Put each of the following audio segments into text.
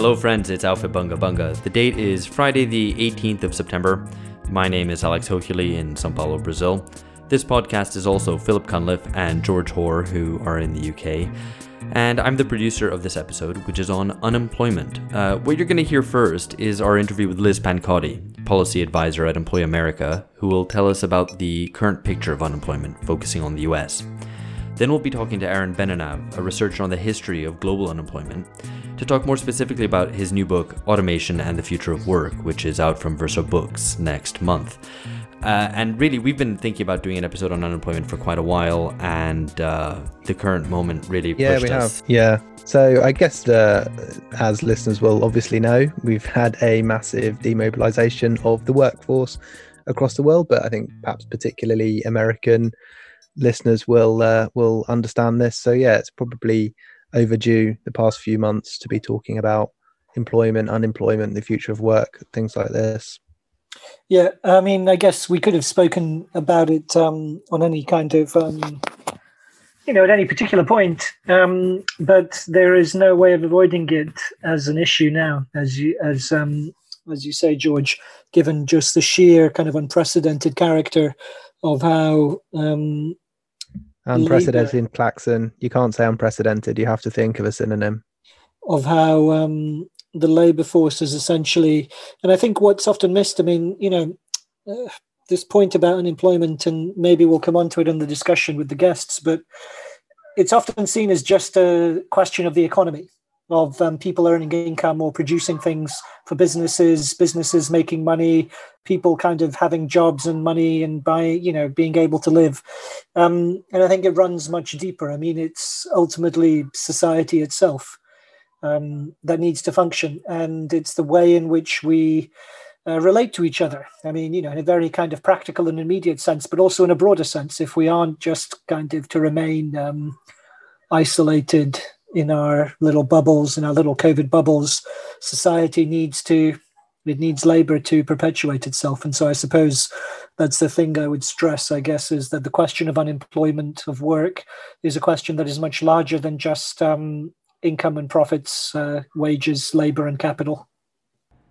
Hello, friends, it's Aufhebunga Bunga. The date is Friday, the 18th of September. My name is Alex Hochuli in Sao Paulo, Brazil. This podcast is also Philip Cunliffe and George Hoare, who are in the UK. And I'm the producer of this episode, which is on unemployment. Uh, what you're going to hear first is our interview with Liz Pancotti, policy advisor at Employ America, who will tell us about the current picture of unemployment, focusing on the US. Then we'll be talking to Aaron Benanav, a researcher on the history of global unemployment, to talk more specifically about his new book, Automation and the Future of Work, which is out from Verso Books next month. Uh, and really, we've been thinking about doing an episode on unemployment for quite a while, and uh, the current moment really yeah, pushed we us. have. Yeah. So I guess, uh, as listeners will obviously know, we've had a massive demobilization of the workforce across the world, but I think perhaps particularly American listeners will uh, will understand this. So yeah, it's probably overdue the past few months to be talking about employment, unemployment, the future of work, things like this. Yeah, I mean, I guess we could have spoken about it um, on any kind of, um, you know, at any particular point, um, but there is no way of avoiding it as an issue now, as you as um, as you say, George, given just the sheer kind of unprecedented character of how um, Unprecedented in Claxon. You can't say unprecedented. You have to think of a synonym. of how um, the labour force is essentially, and I think what's often missed. I mean, you know, uh, this point about unemployment, and maybe we'll come on to it in the discussion with the guests, but it's often seen as just a question of the economy, of um, people earning income or producing things for businesses, businesses making money, people kind of having jobs and money and by you know being able to live. Um, and I think it runs much deeper. I mean, it's ultimately society itself um, that needs to function, and it's the way in which we uh, relate to each other. I mean, you know, in a very kind of practical and immediate sense, but also in a broader sense. If we aren't just kind of to remain um, isolated in our little bubbles, in our little COVID bubbles, society needs to. It needs labor to perpetuate itself. And so I suppose that's the thing I would stress, I guess, is that the question of unemployment, of work, is a question that is much larger than just um, income and profits, uh, wages, labor, and capital.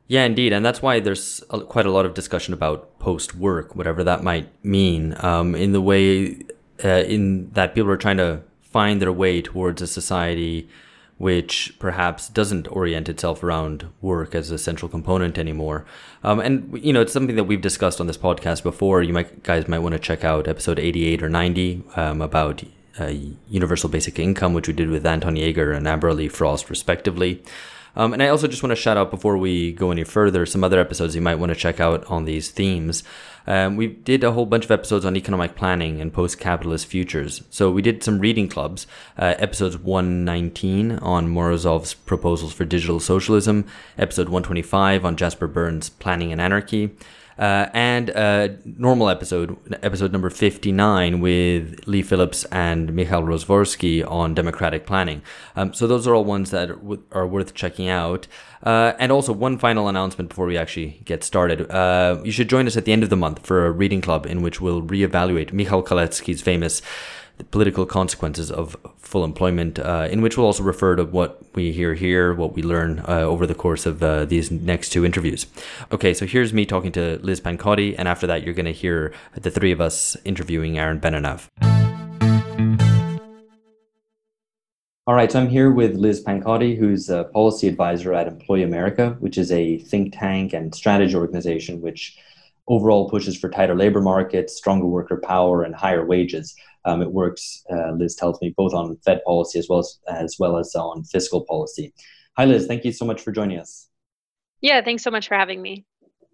Yeah, indeed, and that's why there's a, quite a lot of discussion about post-work, whatever that might mean, um, in the way uh, in that people are trying to find their way towards a society which perhaps doesn't orient itself around work as a central component anymore. Um, and you know, it's something that we've discussed on this podcast before. You might guys might want to check out episode 88 or 90 um, about uh, universal basic income, which we did with Anton Jaeger and Amber A'Lee Frost, respectively. Um, and I also just want to shout out before we go any further some other episodes you might want to check out on these themes. Um, we did a whole bunch of episodes on economic planning and post capitalist futures. So we did some reading clubs, uh, episodes 119 on Morozov's proposals for digital socialism, episode 125 on Jasper Bernes' planning and anarchy. Uh, and a normal episode, episode number 59 with Leigh Phillips and Michal Rozworski on democratic planning. Um, so those are all ones that are, worth checking out. Uh, and also, one final announcement before we actually get started. Uh, you should join us at the end of the month for a reading club in which we'll reevaluate Michal Kalecki's famous political consequences of full employment, uh, in which we'll also refer to what we hear here, what we learn uh, over the course of uh, these next two interviews. Okay, so here's me talking to Liz Pancotti, and after that, you're going to hear the three of us interviewing Aaron Benanav. All right, so I'm here with Liz Pancotti, who's a policy advisor at Employ America, which is a think tank and strategy organization which overall pushes for tighter labor markets, stronger worker power, and higher wages. Um, it works, uh, Liz tells me, both on Fed policy as well as, as well as on fiscal policy. Hi, Liz. Thank you so much for joining us. Yeah, thanks so much for having me.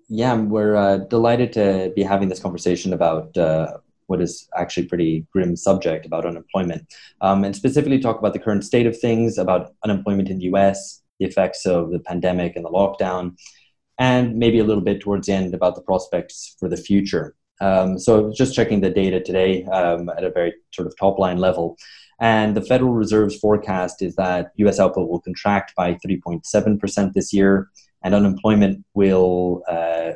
Yeah, we're uh, delighted to be having this conversation about uh, what is actually a pretty grim subject about unemployment, um, and specifically talk about the current state of things, about unemployment in the U.S., the effects of the pandemic and the lockdown, and maybe a little bit towards the end about the prospects for the future. Um, so just checking the data today um, at a very sort of top line level. And the Federal Reserve's forecast is that US output will contract by 3.7% this year, and unemployment will uh,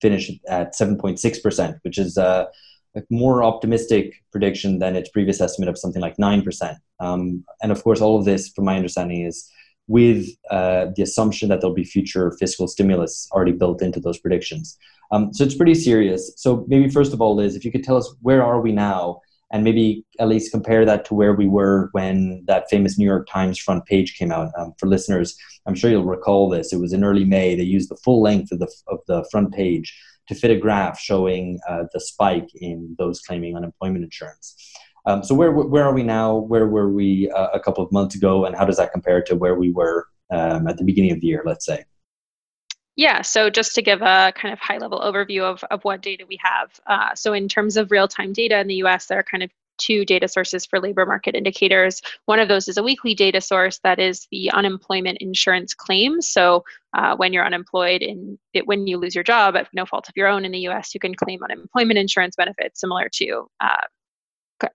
finish at 7.6%, which is a more optimistic prediction than its previous estimate of something like 9%. Um, and of course, all of this, from my understanding, is with uh, the assumption that there'll be future fiscal stimulus already built into those predictions. Um, so it's pretty serious. So maybe first of all, Liz, if you could tell us where are we now, and maybe at least compare that to where we were when that famous New York Times front page came out. Um, for listeners, I'm sure you'll recall this. It was in early May. They used the full length of the of the front page to fit a graph showing uh, the spike in those claiming unemployment insurance. Um, so where where are we now? Where were we uh, a couple of months ago, and how does that compare to where we were um, at the beginning of the year? Let's say. Yeah, so just to give a kind of high level overview of, of what data we have. Uh, so, in terms of real time data in the US, there are kind of two data sources for labor market indicators. One of those is a weekly data source that is the unemployment insurance claims. So, uh, when you're unemployed and when you lose your job at no fault of your own in the US, you can claim unemployment insurance benefits similar to uh,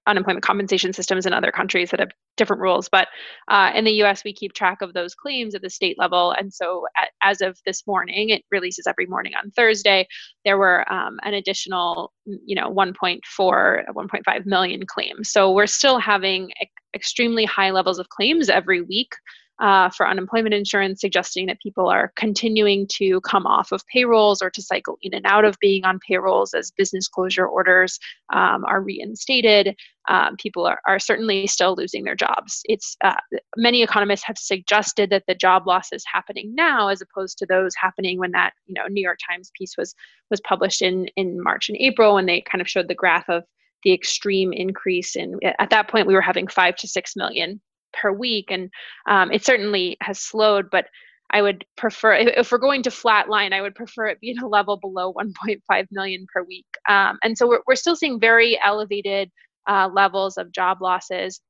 unemployment compensation systems in other countries that have different rules. But uh, in the US, we keep track of those claims at the state level. And so at, as of this morning, it releases every morning on Thursday, there were um, an additional, you know, 1.4, 1.5 million claims. So we're still having extremely high levels of claims every week uh, for unemployment insurance, suggesting that people are continuing to come off of payrolls or to cycle in and out of being on payrolls as business closure orders um, are reinstated. Um, people are, are certainly still losing their jobs. It's uh, many economists have suggested that the job loss is happening now, as opposed to those happening when that you know New York Times piece was was published in in March and April, when they kind of showed the graph of the extreme increase in at that point we were having five to six million per week, and um, it certainly has slowed. But I would prefer, if we're going to flatline, I would prefer it be at a level below 1.5 million per week. Um, and so we're, we're still seeing very elevated uh, levels of job losses.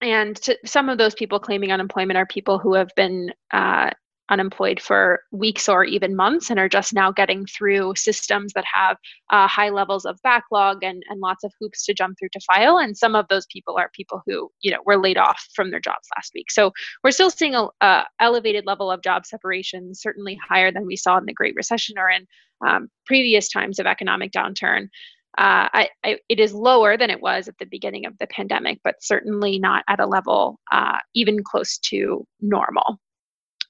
And to, some of those people claiming unemployment are people who have been uh, unemployed for weeks or even months and are just now getting through systems that have uh, high levels of backlog and, and lots of hoops to jump through to file. And some of those people are people who you know were laid off from their jobs last week. So we're still seeing a, a elevated level of job separation certainly higher than we saw in the great recession or in um, previous times of economic downturn. Uh, I, I, it is lower than it was at the beginning of the pandemic, but certainly not at a level uh, even close to normal.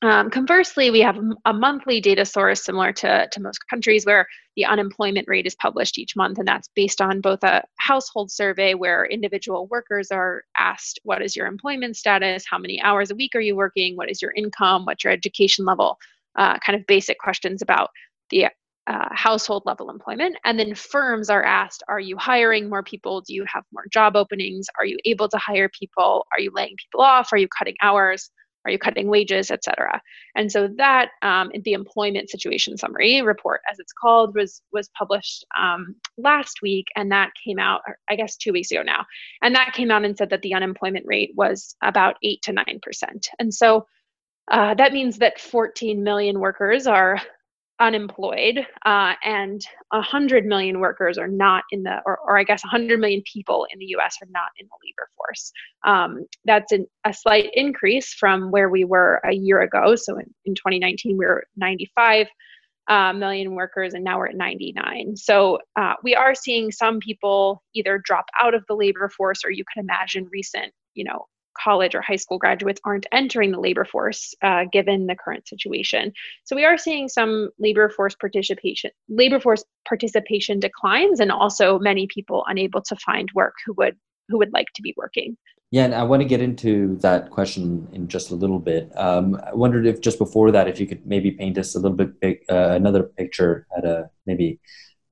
Um, conversely, we have a monthly data source similar to, to most countries where the unemployment rate is published each month, and that's based on both a household survey where individual workers are asked, What is your employment status? How many hours a week are you working? What is your income? What's your education level? Uh, kind of basic questions about the uh, household level employment. And then firms are asked, Are you hiring more people? Do you have more job openings? Are you able to hire people? Are you laying people off? Are you cutting hours? Are you cutting wages, et cetera? And so that um, the employment situation summary report, as it's called, was was published um, last week, and that came out, I guess, two weeks ago now, and that came out and said that the unemployment rate was about eight to nine percent, and so. Uh, that means that 14 million workers are unemployed uh, and 100 million workers are not in the or, or i guess 100 million people in the us are not in the labor force. Um, that's an, a slight increase from where we were a year ago. So in, in 2019 we were 95 uh, million workers and now we're at 99 so uh, we are seeing some people either drop out of the labor force or you can imagine recent you know college or high school graduates aren't entering the labor force uh, given the current situation. So we are seeing some labor force participation labor force participation declines and also many people unable to find work who would who would like to be working. Yeah, and I want to get into that question in just a little bit. Um, I wondered if just before that, if you could maybe paint us a little bit big, uh, another picture at a maybe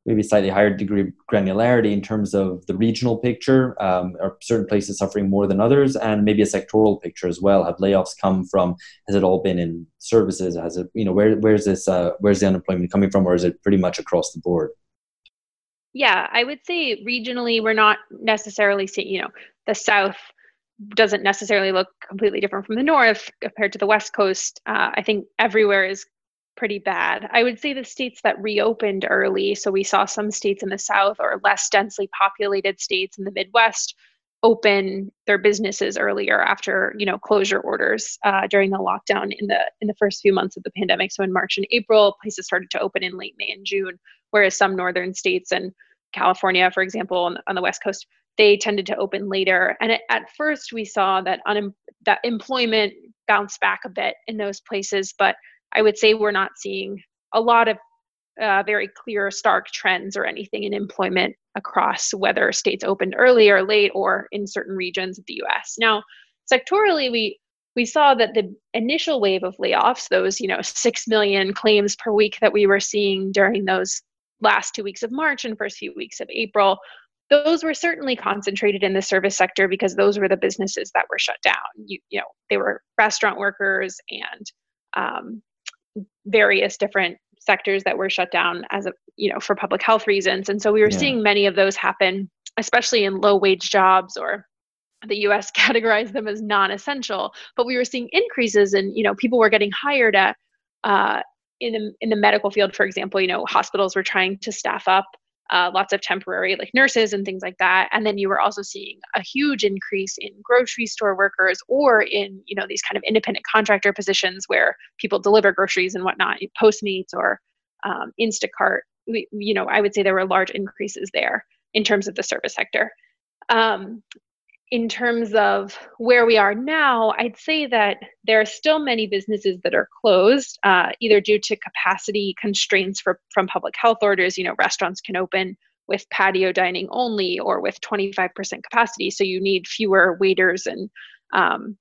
maybe slightly higher degree of granularity in terms of the regional picture. Um, are certain places suffering more than others, and maybe a sectoral picture as well? Have layoffs come from? Has it all been in services? Has it, you know, where where's this? Uh, where's the unemployment coming from, or is it pretty much across the board? Yeah, I would say regionally, we're not necessarily seeing. You know, the South doesn't necessarily look completely different from the north compared to the west coast uh, i think everywhere is pretty bad. I would say the states that reopened early, so we saw some states in the South or less densely populated states in the Midwest open their businesses earlier after you know closure orders uh, during the lockdown in the in the first few months of the pandemic. So in March and April, places started to open in late May and June, whereas some northern states and California, for example, on, on the West Coast they tended to open later. And at first, we saw that un- that employment bounced back a bit in those places, but I would say we're not seeing a lot of uh, very clear, stark trends or anything in employment across whether states opened early or late or in certain regions of the US. Now, sectorally, we we saw that the initial wave of layoffs, those you know six million claims per week that we were seeing during those last two weeks of March and first few weeks of April, those were certainly concentrated in the service sector because those were the businesses that were shut down. You, you know, they were restaurant workers and um, various different sectors that were shut down as a you know for public health reasons and so we were yeah. seeing many of those happen especially in low wage jobs or the US categorized them as non-essential but we were seeing increases and you know people were getting hired at uh, in the, in the medical field for example you know hospitals were trying to staff up uh, lots of temporary like nurses and things like that. And then you were also seeing a huge increase in grocery store workers or in you know these kind of independent contractor positions where people deliver groceries and whatnot postmates or um, instacart. We, you know i would say there were large increases there in terms of the service sector. Um, in terms of where we are now, I'd say that there are still many businesses that are closed, uh, either due to capacity constraints for, from public health orders. You know, restaurants can open with patio dining only or with 25% capacity, so you need fewer waiters and um,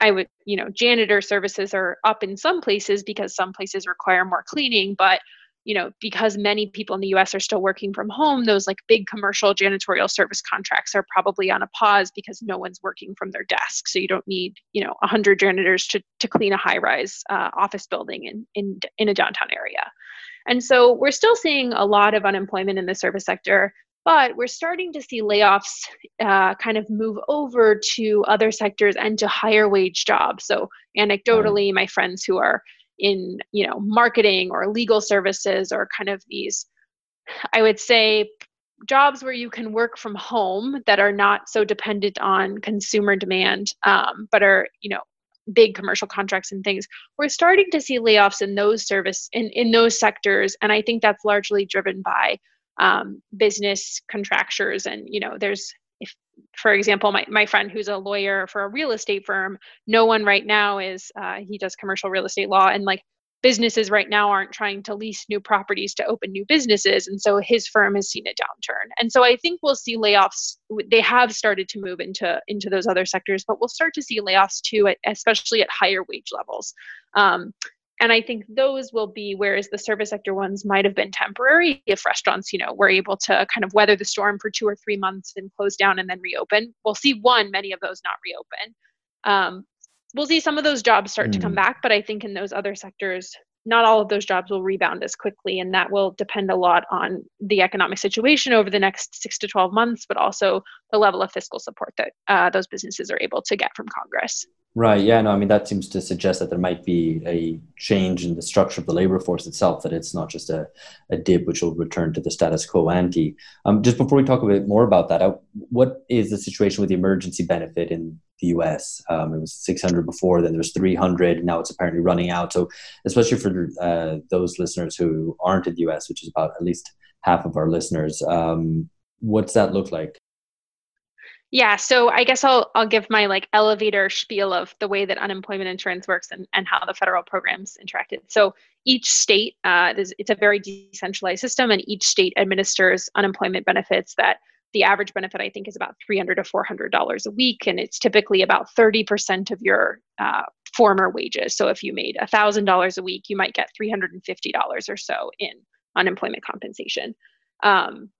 I would, you know, janitor services are up in some places because some places require more cleaning, but you know, because many people in the US are still working from home, those like big commercial janitorial service contracts are probably on a pause because no one's working from their desk. So you don't need, you know, 100 janitors to, to clean a high rise uh, office building in, in, in a downtown area. And so we're still seeing a lot of unemployment in the service sector, but we're starting to see layoffs uh, kind of move over to other sectors and to higher wage jobs. So anecdotally, my friends who are in you know marketing or legal services or kind of these i would say jobs where you can work from home that are not so dependent on consumer demand um, but are you know big commercial contracts and things. We're starting to see layoffs in those service in, in those sectors and i think that's largely driven by um, business contractures and you know there's if for example my, my friend who's a lawyer for a real estate firm no one right now is uh, he does commercial real estate law and like businesses right now aren't trying to lease new properties to open new businesses and so his firm has seen a downturn. And so i think we'll see layoffs they have started to move into into those other sectors but we'll start to see layoffs too especially at higher wage levels. Um, and i think those will be whereas the service sector ones might have been temporary if restaurants you know were able to kind of weather the storm for two or three months and close down and then reopen we'll see one many of those not reopen um, we'll see some of those jobs start mm. to come mm. back but i think in those other sectors not all of those jobs will rebound as quickly and that will depend a lot on the economic situation over the next six to 12 months but also the level of fiscal support that uh, those businesses are able to get from congress Right. Yeah. No. I mean, that seems to suggest that there might be a change in the structure of the labor force itself. That it's not just a, a dip which will return to the status quo ante. Um, just before we talk a bit more about that, uh, what is the situation with the emergency benefit in the U.S.? Um, it was 600 before, then there's 300. Now it's apparently running out. So, especially for uh, those listeners who aren't in the U.S., which is about at least half of our listeners, um, what's that look like? Yeah, so I guess I'll I'll give my like elevator spiel of the way that unemployment insurance works and, and how the federal programs interacted. So each state, uh, it's a very decentralized system, and each state administers unemployment benefits that the average benefit I think is about 300 to 400 dollars a week, and it's typically about 30 percent of your uh, former wages. So if you made thousand dollars a week, you might get 350 dollars or so in unemployment compensation. Um,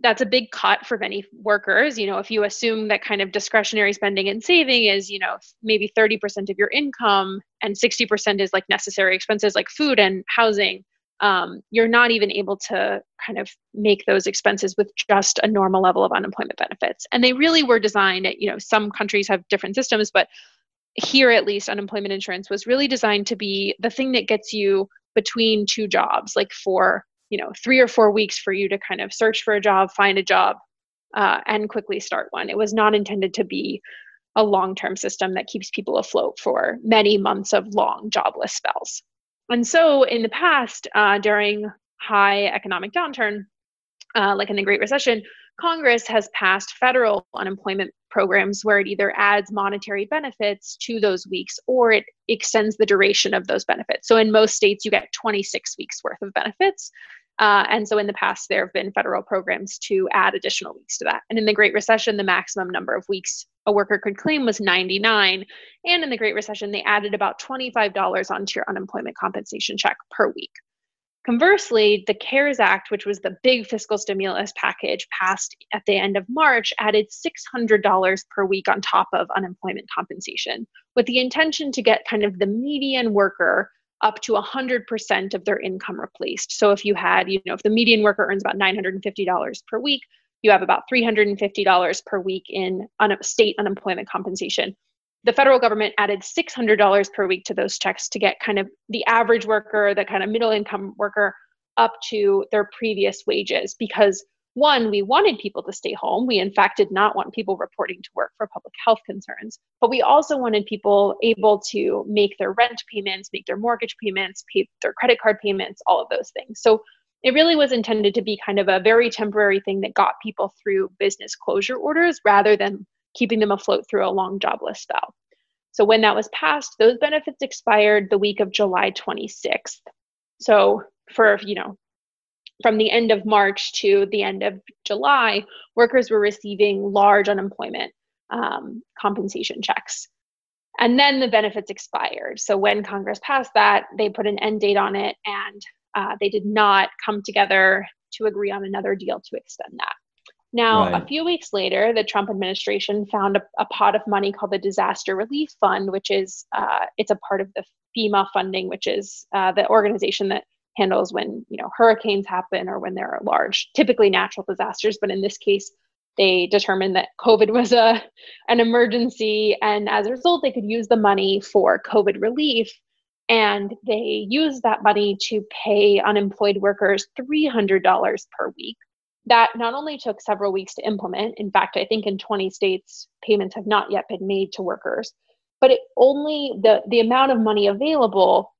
that's a big cut for many workers you know if you assume that kind of discretionary spending and saving is you know maybe 30% of your income and 60% is like necessary expenses like food and housing um, you're not even able to kind of make those expenses with just a normal level of unemployment benefits. And they really were designed at, you know some countries have different systems but here at least unemployment insurance was really designed to be the thing that gets you between two jobs like for you know three or four weeks for you to kind of search for a job find a job uh, and quickly start one it was not intended to be a long-term system that keeps people afloat for many months of long jobless spells and so in the past uh, during high economic downturn uh, like in the great recession Congress has passed federal unemployment programs where it either adds monetary benefits to those weeks or it extends the duration of those benefits. So in most states, you get 26 weeks worth of benefits. Uh, and so in the past, there have been federal programs to add additional weeks to that. And in the Great Recession, the maximum number of weeks a worker could claim was 99. And in the Great Recession, they added about $25 onto your unemployment compensation check per week. Conversely, the CARES Act, which was the big fiscal stimulus package passed at the end of March, added $600 per week on top of unemployment compensation with the intention to get kind of the median worker up to 100% of their income replaced. So if you had, you know, if the median worker earns about $950 per week, you have about $350 per week in un- state unemployment compensation. The federal government added $600 per week to those checks to get kind of the average worker, the kind of middle income worker up to their previous wages because one, we wanted people to stay home. We, in fact, did not want people reporting to work for public health concerns. But we also wanted people able to make their rent payments, make their mortgage payments, pay their credit card payments, all of those things. So it really was intended to be kind of a very temporary thing that got people through business closure orders rather than keeping them afloat through a long jobless spell. So when that was passed, those benefits expired the week of July 26th. So for, you know, from the end of March to the end of July, workers were receiving large unemployment um, compensation checks. And then the benefits expired. So when Congress passed that, they put an end date on it and uh, they did not come together to agree on another deal to extend that. Now, right. a few weeks later, the Trump administration found a, a, pot of money called the Disaster Relief Fund, which is uh, it's a part of the FEMA funding, which is uh, the organization that handles when you know hurricanes happen or when there are large typically natural disasters. But in this case they determined that covid was a an emergency. And as a result they could use the money for covid relief. And they used that money to pay unemployed workers $300 per week. That not only took several weeks to implement in fact i think in 20 states payments have not yet been made to workers but it only the the amount of money available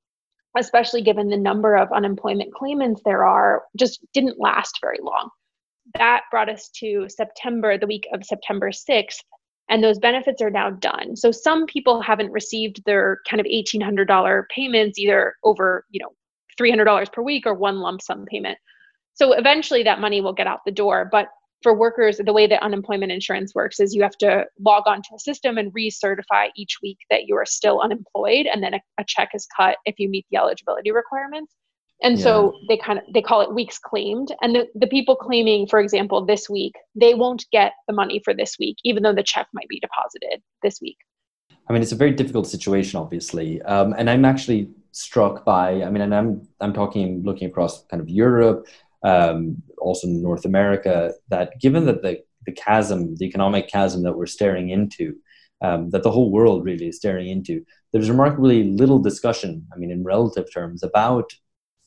especially given the number of unemployment claimants there are, just didn't last very long. That brought us to September, the week of September 6th, and those benefits are now done. So some people haven't received their kind of $1,800 payments either over, you know, $300 per week or one lump sum payment. So eventually that money will get out the door, but for workers, the way that unemployment insurance works is you have to log onto a system and recertify each week that you are still unemployed, and then a, a check is cut if you meet the eligibility requirements. And yeah. so they kind of they call it weeks claimed. And the, the people claiming, for example, this week, they won't get the money for this week, even though the check might be deposited this week. I mean, it's a very difficult situation, obviously. Um, and I'm actually struck by, I mean, and I'm I'm talking looking across kind of Europe, um, also in North America, that given that the, the chasm, the economic chasm that we're staring into, um, that the whole world really is staring into, there's remarkably little discussion, I mean, in relative terms, about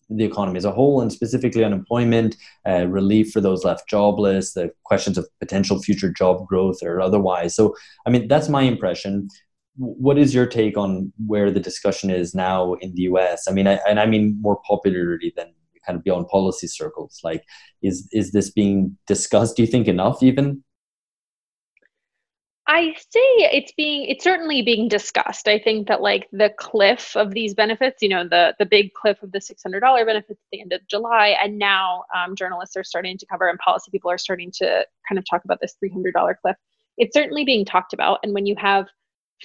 the economy as a whole and specifically unemployment, uh, relief for those left jobless, the questions of potential future job growth or otherwise. So, I mean, that's my impression. What is your take on where the discussion is now in the US? I mean, I, and I mean more popularity than kind of beyond policy circles like is is this being discussed do you think enough even I say it's being it's certainly being discussed. I think that like the cliff of these benefits, you know, the the big cliff of the six hundred dollar benefits at the end of July, and now um, journalists are starting to cover and policy people are starting to kind of talk about this three hundred dollar cliff. It's certainly being talked about, and when you have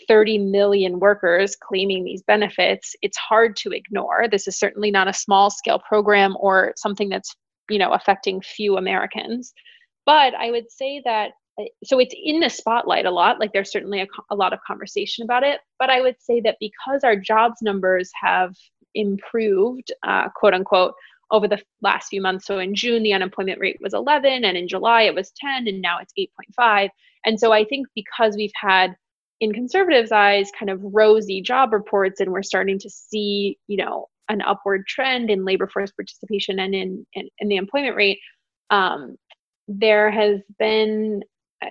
30 million workers claiming these benefits, it's hard to ignore. This is certainly not a small scale program or something that's, you know, affecting few Americans. But I would say that uh, so it's in the spotlight a lot like there's certainly a, a lot of conversation about it but i would say that because our jobs numbers have improved uh, quote unquote over the last few months so in june the unemployment rate was 11 and in july it was 10 and now it's 8.5 and so i think because we've had in conservatives' eyes, kind of rosy job reports, and we're starting to see, you know, an upward trend in labor force participation and in, in, in the employment rate. Um, there has been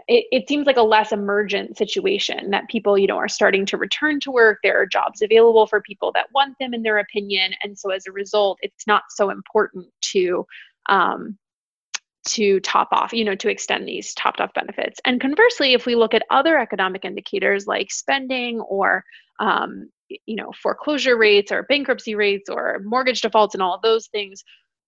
it, it, seems like a less emergent situation that people you know are starting to return to work there are jobs available for people that want them in their opinion and so as a result it's not so important to um, to top off, you know, to extend these topped off benefits. And conversely, if we look at other economic indicators like spending or um, you know foreclosure rates or bankruptcy rates or mortgage defaults and all of those things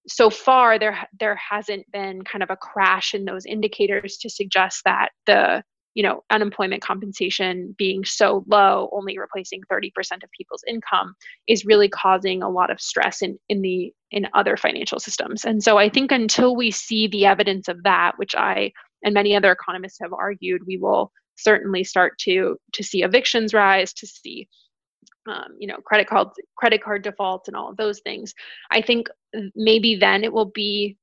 so far there there hasn't been kind of a crash in those indicators to suggest that the you know unemployment compensation being so low only replacing 30% of people's income is really causing a lot of stress in in the in other financial systems. And so i think until we see the evidence of that which i and many other economists have argued we will certainly start to to see evictions rise to see um, you know credit card credit card defaults and all of those things. I think maybe then it will be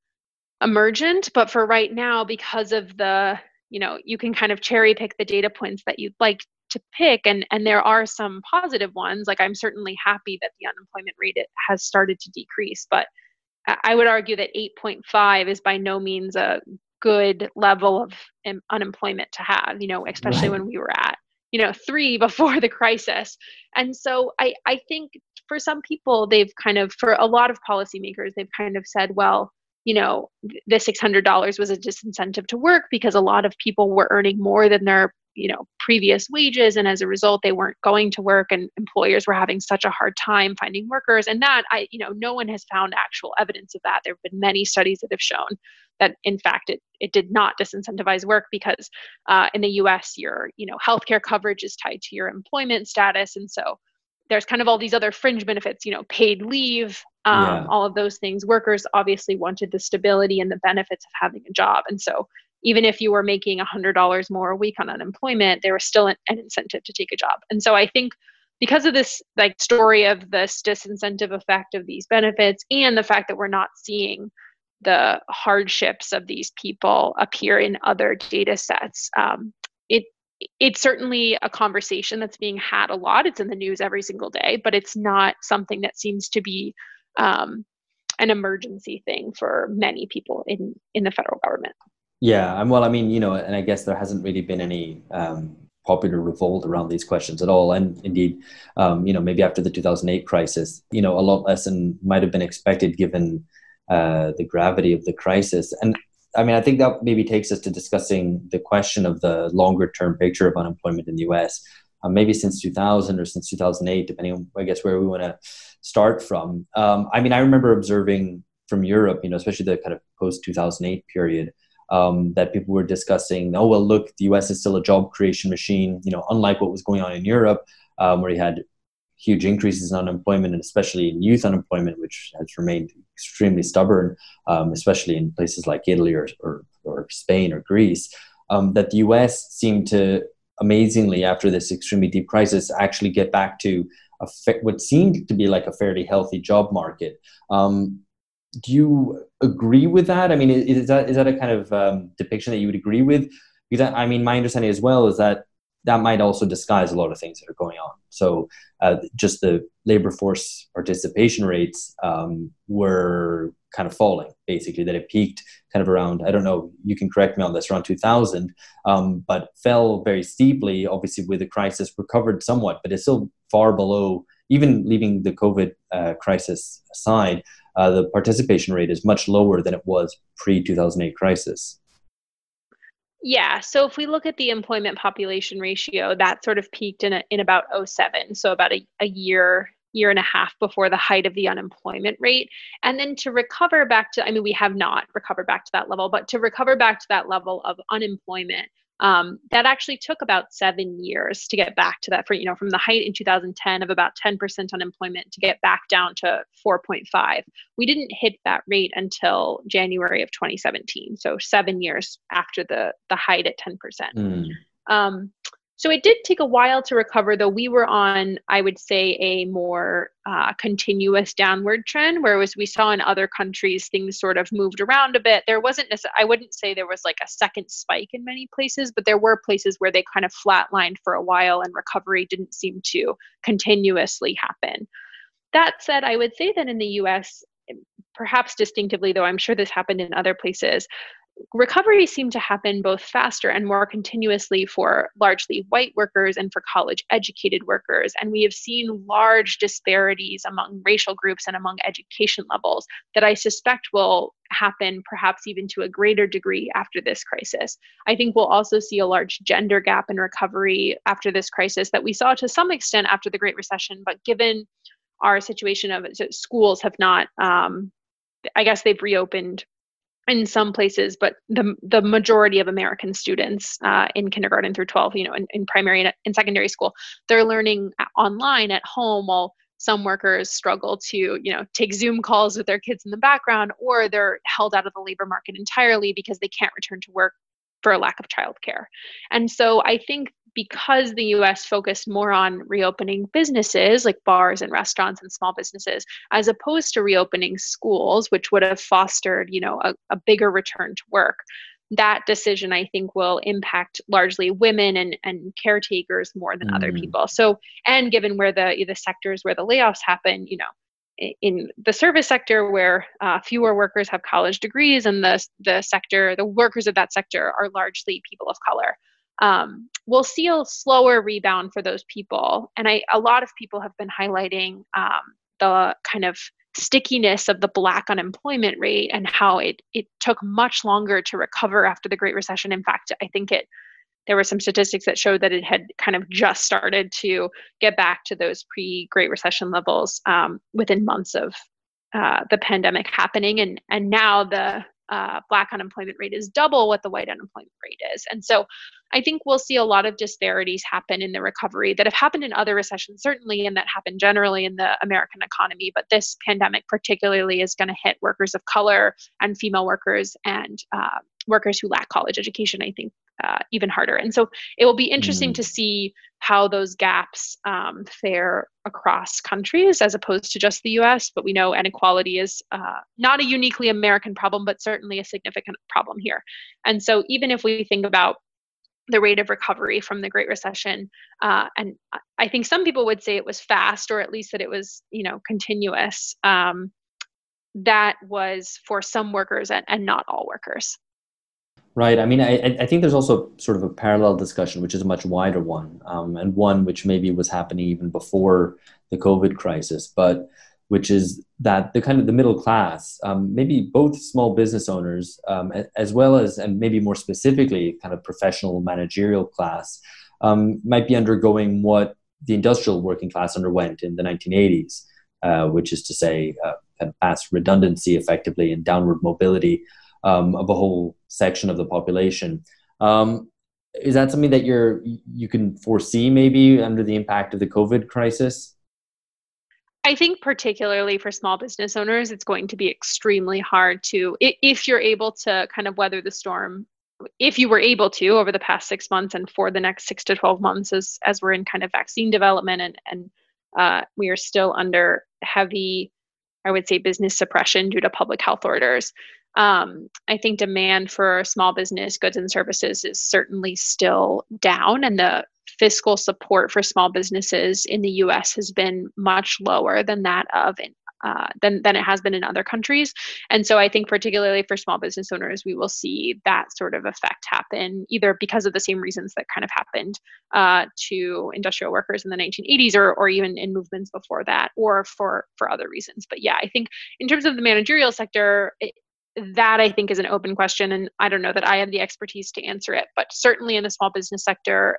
emergent but for right now because of the you know you can kind of cherry pick the data points that you'd like to pick and and there are some positive ones like i'm certainly happy that the unemployment rate has started to decrease but i would argue that 8.5 is by no means a good level of unemployment to have you know especially right. when we were at you know 3 before the crisis and so i i think for some people they've kind of for a lot of policymakers they've kind of said well you know, the $600 was a disincentive to work because a lot of people were earning more than their, you know, previous wages. And as a result, they weren't going to work and employers were having such a hard time finding workers. And that, I, you know, no one has found actual evidence of that. There have been many studies that have shown that in fact it, it did not disincentivize work because uh, in the us your you know healthcare coverage is tied to your employment status and so there's kind of all these other fringe benefits, you know, paid leave, um, yeah. all of those things. Workers obviously wanted the stability and the benefits of having a job. And so even if you were making $100 more a week on unemployment, there was still an, an incentive to take a job. And so I think because of this like story of this disincentive effect of these benefits and the fact that we're not seeing the hardships of these people appear in other data sets um, it it's certainly a conversation that's being had a lot. It's in the news every single day, but it's not something that seems to be um, an emergency thing for many people in in the federal government. Yeah, and well, I mean, you know, and I guess there hasn't really been any um, popular revolt around these questions at all. And indeed, um, you know, maybe after the 2008 crisis, you know, a lot less than might have been expected given uh, the gravity of the crisis. And I mean, I think that maybe takes us to discussing the question of the longer term picture of unemployment in the US. Uh, maybe since 2000 or since 2008, depending on, I guess, where we want to start from. Um, I mean, I remember observing from Europe, you know, especially the kind of post 2008 period, um, that people were discussing, oh, well, look, the US is still a job creation machine, you know, unlike what was going on in Europe, um, where you had huge increases in unemployment and especially in youth unemployment, which has remained extremely stubborn, um, especially in places like Italy or, or, or Spain or Greece, um, that the US seemed to amazingly, after this extremely deep crisis, actually get back to a fa- what seemed to be like a fairly healthy job market. Um, do you agree with that? I mean, is, that is that a kind of um, depiction that you would agree with? Because I mean, my understanding as well is that that might also disguise a lot of things that are going on. So uh, just the labor force participation rates um, were kind of falling, basically, that it peaked kind of around, I don't know, you can correct me on this, around 2000, um, but fell very steeply, obviously with the crisis, recovered somewhat, but it's still far below, even leaving the COVID uh, crisis aside, uh, the participation rate is much lower than it was pre 2008 crisis. Yeah. So if we look at the employment population ratio, that sort of peaked in, a, in about 07. So about a, a year, year and a half before the height of the unemployment rate. And then to recover back to, I mean, we have not recovered back to that level, but to recover back to that level of unemployment, um, that actually took about seven years to get back to that for you know from the height in 2010 of about 10% unemployment to get back down to 4.5 we didn't hit that rate until january of 2017 so seven years after the the height at 10% mm. um, so it did take a while to recover, though we were on, I would say, a more uh, continuous downward trend, whereas we saw in other countries things sort of moved around a bit. There wasn't, necessarily, I wouldn't say there was like a second spike in many places, but there were places where they kind of flatlined for a while and recovery didn't seem to continuously happen. That said, I would say that in the US, perhaps distinctively, though I'm sure this happened in other places, recovery seemed to happen both faster and more continuously for largely white workers and for college educated workers. And we have seen large disparities among racial groups and among education levels that I suspect will happen perhaps even to a greater degree after this crisis. I think we'll also see a large gender gap in recovery after this crisis that we saw to some extent after the Great Recession, but given our situation of schools have not um, I guess they've reopened in some places, but the the majority of American students uh, in kindergarten through 12, you know, in, in primary and in secondary school, they're learning online at home while some workers struggle to, you know, take Zoom calls with their kids in the background, or they're held out of the labor market entirely because they can't return to work for a lack of childcare. And so I think because the US focused more on reopening businesses like bars and restaurants and small businesses, as opposed to reopening schools, which would have fostered, you know, a, a bigger return to work, that decision I think will impact largely women and, and caretakers more than mm. other people. So, and given where the the sectors where the layoffs happen, you know, in the service sector where uh, fewer workers have college degrees and the the sector the workers of that sector are largely people of color um, we'll see a slower rebound for those people. And I, a lot of people have been highlighting um, the kind of stickiness of the black unemployment rate and how it it took much longer to recover after the Great Recession. In fact, I think it there were some statistics that showed that it had kind of just started to get back to those pre-Great Recession levels um, within months of uh, the pandemic happening, and and now the uh, black unemployment rate is double what the white unemployment rate is. And so I think we'll see a lot of disparities happen in the recovery that have happened in other recessions, certainly, and that happen generally in the American economy. But this pandemic, particularly, is going to hit workers of color and female workers and uh, workers who lack college education, I think, uh, even harder. And so it will be interesting mm. to see how those gaps um, fare across countries as opposed to just the US. But we know inequality is uh, not a uniquely American problem, but certainly a significant problem here. And so even if we think about the rate of recovery from the Great Recession, uh, and I think some people would say it was fast, or at least that it was, you know, continuous. Um, that was for some workers and, and not all workers. Right. I mean, I, I think there's also sort of a parallel discussion, which is a much wider one, um, and one which maybe was happening even before the COVID crisis, but which is that the kind of the middle class, um, maybe both small business owners, um, as well as, and maybe more specifically, kind of professional managerial class, um, might be undergoing what the industrial working class underwent in the 1980s, uh, which is to say, uh, kind of mass redundancy effectively and downward mobility um, of a whole section of the population. Um, is that something that you're you can foresee maybe under the impact of the COVID crisis? I think particularly for small business owners, it's going to be extremely hard to if you're able to kind of weather the storm. If you were able to over the past six months and for the next six to twelve months, as as we're in kind of vaccine development and and uh, we are still under heavy, I would say, business suppression due to public health orders um, I think demand for small business goods and services is certainly still down, and the fiscal support for small businesses in the U.S. has been much lower than that of uh, than than it has been in other countries. And so I think particularly for small business owners, we will see that sort of effect happen either because of the same reasons that kind of happened uh, to industrial workers in the 1980s, or or even in movements before that, or for for other reasons. But yeah, I think in terms of the managerial sector, it, that I think is an open question, and I don't know that I have the expertise to answer it. But certainly in the small business sector,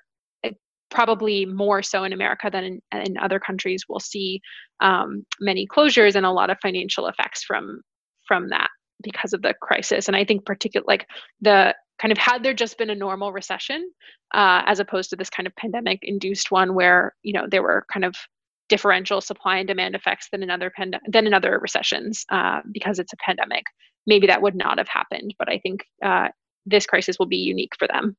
probably more so in America than in, in other countries, we'll see um, many closures and a lot of financial effects from from that because of the crisis. And I think particular like the kind of had there just been a normal recession uh, as opposed to this kind of pandemic induced one where you know there were kind of differential supply and demand effects than in other pand- than in other recessions uh, because it's a pandemic maybe that would not have happened. But I think uh, this crisis will be unique for them.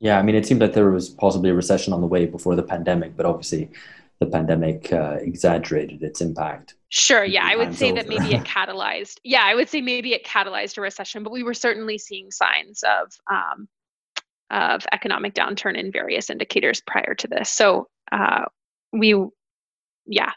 Yeah, I mean, it seemed like there was possibly a recession on the way before the pandemic, but obviously the pandemic uh, exaggerated its impact. Sure. Yeah, I would say over. that maybe it catalyzed. Yeah, I would say maybe it catalyzed a recession, but we were certainly seeing signs of um, of economic downturn in various indicators prior to this. So uh, we, yeah,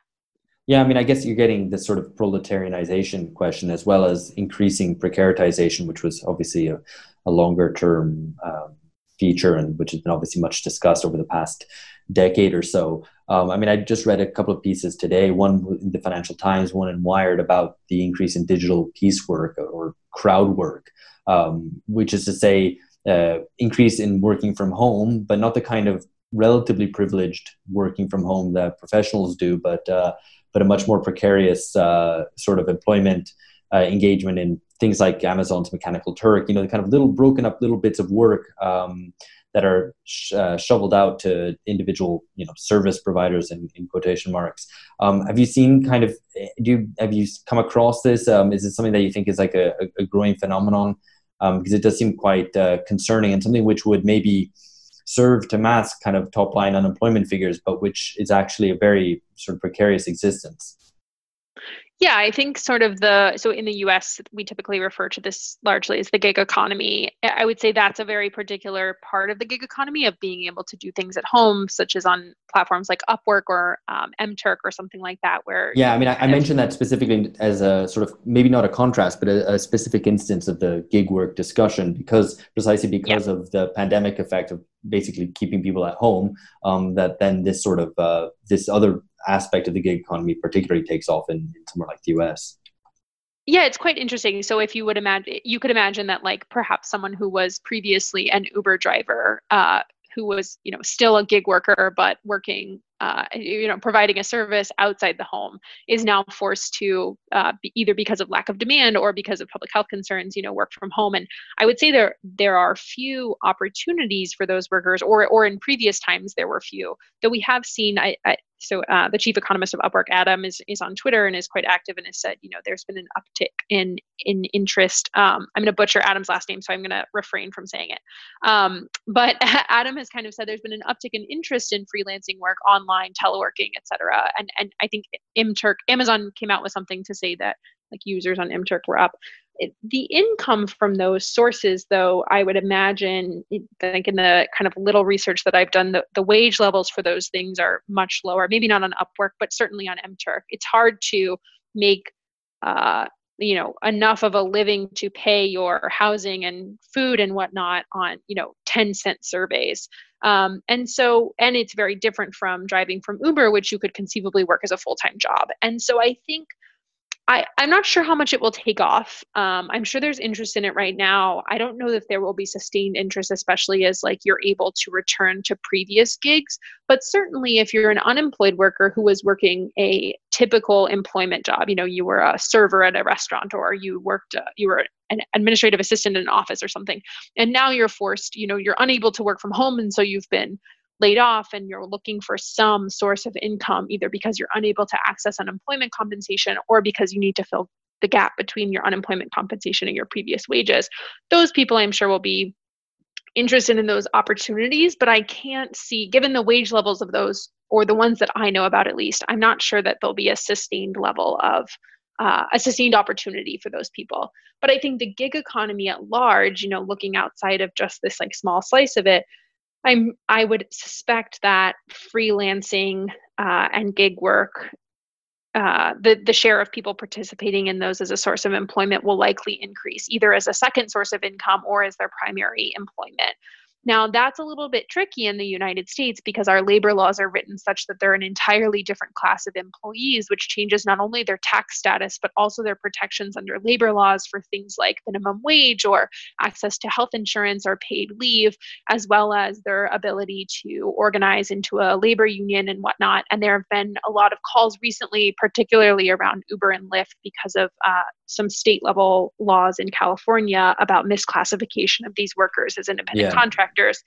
Yeah, I mean, I guess you're getting this sort of proletarianization question as well as increasing precaritization, which was obviously a, a longer term um, feature and which has been obviously much discussed over the past decade or so. Um, I mean, I just read a couple of pieces today, one in the Financial Times, one in Wired, about the increase in digital piecework or crowd work, um, which is to say, uh, increase in working from home, but not the kind of relatively privileged working from home that professionals do, but uh, but a much more precarious uh, sort of employment uh, engagement in things like Amazon's Mechanical Turk. You know, the kind of little broken up little bits of work um, that are sh- uh, shoveled out to individual, you know, service providers in, in quotation marks. Um, have you seen kind of? Do you have you come across this? Um, is it something that you think is like a, a growing phenomenon? Because um, it does seem quite uh, concerning and something which would maybe serve to mask kind of top line unemployment figures, but which is actually a very sort of precarious existence. Yeah, I think sort of the so in the US we typically refer to this largely as the gig economy. I would say that's a very particular part of the gig economy of being able to do things at home, such as on platforms like Upwork or um, MTurk or something like that. Where yeah, I mean, I, I mentioned that specifically as a sort of maybe not a contrast, but a, a specific instance of the gig work discussion because precisely because yeah. of the pandemic effect of basically keeping people at home, um, that then this sort of uh, this other aspect of the gig economy particularly takes off in, in somewhere like the US. Yeah, it's quite interesting. So if you would imagine, you could imagine that like perhaps someone who was previously an Uber driver, uh, who was you know still a gig worker but working uh, you know providing a service outside the home is now forced to uh, be either because of lack of demand or because of public health concerns you know work from home and i would say there there are few opportunities for those workers or or in previous times there were few though we have seen I, I so uh, the chief economist of Upwork, Adam, is is on Twitter and is quite active and has said, you know, there's been an uptick in in interest. Um, I'm going to butcher Adam's last name, so I'm going to refrain from saying it. Um, but Adam has kind of said there's been an uptick in interest in freelancing work, online teleworking, etc. And and I think MTurk, Amazon came out with something to say that like users on MTurk were up the income from those sources though i would imagine i think in the kind of little research that i've done the, the wage levels for those things are much lower maybe not on upwork but certainly on mturk it's hard to make uh, you know enough of a living to pay your housing and food and whatnot on you know 10 cent surveys. Um, and so and it's very different from driving from uber which you could conceivably work as a full-time job. And so i think I, I'm not sure how much it will take off. Um, I'm sure there's interest in it right now. I don't know if there will be sustained interest, especially as like you're able to return to previous gigs. But certainly, if you're an unemployed worker who was working a typical employment job, you know, you were a server at a restaurant or you worked, uh, you were an administrative assistant in an office or something, and now you're forced, you know, you're unable to work from home, and so you've been laid off and you're looking for some source of income, either because you're unable to access unemployment compensation or because you need to fill the gap between your unemployment compensation and your previous wages, those people I'm sure will be interested in those opportunities. But I can't see, given the wage levels of those, or the ones that I know about at least, I'm not sure that there'll be a sustained level of. Uh, a sustained opportunity for those people. But I think the gig economy at large, you know, looking outside of just this like small slice of it, I'm I would suspect that freelancing uh, and gig work, uh, the the share of people participating in those as a source of employment will likely increase, either as a second source of income or as their primary employment. Now, that's a little bit tricky in the United States because our labor laws are written such that they're an entirely different class of employees, which changes not only their tax status, but also their protections under labor laws for things like minimum wage or access to health insurance or paid leave, as well as their ability to organize into a labor union and whatnot. And there have been a lot of calls recently, particularly around Uber and Lyft, because of uh, some state level laws in California about misclassification of these workers as independent yeah. contractors.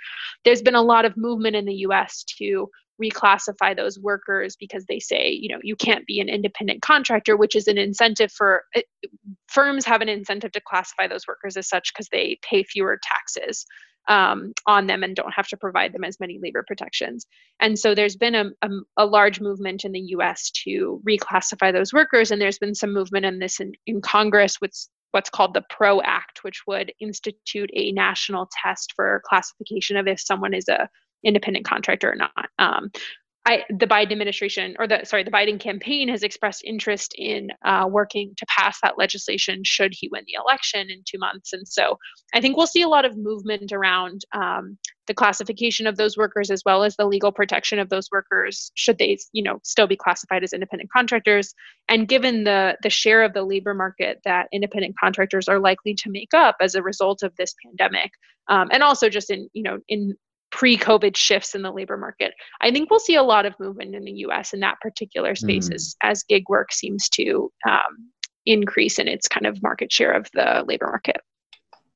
There's been a lot of movement in the US to reclassify those workers because they say, you know, you can't be an independent contractor, which is an incentive for uh, firms have an incentive to classify those workers as such because they pay fewer taxes um, on them and don't have to provide them as many labor protections. And so there's been a, a, a, large movement in the US to reclassify those workers. And there's been some movement in this in, in Congress with what's called the PRO Act, which would institute a national test for classification of if someone is a independent contractor or not. Um, I, the Biden administration, or the sorry, the Biden campaign has expressed interest in uh, working to pass that legislation should he win the election in two months. And so, I think we'll see a lot of movement around um, the classification of those workers as well as the legal protection of those workers should they, you know, still be classified as independent contractors. And given the the share of the labor market that independent contractors are likely to make up as a result of this pandemic, um, and also just in you know in pre-COVID shifts in the labor market. I think we'll see a lot of movement in the U.S. in that particular space mm. as, as gig work seems to um, increase in its kind of market share of the labor market.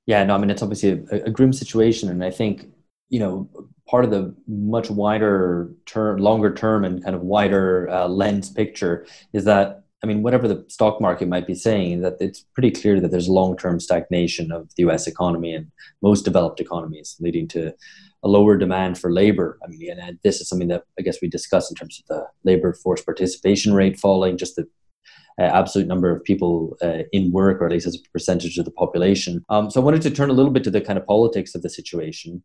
Yeah, no, I mean it's obviously a, a grim situation, and I think you know part of the much wider term, longer term, and kind of wider uh, lens picture is that I mean, whatever the stock market might be saying, that it's pretty clear that there's long-term stagnation of the U.S. economy and most developed economies, leading to a lower demand for labor. I mean, and this is something that I guess we discussed in terms of the labor force participation rate falling, just the uh, absolute number of people uh, in work, or at least as a percentage of the population. Um, so I wanted to turn a little bit to the kind of politics of the situation.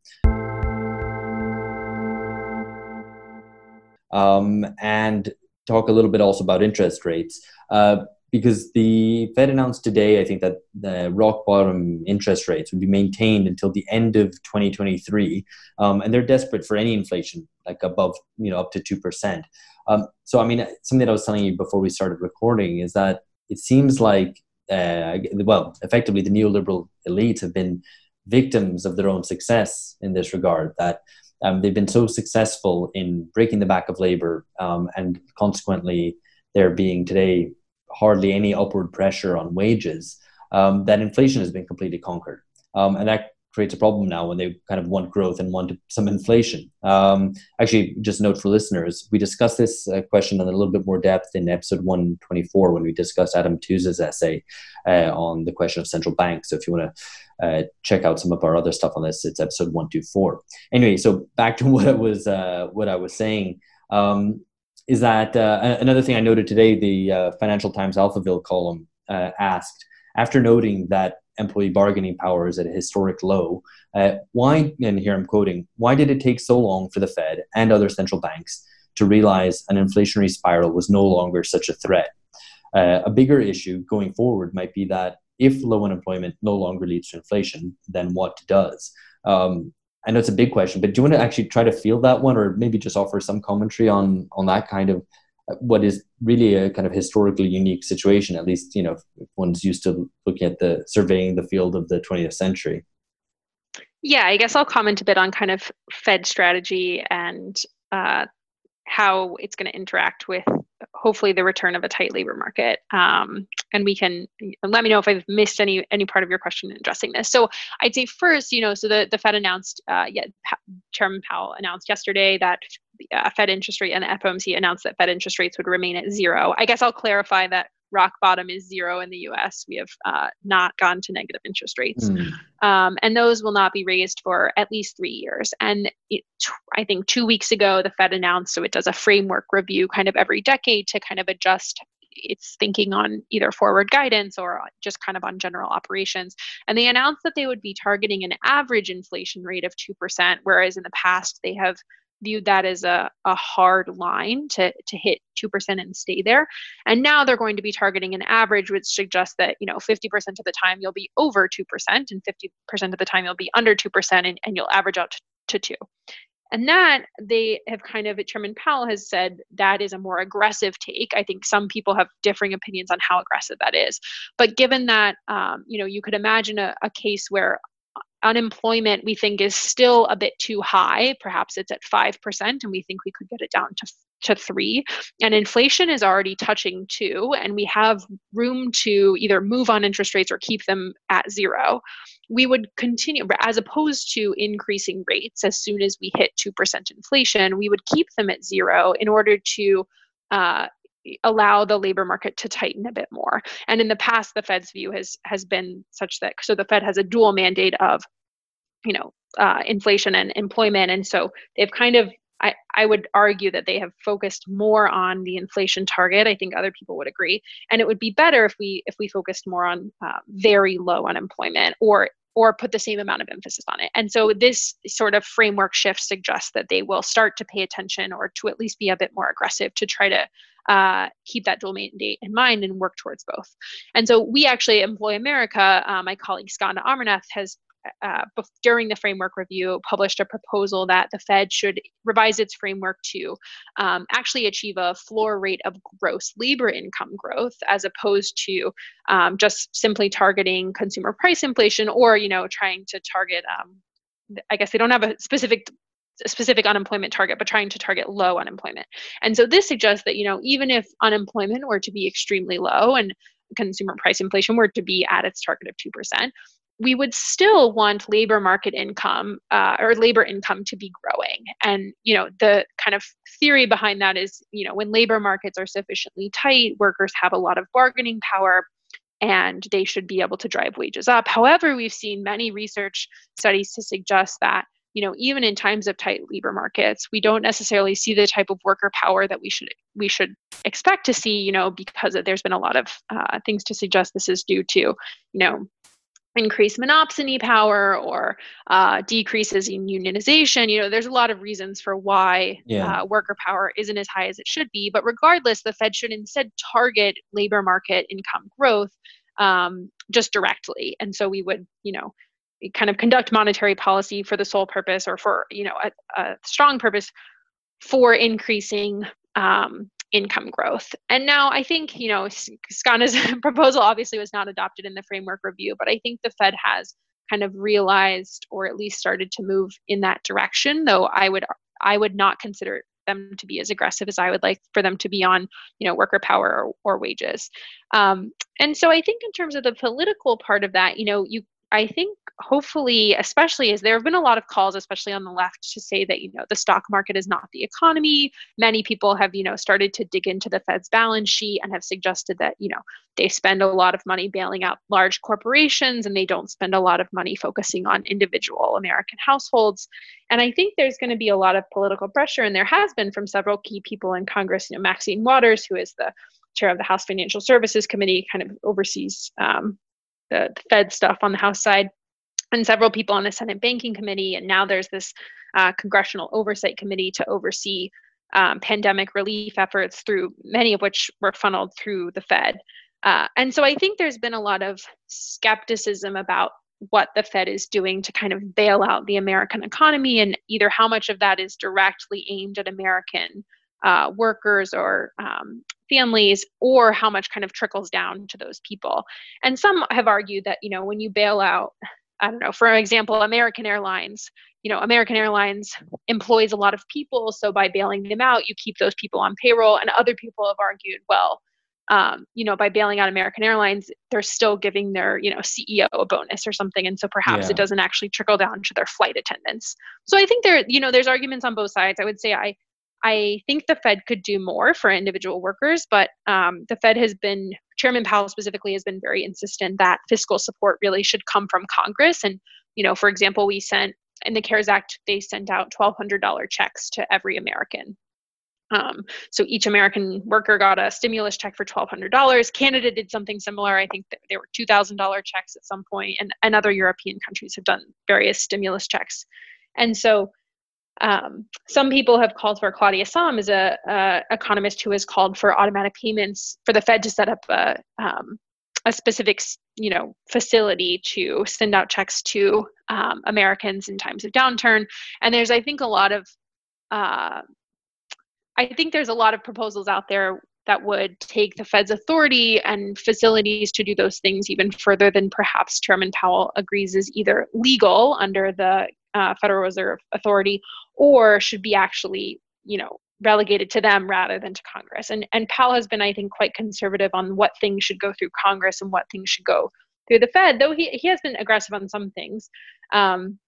Um, and talk a little bit also about interest rates. Uh, because the Fed announced today, I think that the rock bottom interest rates would be maintained until the end of 2023, um, and they're desperate for any inflation, like above, you know, up to two percent. Um, so, I mean, something that I was telling you before we started recording is that it seems like, uh, well, effectively, the neoliberal elites have been victims of their own success in this regard. That um, they've been so successful in breaking the back of labor, um, and consequently, there being today hardly any upward pressure on wages, um, that inflation has been completely conquered. Um, and that creates a problem now when they kind of want growth and want some inflation. Um, actually, just note for listeners, we discussed this uh, question in a little bit more depth in episode 124 when we discussed Adam Tooze's essay uh, on the question of central banks. So if you want to uh, check out some of our other stuff on this, it's episode 124. Anyway, so back to what I was, uh, what I was saying. Um, is that uh, another thing I noted today? The uh, Financial Times Alphaville column asked after noting that employee bargaining power is at a historic low. Uh, why? And here I'm quoting: Why did it take so long for the Fed and other central banks to realize an inflationary spiral was no longer such a threat? Uh, a bigger issue going forward might be that if low unemployment no longer leads to inflation, then what does? Um, I know it's a big question, but do you want to actually try to field that one, or maybe just offer some commentary on on that kind of what is really a kind of historically unique situation? At least you know, if one's used to looking at the surveying the field of the 20th century. Yeah, I guess I'll comment a bit on kind of Fed strategy and uh, how it's going to interact with hopefully the return of a tight labor market um, and we can let me know if i've missed any any part of your question in addressing this so i'd say first you know so the, the fed announced uh, yeah, chairman powell announced yesterday that uh, fed interest rate and the fomc announced that fed interest rates would remain at zero i guess i'll clarify that rock bottom is zero in the US. We have uh, not gone to negative interest rates. Mm. Um, and those will not be raised for at least three years. And it, I think two weeks ago, the Fed announced so it does a framework review kind of every decade to kind of adjust its thinking on either forward guidance or just kind of on general operations. And they announced that they would be targeting an average inflation rate of 2%, whereas in the past they have viewed that as a, a hard line to, to hit 2% and stay there. And now they're going to be targeting an average, which suggests that, you know, 50% of the time you'll be over 2% and 50% of the time you'll be under 2% and, and you'll average out to, to 2. And that they have kind of, Chairman Powell has said that is a more aggressive take. I think some people have differing opinions on how aggressive that is. But given that, um, you know, you could imagine a, a case where unemployment we think is still a bit too high. Perhaps it's at 5% and we think we could get it down to to 3 and inflation is already touching 2 and we have room to either move on interest rates or keep them at 0 we would continue as opposed to increasing rates as soon as we hit 2% inflation we would keep them at 0 in order to uh, allow the labor market to tighten a bit more. And in the past, the Fed's view has has been such that so the Fed has a dual mandate of, you know, uh, inflation and employment, and so they've kind of I, I would argue that they have focused more on the inflation target. I think other people would agree, and it would be better if we if we focused more on uh, very low unemployment or or put the same amount of emphasis on it. And so this sort of framework shift suggests that they will start to pay attention or to at least be a bit more aggressive to try to uh, keep that dual mandate in mind and work towards both. And so we actually, Employ America, uh, my colleague Skanda Amarnath has uh, during the framework review, published a proposal that the Fed should revise its framework to um, actually achieve a floor rate of gross labor income growth, as opposed to um, just simply targeting consumer price inflation or, you know, trying to target. Um, I guess they don't have a specific specific unemployment target, but trying to target low unemployment. And so this suggests that, you know, even if unemployment were to be extremely low and consumer price inflation were to be at its target of 2%, we would still want labor market income uh, or labor income to be growing. And you know the kind of theory behind that is you know when labor markets are sufficiently tight workers have a lot of bargaining power and they should be able to drive wages up. However we've seen many research studies to suggest that you know even in times of tight labor markets we don't necessarily see the type of worker power that we should we should expect to see you know because there's been a lot of uh, things to suggest this is due to you know increased monopsony power or uh, decreases in unionization. You know, there's a lot of reasons for why yeah. uh, worker power isn't as high as it should be. But regardless, the Fed should instead target labor market income growth um, just directly. And so we would, you know, kind of conduct monetary policy for the sole purpose or for, you know, a, a strong purpose for increasing um, income growth. And now I think, you know, Skanda's proposal obviously was not adopted in the framework review, but I think the Fed has kind of realized or at least started to move in that direction, though I would I would not consider them to be as aggressive as I would like for them to be on, you know, worker power or, or wages. Um, and so I think in terms of the political part of that, you know, you I think hopefully, especially as there have been a lot of calls, especially on the left, to say that you know the stock market is not the economy. Many people have you know started to dig into the Fed's balance sheet and have suggested that you know they spend a lot of money bailing out large corporations and they don't spend a lot of money focusing on individual American households. And I think there's going to be a lot of political pressure, and there has been from several key people in Congress. You know, Maxine Waters, who is the chair of the House Financial Services Committee, kind of oversees um, the, Fed stuff on the House side, and several people on the Senate Banking Committee. And now there's this uh, Congressional Oversight Committee to oversee um, pandemic relief efforts, through many of which were funneled through the Fed. Uh, and so I think there's been a lot of skepticism about what the Fed is doing to kind of bail out the American economy, and either how much of that is directly aimed at American uh, workers or um, families or how much kind of trickles down to those people. And some have argued that you know when you bail out i don't know for example american airlines you know american airlines employs a lot of people so by bailing them out you keep those people on payroll. And other people have argued well um, you know by bailing out american airlines they're still giving their you know ceo a bonus or something. And so perhaps yeah. it doesn't actually trickle down to their flight attendants. So i think there you know there's arguments on both sides. I would say i I think the Fed could do more for individual workers, but um, the Fed has been, Chairman Powell specifically, has been very insistent that fiscal support really should come from Congress. And, you know, for example, we sent in the CARES Act, they sent out $1,200 checks to every American. Um, so each American worker got a stimulus check for $1,200. Canada did something similar. I think there were $2,000 checks at some point, and, and other European countries have done various stimulus checks. And so um, some people have called for Claudia Sahm, is a, a, economist who has called for automatic payments for the Fed to set up a, um, a specific, you know, facility to send out checks to um, Americans in times of downturn. And there's, I think, a lot of, uh, I think there's a lot of proposals out there that would take the Fed's authority and facilities to do those things even further than perhaps Chairman Powell agrees is either legal under the uh, Federal Reserve Authority or should be actually, you know, relegated to them rather than to Congress. And and Powell has been, I think, quite conservative on what things should go through Congress and what things should go through the Fed, though he, he has been aggressive on some things. Um,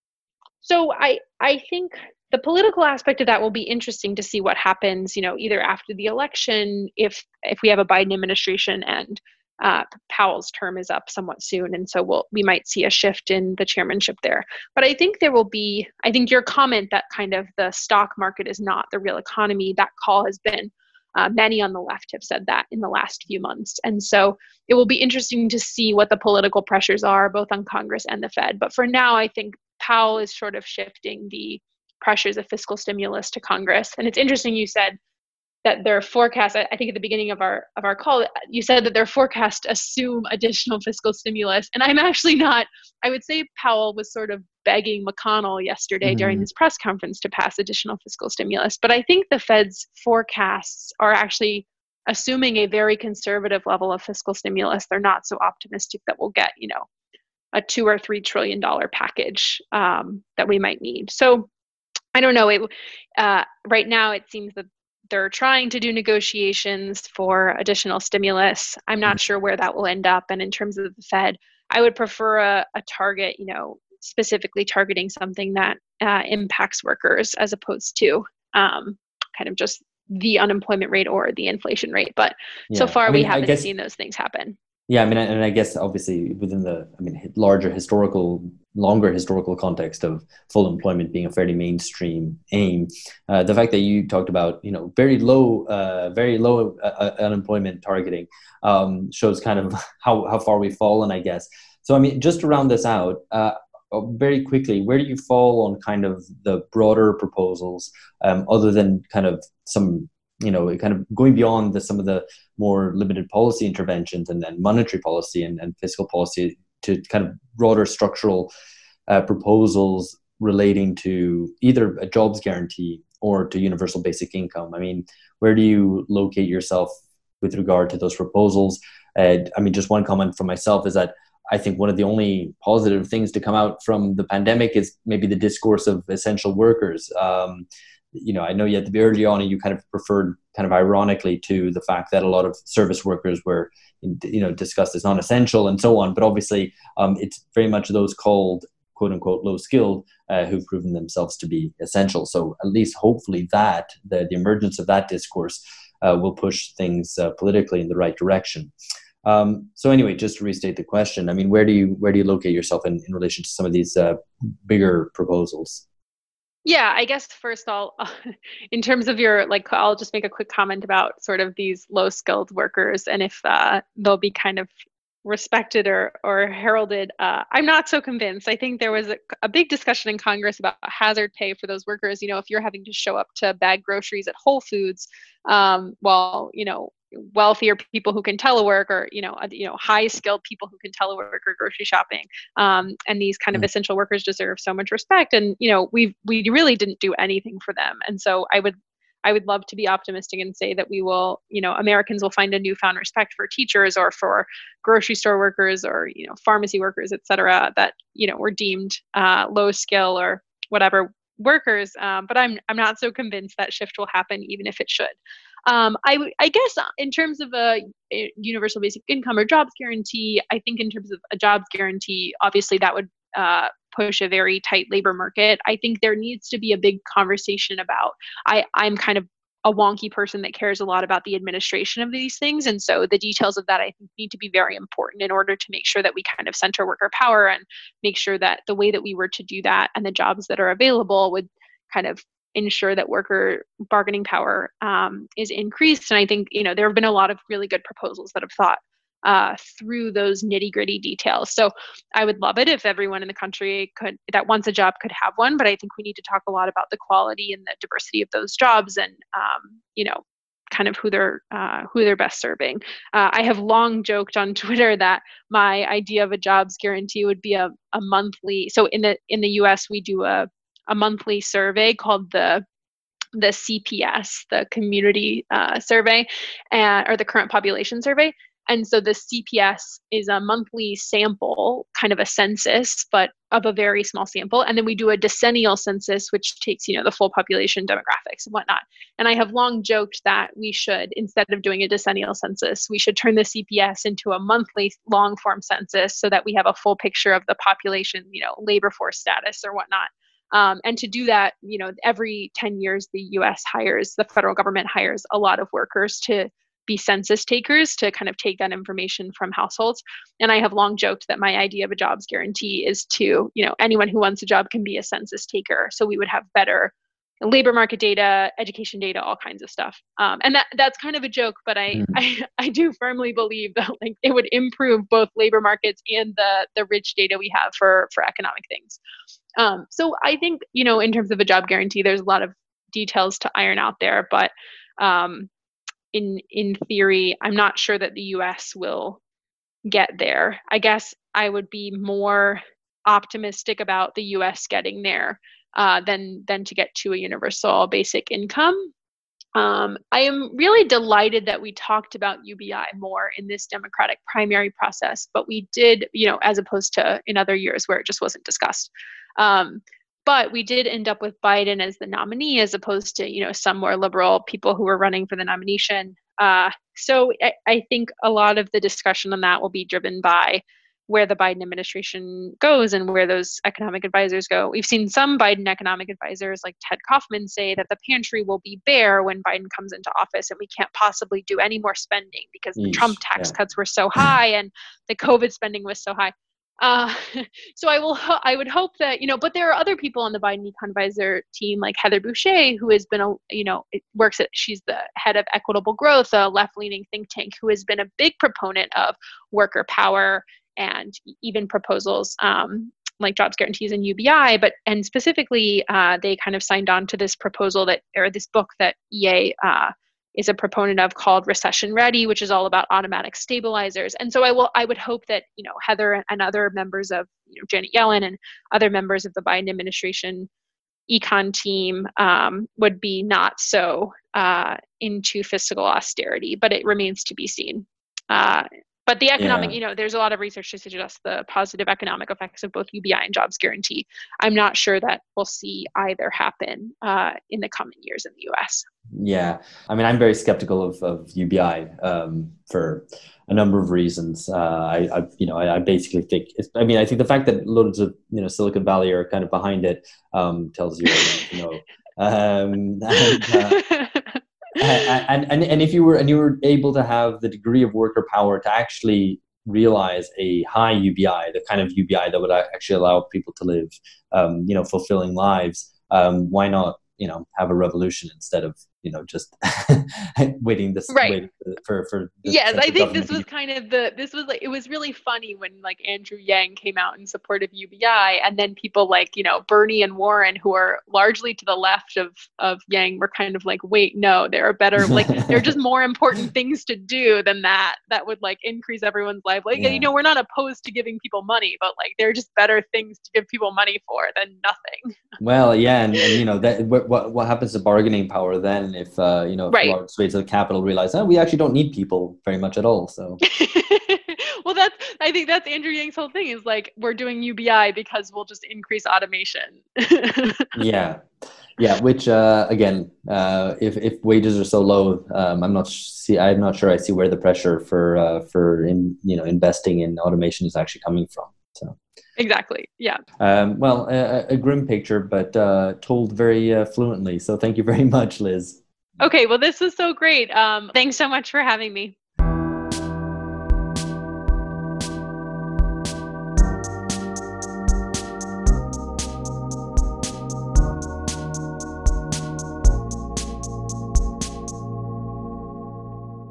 so I I think the political aspect of that will be interesting to see what happens, you know, either after the election, if if we have a Biden administration and uh, Powell's term is up somewhat soon, and so we'll we might see a shift in the chairmanship there. But I think there will be. I think your comment that kind of the stock market is not the real economy. That call has been Uh, many on the left have said that in the last few months. And so it will be interesting to see what the political pressures are, both on Congress and the Fed. But for now, I think Powell is sort of shifting the pressures of fiscal stimulus to Congress. And it's interesting you said that their forecast i think at the beginning of our of our call you said that their forecast assume additional fiscal stimulus and i'm actually not i would say powell was sort of begging mcconnell yesterday mm-hmm. during his press conference to pass additional fiscal stimulus but i think the fed's forecasts are actually assuming a very conservative level of fiscal stimulus they're not so optimistic that we'll get you know a two or three trillion dollar package um, that we might need so I don't know. It, uh, right now, it seems that they're trying to do negotiations for additional stimulus. I'm not mm-hmm. sure where that will end up. And in terms of the Fed, I would prefer a, a target, you know, specifically targeting something that uh, impacts workers as opposed to um, kind of just the unemployment rate or the inflation rate. But yeah. so far, I mean, we haven't guess, seen those things happen. Yeah, I mean, and I guess obviously within the, I mean, larger historical, longer historical context of full employment being a fairly mainstream aim, uh, the fact that you talked about, you know, very low, uh, very low uh, uh unemployment targeting um, shows kind of how how far we've fallen, I guess. So, I mean, just to round this out, uh, uh, very quickly, where do you fall on kind of the broader proposals, um, other than kind of some you know, kind of going beyond the, some of the more limited policy interventions and, and monetary policy and, and fiscal policy to kind of broader structural uh, proposals relating to either a jobs guarantee or to universal basic income. I mean, where do you locate yourself with regard to those proposals? I mean, just one comment from myself is that I think one of the only positive things to come out from the pandemic is maybe the discourse of essential workers. Um, you know, I know you to be early on, you kind of preferred, kind of ironically, to the fact that a lot of service workers were, you know, discussed as non-essential and so on. But obviously, um, it's very much those called "quote unquote" low skilled uh, who've proven themselves to be essential. So at least, hopefully, that the the emergence of that discourse uh, will push things uh, politically in the right direction. Um, so anyway, just to restate the question, I mean, where do you where do you locate yourself in, in relation to some of these uh, bigger proposals? Yeah, I guess first all, in terms of your like, I'll just make a quick comment about sort of these low skilled workers and if uh, they'll be kind of respected or or heralded. Uh, I'm not so convinced. I think there was a, a, big discussion in Congress about hazard pay for those workers. You know, if you're having to show up to bag groceries at Whole Foods, um, while you know wealthier people who can telework or you know you know high skilled people who can telework or grocery shopping um, and these kind of mm. essential workers deserve so much respect. And you know we we really didn't do anything for them. And so i would i would love to be optimistic and say that we will you know americans will find a newfound respect for teachers or for grocery store workers or you know pharmacy workers et cetera that you know were deemed uh, low skill or whatever workers. Um, but i'm i'm not so convinced that shift will happen even if it should um, I, I guess uh, in terms of a, universal basic income or jobs guarantee, I think in terms of a jobs guarantee, obviously that would uh, push a very tight labor market. I think there needs to be a big conversation about. I I'm kind of a wonky person that cares a lot about the administration of these things. And so the details of that I think need to be very important in order to make sure that we kind of center worker power and make sure that the way that we were to do that and the jobs that are available would kind of ensure that worker bargaining power um, is increased. And I think you know there have been a lot of really good proposals that have thought uh, through those nitty gritty details. So I would love it if everyone in the country could that wants a job could have one. But I think we need to talk a lot about the quality and the diversity of those jobs, and um, you know kind of who they're uh, who they're best serving. Uh, I have long joked on Twitter that my idea of a jobs guarantee would be a, a monthly. So in the in the U.S. we do a a monthly survey called the the CPS, the Community uh, Survey, and, or the Current Population Survey. And so the CPS is a monthly sample, kind of a census, but of a very small sample. And then we do a decennial census, which takes, you know, the full population demographics and whatnot. And I have long joked that we should, instead of doing a decennial census, we should turn the CPS into a monthly long form census so that we have a full picture of the population, you know, labor force status or whatnot. Um, and to do that, you know, every 10 years, the US hires, the federal government hires a lot of workers to be census takers to kind of take that information from households. And I have long joked that my idea of a jobs guarantee is to, you know, anyone who wants a job can be a census taker. So we would have better labor market data, education data, all kinds of stuff. Um, and that that's kind of a joke, but I, mm. I I do firmly believe that like it would improve both labor markets and the the rich data we have for for economic things. Um, so I think you know in terms of a job guarantee, there's a lot of details to iron out there, but um, in in theory, I'm not sure that the U.S. will get there. I guess I would be more optimistic about the U.S. getting there uh, than than to get to a universal basic income. Um, I am really delighted that we talked about UBI more in this Democratic primary process, but we did, you know, as opposed to in other years where it just wasn't discussed. Um, but we did end up with Biden as the nominee, as opposed to, you know, some more liberal people who were running for the nomination. Uh, so I, I think a lot of the discussion on that will be driven by where the Biden administration goes and where those economic advisors go. We've seen some Biden economic advisors, like Ted Kaufman, say that the pantry will be bare when Biden comes into office and we can't possibly do any more spending because the Trump tax yeah. cuts were so high and the COVID spending was so high. Uh, so I will, ho- I would hope that you know, but there are other people on the Biden Econ Advisor team, like Heather Boushey, who has been a, you know, works at, she's the head of Equitable Growth, a left-leaning think tank, who has been a big proponent of worker power and even proposals um, like jobs guarantees and UBI, but and specifically uh, they kind of signed on to this proposal that or this book that EA uh, is a proponent of called Recession Ready, which is all about automatic stabilizers. And so I will I would hope that you know Heather and other members of you know Janet Yellen and other members of the Biden administration econ team um, would be not so uh, into fiscal austerity, but it remains to be seen. Uh, but the economic, yeah. you know, there's a lot of research to suggest the positive economic effects of both UBI and jobs guarantee. I'm not sure that we'll see either happen uh, in the coming years in the US. Yeah. I mean, I'm very skeptical of, of UBI um, for a number of reasons. Uh, I, I, you know, I, I basically think, I mean, I think the fact that loads of, you know, Silicon Valley are kind of behind it um, tells you, you know, um, and, uh, and, and and if you were and you were able to have the degree of worker power to actually realize a high UBI, the kind of UBI that would actually allow people to live, um, you know, fulfilling lives, um, why not, you know, have a revolution instead of you know just waiting this right. waiting for for yes i think this was kind of the this was like it was really funny when like andrew yang came out in support of ubi and then people like you know bernie and warren who are largely to the left of of yang were kind of like wait no there are better like there are just more important things to do than that that would like increase everyone's life. Like yeah. you know we're not opposed to giving people money but like there are just better things to give people money for than nothing. Well yeah and, and you know that what what happens to bargaining power then if uh, you know right. large swathes of capital realize oh, we actually don't need people very much at all so. Well that's i think that's andrew yang's whole thing is like we're doing ubi because we'll just increase automation. Yeah. Yeah which uh, again uh, if, if wages are so low um, i'm not see i'm not sure i see where the pressure for uh, for in you know investing in automation is actually coming from so. Exactly yeah. Um, well a, a, grim picture but uh, told very uh, fluently so thank you very much liz okay well this was so great um, thanks so much for having me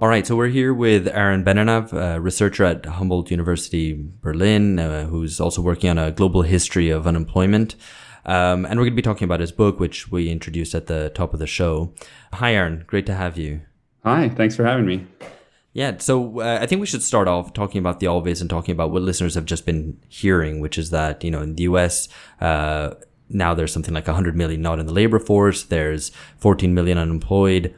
All right, so we're here with Aaron Benanav, a researcher at Humboldt University Berlin, uh, who's also working on a global history of unemployment. Um, and we're going to be talking about his book, which we introduced at the top of the show. Hi, Aaron. Great to have you. Hi, thanks for having me. Yeah, so uh, I think we should start off talking about the obvious and talking about what listeners have just been hearing, which is that, you know, in the US, uh, now there's something like 100 million not in the labor force, there's 14 million unemployed.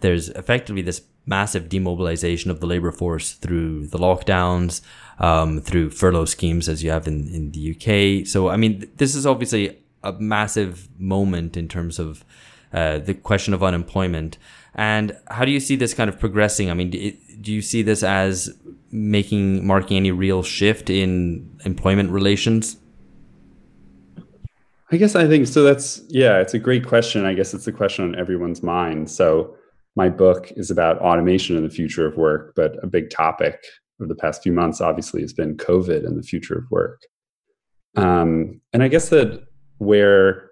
There's effectively this massive demobilization of the labor force through the lockdowns, um, through furlough schemes as you have in, in the UK. So, I mean, this is obviously a massive moment in terms of uh, the question of unemployment. And how do you see this kind of progressing? I mean, do you see this as making, marking any real shift in employment relations? I guess I think so. That's, yeah, it's a great question. I guess it's a question on everyone's mind. So, my book is about automation and the future of work, but a big topic of the past few months obviously has been COVID and the future of work. Um, and I guess that where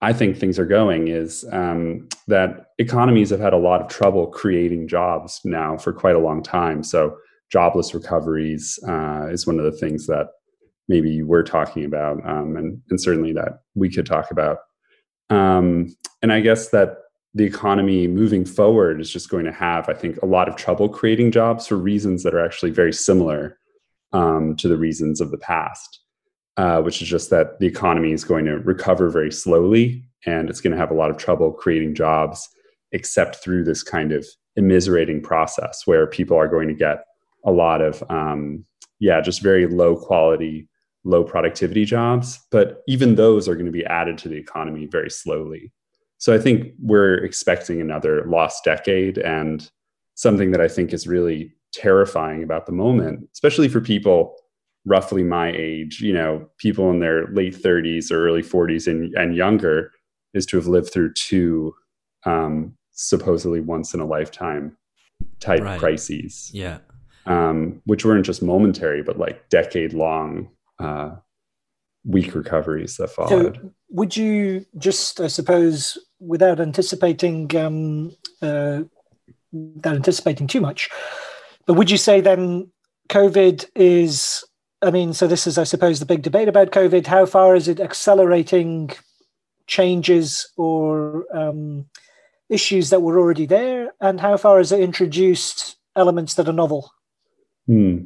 I think things are going is um, that economies have had a lot of trouble creating jobs now for quite a long time. So jobless recoveries uh, is one of the things that maybe we're talking about, um, and, and certainly that we could talk about. Um, and I guess that the economy moving forward is just going to have, I think, a lot of trouble creating jobs for reasons that are actually very similar um, to the reasons of the past, uh, which is just that the economy is going to recover very slowly and it's going to have a lot of trouble creating jobs, except through this kind of immiserating process where people are going to get a lot of, um, yeah, just very low quality, low productivity jobs. But even those are going to be added to the economy very slowly. So I think we're expecting another lost decade and something that I think is really terrifying about the moment, especially for people roughly my age, you know, people in their late 30s or early 40s and, and younger, is to have lived through two um, supposedly once in a lifetime type right. crises. Yeah. Um, which weren't just momentary, but like decade long uh, weak recoveries that followed. So would you just, I suppose, without anticipating um, uh, without anticipating too much, but would you say then COVID is? I mean, so this is, I suppose, the big debate about COVID. How far is it accelerating changes or um, issues that were already there, and how far has it introduced elements that are novel? Hmm.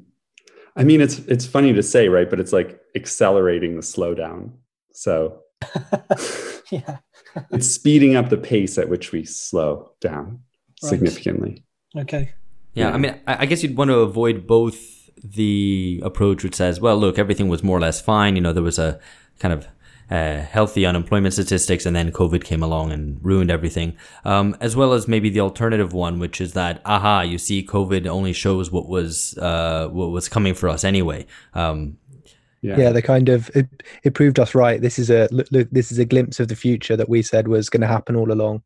I mean, it's it's funny to say, right? But it's like accelerating the slowdown. So yeah, it's speeding up the pace at which we slow down right. significantly. Okay. Yeah, yeah, I mean, I guess you'd want to avoid both the approach which says, well, look, everything was more or less fine. You know, there was a kind of uh, healthy unemployment statistics, and then COVID came along and ruined everything. Um, as well as maybe the alternative one, which is that aha, you see, COVID only shows what was uh, what was coming for us anyway. Um, yeah. yeah, the kind of it, it proved us right. This is a look, look, this is a glimpse of the future that we said was going to happen all along.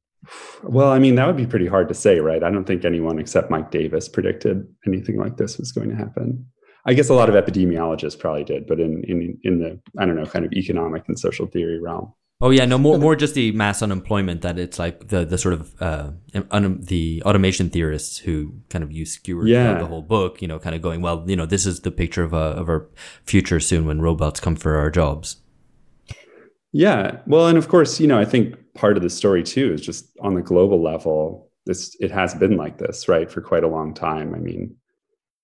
Well, I mean, that would be pretty hard to say, right? I don't think anyone except Mike Davis predicted anything like this was going to happen. I guess a lot of epidemiologists probably did, but in in in the I don't know kind of economic and social theory realm. Oh yeah, no more more just the mass unemployment that it's like the the sort of uh, un, the automation theorists who kind of use skewer yeah. the whole book, you know, kind of going well, you know, this is the picture of a of our future soon when robots come for our jobs. Yeah, well, and of course, you know, I think part of the story too is just on the global level. This it has been like this, right, for quite a long time. I mean,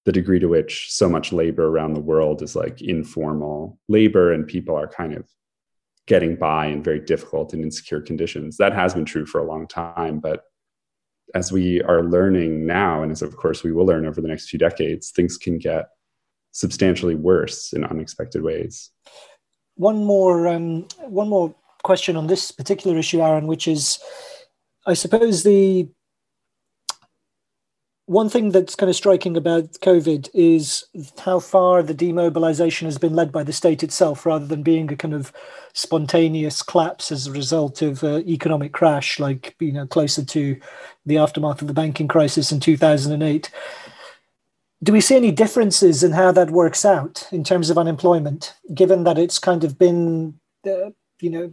the degree to which so much labor around the world is like informal labor and people are kind of getting by in very difficult and insecure conditions. That has been true for a long time, but as we are learning now, and as of course we will learn over the next few decades, things can get substantially worse in unexpected ways. One more, um, one more question on this particular issue, Aaron, which is, I suppose the one thing that's kind of striking about COVID is how far the demobilization has been led by the state itself rather than being a kind of spontaneous collapse as a result of uh, economic crash, like, you know, closer to the aftermath of the banking crisis in 2008. Do we see any differences in how that works out in terms of unemployment, given that it's kind of been, uh, you know,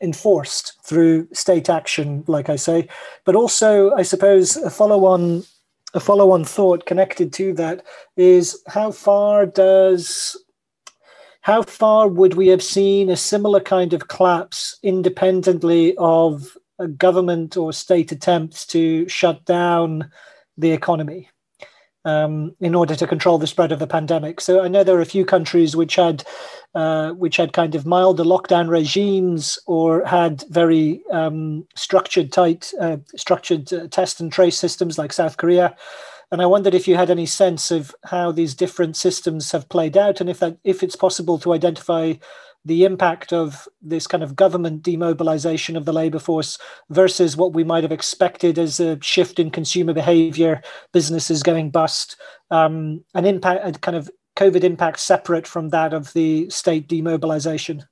enforced through state action, like I say, but also, I suppose, a follow on a follow on thought connected to that is how far does how far would we have seen a similar kind of collapse independently of a government or state attempts to shut down the economy um, in order to control the spread of the pandemic? So I know there are a few countries which had uh, which had kind of milder lockdown regimes or had very um, structured, tight, uh, structured uh, test and trace systems like South Korea. And I wondered if you had any sense of how these different systems have played out, and if that, if it's possible to identify the impact of this kind of government demobilization of the labor force versus what we might have expected as a shift in consumer behavior, businesses going bust, um, an impact, a kind of COVID impact separate from that of the state demobilization?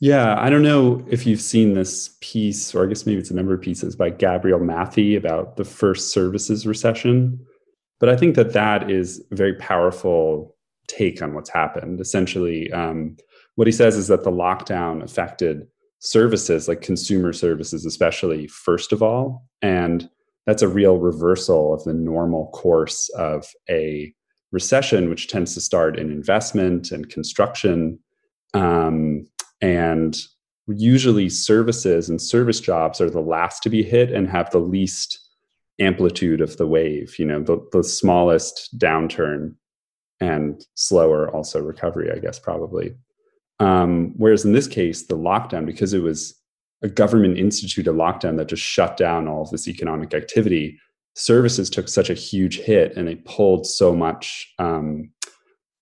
Yeah, I don't know if you've seen this piece, or I guess maybe it's a number of pieces by Gabriel Mathy about the first services recession. But I think that that is a very powerful take on what's happened. Essentially, um, what he says is that the lockdown affected services like consumer services especially first of all and that's a real reversal of the normal course of a recession which tends to start in investment and construction um, and usually services and service jobs are the last to be hit and have the least amplitude of the wave you know the, the smallest downturn and slower also recovery i guess probably. Um, whereas in this case, the lockdown, because it was a government instituted lockdown that just shut down all of this economic activity, services took such a huge hit and they pulled so much um,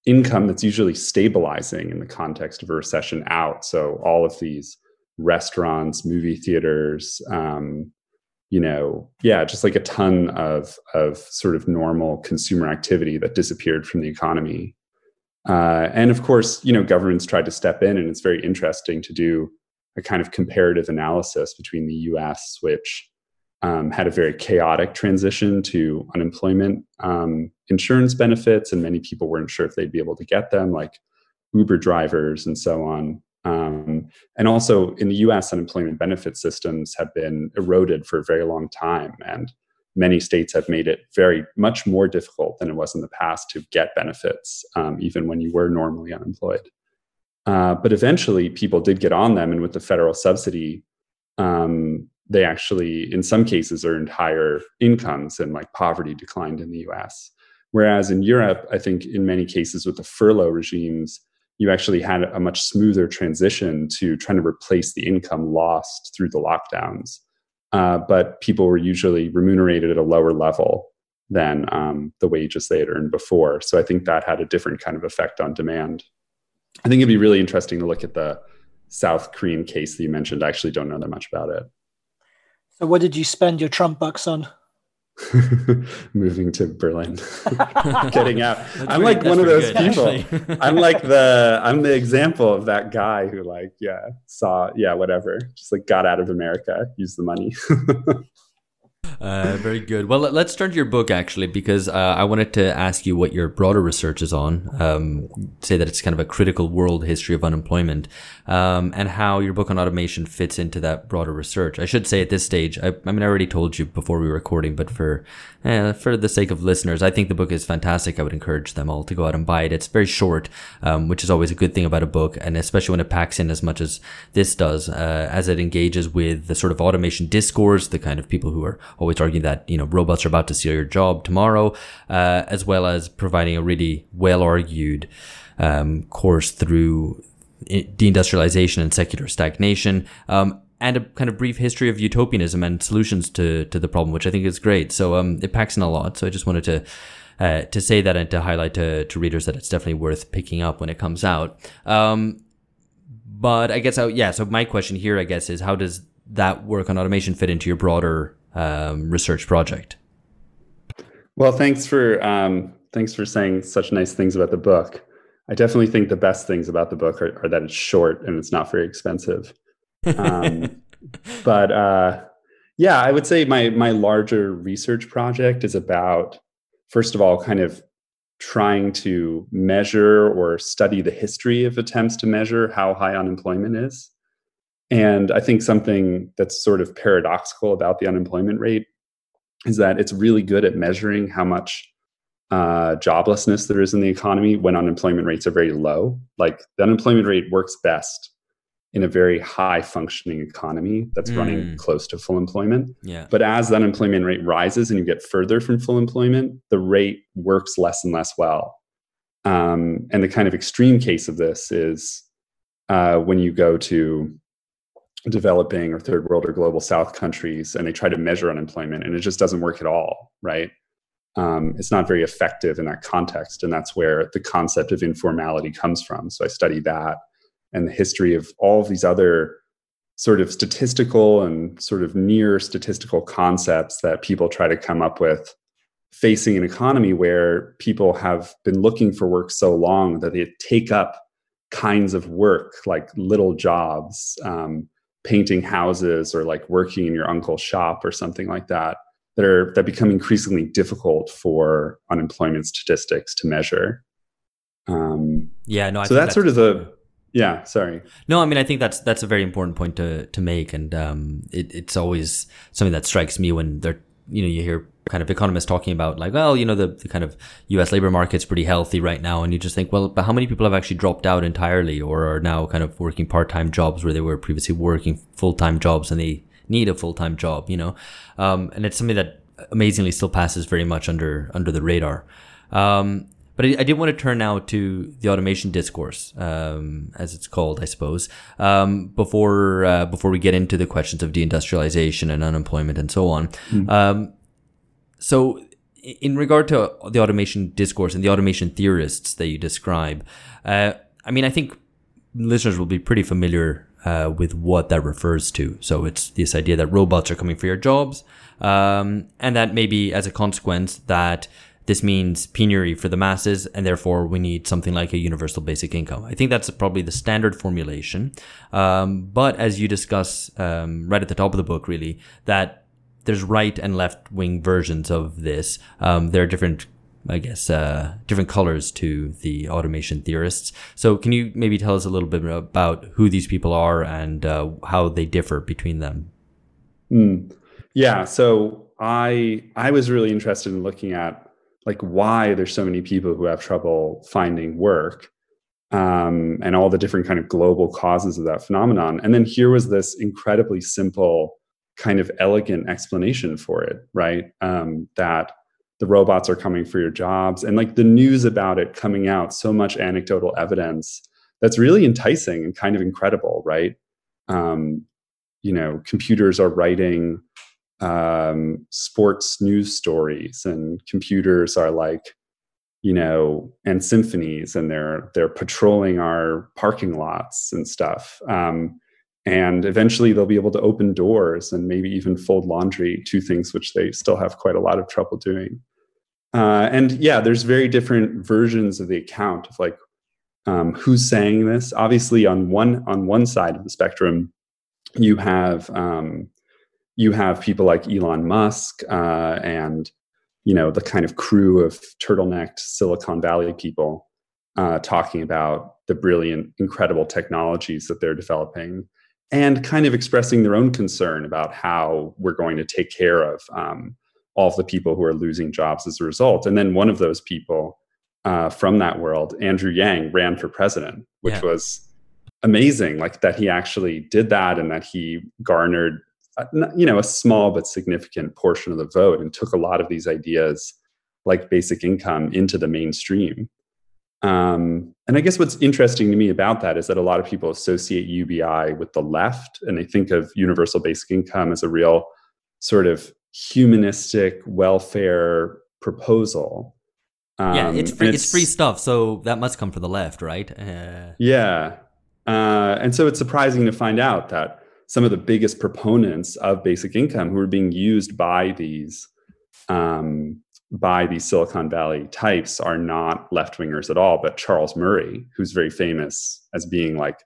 income that's usually stabilizing in the context of a recession out. So all of these restaurants, movie theaters, um, you know, yeah, just like a ton of of sort of normal consumer activity that disappeared from the economy uh, and of course, you know, governments tried to step in, and it's very interesting to do a kind of comparative analysis between the U.S., which um, had a very chaotic transition to unemployment um, insurance benefits, and many people weren't sure if they'd be able to get them, like Uber drivers and so on. Um, and also in the US, unemployment benefit systems have been eroded for a very long time. And many states have made it very much more difficult than it was in the past to get benefits, um, even when you were normally unemployed. Uh, but eventually, people did get on them, and with the federal subsidy, um, they actually, in some cases, earned higher incomes, and like poverty declined in the U.S. Whereas in Europe, I think in many cases with the furlough regimes, you actually had a much smoother transition to trying to replace the income lost through the lockdowns uh, but people were usually remunerated at a lower level than um, the wages they had earned before. So I think that had a different kind of effect on demand. I think it'd be really interesting to look at the South Korean case that you mentioned. I actually don't know that much about it. So, what did you spend your Trump bucks on? moving to Berlin, getting out. That's I'm like one of those good, people. I'm like the I'm the example of that guy who like yeah saw yeah whatever just like got out of America, used the money. Uh, very good. Well, let's turn to your book actually, because uh, I wanted to ask you what your broader research is on. Um, say that it's kind of a critical world history of unemployment, um, and how your book on automation fits into that broader research. I should say at this stage, I, I mean, I already told you before we were recording, but for eh, for the sake of listeners, I think the book is fantastic. I would encourage them all to go out and buy it. It's very short, um, which is always a good thing about a book, and especially when it packs in as much as this does, uh, as it engages with the sort of automation discourse, the kind of people who are always arguing that you know robots are about to steal your job tomorrow, uh, as well as providing a really well argued um, course through deindustrialization and secular stagnation. Um, and a kind of brief history of utopianism and solutions to to the problem, which I think is great. So um, it packs in a lot. So I just wanted to uh, to say that and to highlight to, to readers that it's definitely worth picking up when it comes out. Um, but I guess, I, yeah. So my question here, I guess, is how does that work on automation fit into your broader um, research project? Well, thanks for um, thanks for saying such nice things about the book. I definitely think the best things about the book are, are that it's short and it's not very expensive. Um, but uh, yeah, I would say my my larger research project is about first of all, kind of trying to measure or study the history of attempts to measure how high unemployment is. And I think something that's sort of paradoxical about the unemployment rate is that it's really good at measuring how much uh, joblessness there is in the economy when unemployment rates are very low. Like the unemployment rate works best in a very high functioning economy that's mm. running close to full employment. Yeah. But as the unemployment rate rises and you get further from full employment, the rate works less and less well. Um, and the kind of extreme case of this is uh, when you go to developing or third world or global south countries and they try to measure unemployment and it just doesn't work at all right? Um, it's not very effective in that context and that's where the concept of informality comes from. So i study that and the history of all of these other sort of statistical and sort of near statistical concepts that people try to come up with facing an economy where people have been looking for work so long that they take up kinds of work like little jobs um, painting houses or like working in your uncle's shop or something like that that are that become increasingly difficult for unemployment statistics to measure. Um, yeah, no. I so that's, that's, sort of the yeah, sorry. No, I mean I think that's that's a very important point to to make, and um, it, it's always something that strikes me when they're you know you hear kind of economists talking about like well you know the, the kind of U.S. labor market's pretty healthy right now, and you just think well, but how many people have actually dropped out entirely or are now kind of working part time jobs where they were previously working full time jobs and they need a full time job, you know, um, and it's something that amazingly still passes very much under under the radar. Um, but I, I, did want to turn now to the automation discourse, um, as it's called, I suppose, um, before uh, before we get into the questions of deindustrialization and unemployment and so on. Mm. So, in regard to the automation discourse and the automation theorists that you describe, uh, I mean, I think listeners will be pretty familiar uh, with what that refers to. So it's this idea that robots are coming for your jobs, um, and that maybe as a consequence that this means penury for the masses, and therefore we need something like a universal basic income. I think that's probably the standard formulation. Um, but as you discuss um, right at the top of the book, really, that there's right and left wing versions of this. Um, there are different I guess, uh, different colors to the automation theorists. So, can you maybe tell us a little bit about who these people are and uh, how they differ between them? Mm. Yeah. So, I I was really interested in looking at like why there's so many people who have trouble finding work um, and all the different kind of global causes of that phenomenon and then here was this incredibly simple kind of elegant explanation for it right? Um, that the robots are coming for your jobs and like the news about it coming out so much anecdotal evidence that's really enticing and kind of incredible right? Um, you know computers are writing um, sports news stories and computers are like you know and symphonies and they're they're patrolling our parking lots and stuff. Um, and eventually they'll be able to open doors and maybe even fold laundry two things which they still have quite a lot of trouble doing. Uh, and yeah there's very different versions of the account of like um, who's saying this. Obviously on one on one side of the spectrum you have um, you have people like Elon Musk uh, and you know the kind of crew of turtlenecked Silicon Valley people uh, talking about the brilliant, incredible technologies that they're developing, and kind of expressing their own concern about how we're going to take care of um, all of the people who are losing jobs as a result. And then one of those people uh, from that world, Andrew Yang, ran for president, which yeah. was amazing. Like that he actually did that, and that he garnered you know a small but significant portion of the vote and took a lot of these ideas like basic income into the mainstream um, and i guess what's interesting to me about that is that a lot of people associate ubi with the left and they think of universal basic income as a real sort of humanistic welfare proposal. Um, yeah it's free, it's, it's, free stuff so that must come from the left right? Uh... yeah. Uh, and so it's surprising to find out that some of the biggest proponents of basic income who are being used by these um, by these Silicon Valley types are not left wingers at all, but Charles Murray, who's very famous as being like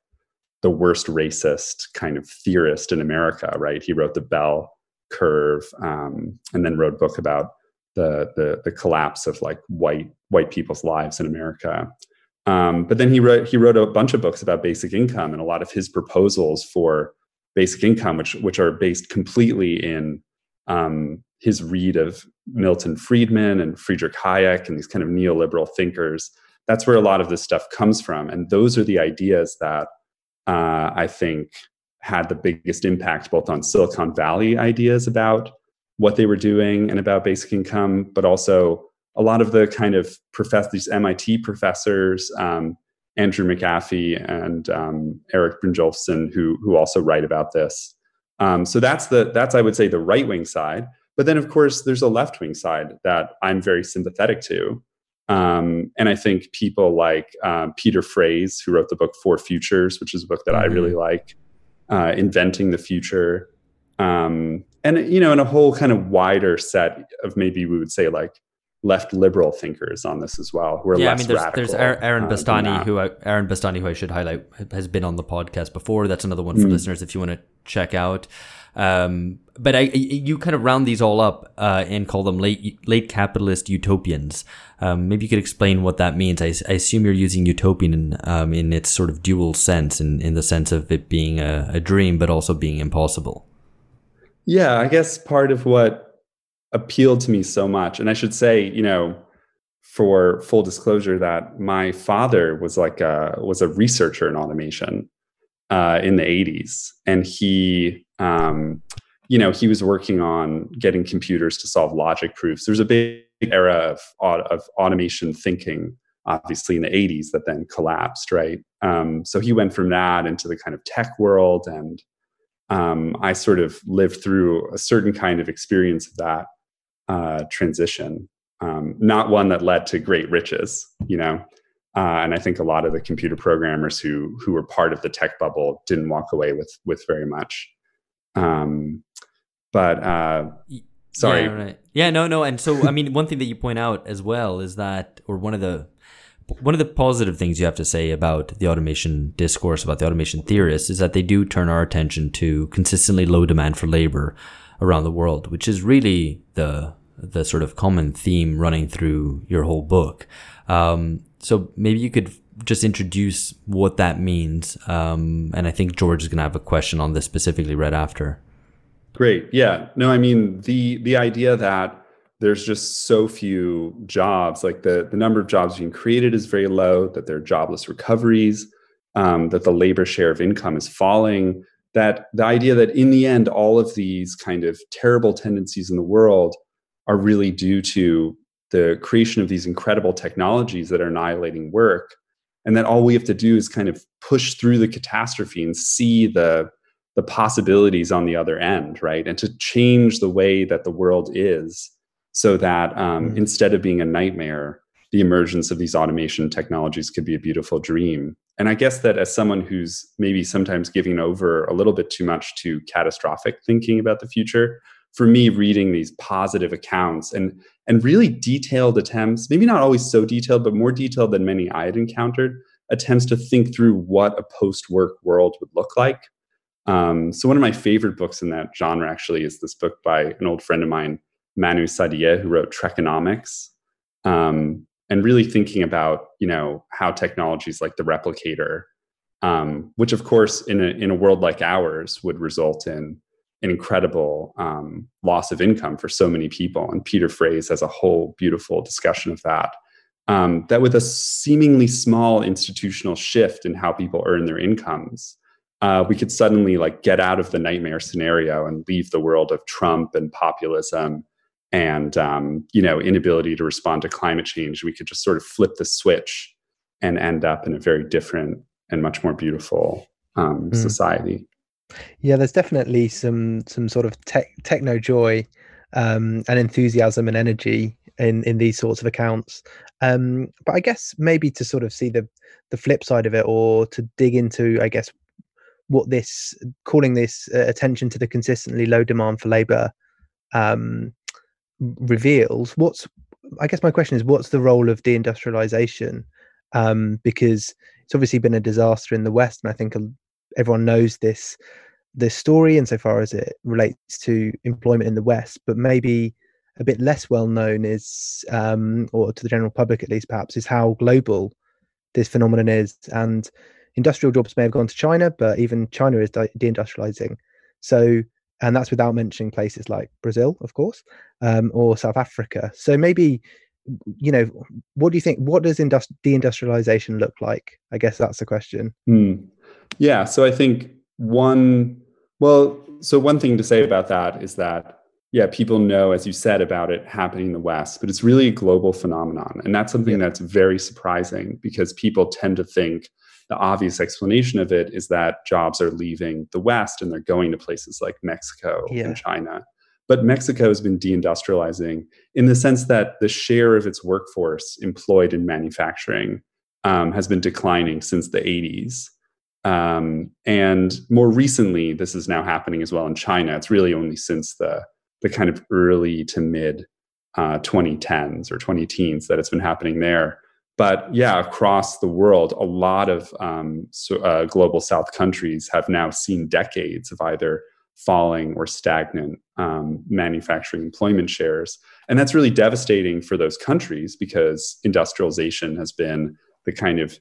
the worst racist kind of theorist in America, right? He wrote the Bell Curve, um, and then wrote a book about the, the the collapse of like white white people's lives in America. Um, but then he wrote he wrote a bunch of books about basic income, and a lot of his proposals for basic income, which which are based completely in um, his read of Milton Friedman and Friedrich Hayek and these kind of neoliberal thinkers. That's where a lot of this stuff comes from, and those are the ideas that uh, I think had the biggest impact both on Silicon Valley ideas about what they were doing and about basic income, but also a lot of the kind of profess these MIT professors um, Andrew McAfee and um, Erik Brynjolfsson, who who also write about this. Um, so that's the that's I would say the right wing side. But then of course there's a left wing side that I'm very sympathetic to, um, and I think people like um, Peter Frase, who wrote the book Four Futures, which is a book that mm-hmm. I really like, uh, inventing the future, um, and you know, in a whole kind of wider set of maybe we would say like left liberal thinkers on this as well who are yeah, less I mean, there's, radical. there's Aaron uh, Bastani, who I, Aaron Bastani, who I should highlight, has been on the podcast before. That's another one for Mm. listeners if you want to check out. Um, but I, you kind of round these all up uh, and call them late late capitalist utopians. Um, maybe you could explain what that means. I, I assume you're using utopian um, in its sort of dual sense, in, in the sense of it being a, a dream, but also being impossible. Yeah, I guess part of what appealed to me so much, and I should say, you know, for full disclosure, that my father was like a was a researcher in automation uh, in the '80s, and he, um, you know, he was working on getting computers to solve logic proofs. There's a big era of of automation thinking, obviously in the '80s, that then collapsed, right? Um, so he went from that into the kind of tech world and um, I sort of lived through a certain kind of experience of that uh, transition, um, not one that led to great riches, you know. Uh, and I think a lot of the computer programmers who who were part of the tech bubble didn't walk away with with very much. Um, but uh, sorry, Yeah, right. Yeah, no, no. And so, I mean, one thing that you point out as well is that, or one of the one of the positive things you have to say about the automation discourse about the automation theorists is that they do turn our attention to consistently low demand for labor around the world, which is really the the sort of common theme running through your whole book. Um, so maybe you could just introduce what that means. Um, and I think George is going to have a question on this specifically right after. Great. Yeah. No, I mean the the idea that there's just so few jobs, like the the number of jobs being created is very low, that there are jobless recoveries, um, that the labor share of income is falling, that the idea that in the end all of these kind of terrible tendencies in the world are really due to the creation of these incredible technologies that are annihilating work and that all we have to do is kind of push through the catastrophe and see the the possibilities on the other end right and to change the way that the world is so that um, Mm. instead of being a nightmare the emergence of these automation technologies could be a beautiful dream and i guess that as someone who's maybe sometimes giving over a little bit too much to catastrophic thinking about the future for me reading these positive accounts and and really detailed attempts maybe not always so detailed but more detailed than many i had encountered attempts to think through what a post-work world would look like. Um, so one of my favorite books in that genre actually is this book by an old friend of mine Manu Saadia who wrote trekonomics um, and really thinking about you know how technologies like the replicator um, which of course in a, in a world like ours would result in an incredible um, loss of income for so many people. And Peter Frase has a whole beautiful discussion of that. Um, that with a seemingly small institutional shift in how people earn their incomes, uh, we could suddenly like get out of the nightmare scenario and leave the world of Trump and populism and um, you know inability to respond to climate change. We could just sort of flip the switch and end up in a very different and much more beautiful um, Mm. society. Yeah, there's definitely some some sort of tech, techno joy um, and enthusiasm and energy in in these sorts of accounts. Um, but I guess maybe to sort of see the the flip side of it, or to dig into, I guess, what this calling this uh, attention to the consistently low demand for labour um, reveals. What's I guess my question is, what's the role of deindustrialization? Um, because it's obviously been a disaster in the West, and I think everyone knows this this story insofar as it relates to employment in the West, but maybe a bit less well known is, um, or to the general public at least, perhaps, is how global this phenomenon is. And industrial jobs may have gone to China, but even China is de- deindustrializing. So, and that's without mentioning places like Brazil, of course, um, or South Africa. So maybe, you know, what do you think? What does industri- deindustrialization look like? I guess that's the question. Hmm. Yeah. So I think one, well, so one thing to say about that is that, yeah, people know, as you said, about it happening in the West, but it's really a global phenomenon. And that's something that's very surprising because people tend to think the obvious explanation of it is that jobs are leaving the West and they're going to places like Mexico Yeah. and China. But Mexico has been deindustrializing in the sense that the share of its workforce employed in manufacturing um, has been declining since the 80s. Um, and more recently, this is now happening as well in China. It's really only since the the kind of early to mid uh, 2010s or 20 teens that it's been happening there. But yeah, across the world, a lot of um, so, uh, global South countries have now seen decades of either falling or stagnant um, manufacturing employment shares. And that's really devastating for those countries because industrialization has been the kind of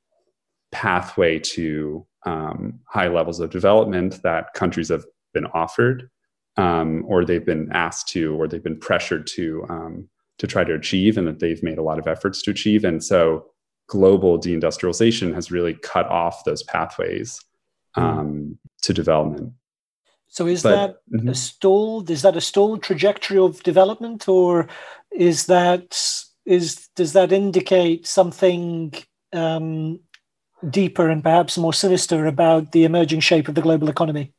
pathway to um, high levels of development that countries have been offered um, or they've been asked to or they've been pressured to um, to try to achieve and that they've made a lot of efforts to achieve and so global deindustrialization has really cut off those pathways mm. to development so is but, that mm-hmm. a stalled? Is that a stalled trajectory of development, or is that is does that indicate something um, deeper and perhaps more sinister about the emerging shape of the global economy?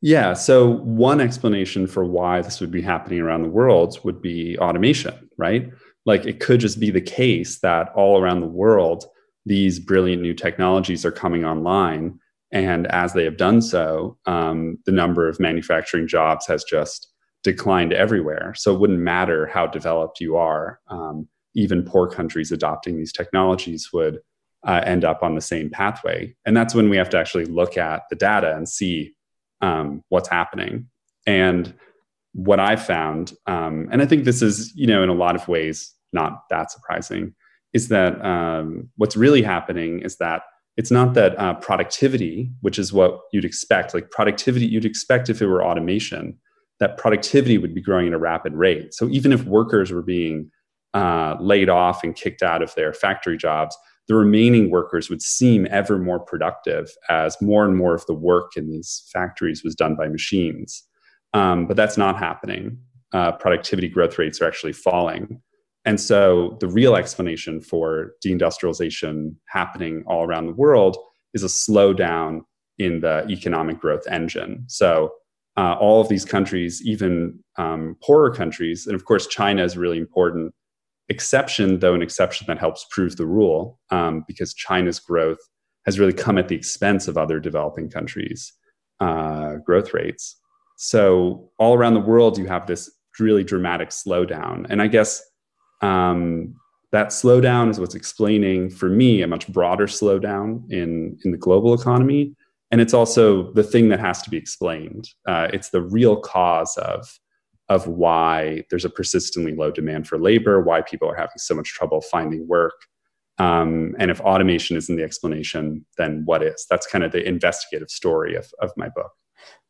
Yeah. So one explanation for why this would be happening around the world would be automation, right? Like it could just be the case that all around the world, these brilliant new technologies are coming online and as they have done so, um, the number of manufacturing jobs has just declined everywhere. So it wouldn't matter how developed you are. Um, even poor countries adopting these technologies would uh, end up on the same pathway. And that's when we have to actually look at the data and see um, what's happening. And what I found, um, and I think this is, you know, in a lot of ways not that surprising, is that um, what's really happening is that it's not that uh, productivity, which is what you'd expect, like productivity you'd expect if it were automation, that productivity would be growing at a rapid rate. So even if workers were being uh, laid off and kicked out of their factory jobs, the remaining workers would seem ever more productive as more and more of the work in these factories was done by machines. Um, but that's not happening. Uh, productivity growth rates are actually falling. And so the real explanation for deindustrialization happening all around the world is a slowdown in the economic growth engine. So uh, all of these countries, even um, poorer countries, and of course China is really important exception, though an exception that helps prove the rule, um, because China's growth has really come at the expense of other developing countries' uh, growth rates. So all around the world, you have this really dramatic slowdown, and I guess um, that slowdown is what's explaining for me a much broader slowdown in in the global economy. And it's also the thing that has to be explained. Uh, it's the real cause of of why there's a persistently low demand for labor why people are having so much trouble finding work um, and if automation isn't the explanation then what is that's kind of the investigative story of, of my book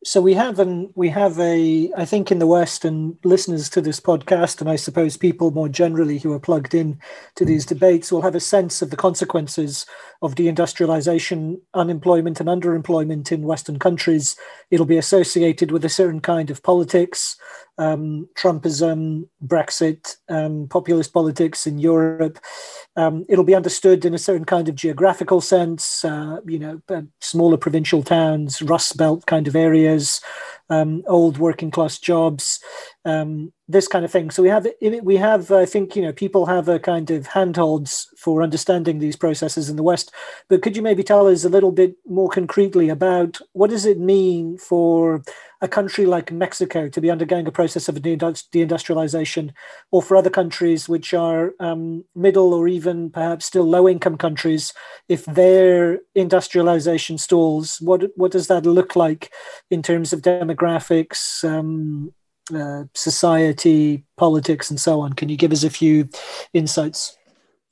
so we have an we have a I think in the West and listeners to this podcast, and I suppose people more generally who are plugged in to these debates will have a sense of the consequences of deindustrialization, unemployment, and underemployment in Western countries. It'll be associated with a certain kind of politics, um, Trumpism, Brexit, um, populist politics in Europe. Um, it'll be understood in a certain kind of geographical sense, uh, you know, uh, smaller provincial towns, Rust Belt kind of areas, um, old working class jobs, um, this kind of thing. So we have we have I think you know people have a kind of handholds for understanding these processes in the West. But could you maybe tell us a little bit more concretely about what does it mean for a country like Mexico to be undergoing a process of deindustrialization, or for other countries which are um, middle or even perhaps still low income countries, if their industrialization stalls, what what does that look like in terms of demographics? Um, uh, society, politics, and so on. Can you give us a few insights?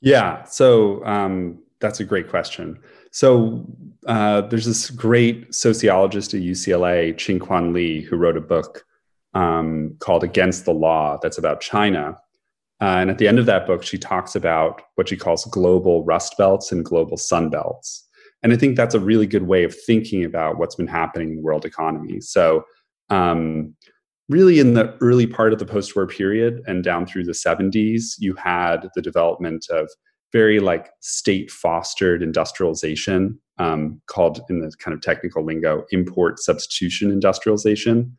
Yeah, so um, that's a great question. So uh, there's this great sociologist at UCLA, Ching Kwan Lee, who wrote a book um, called Against the Law that's about China. Uh, and at the end of that book, she talks about what she calls global rust belts and global sun belts. And I think that's a really good way of thinking about what's been happening in the world economy. So, um, really in the early part of the post-war period and down through the 70s you had the development of very like state fostered industrialization um, called in the kind of technical lingo import substitution industrialization.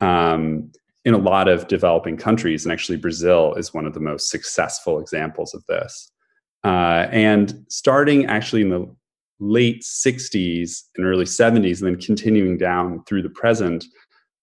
Um, in a lot of developing countries and actually brazil is one of the most successful examples of this. Uh, and starting actually in the late 60s and early 70s and then continuing down through the present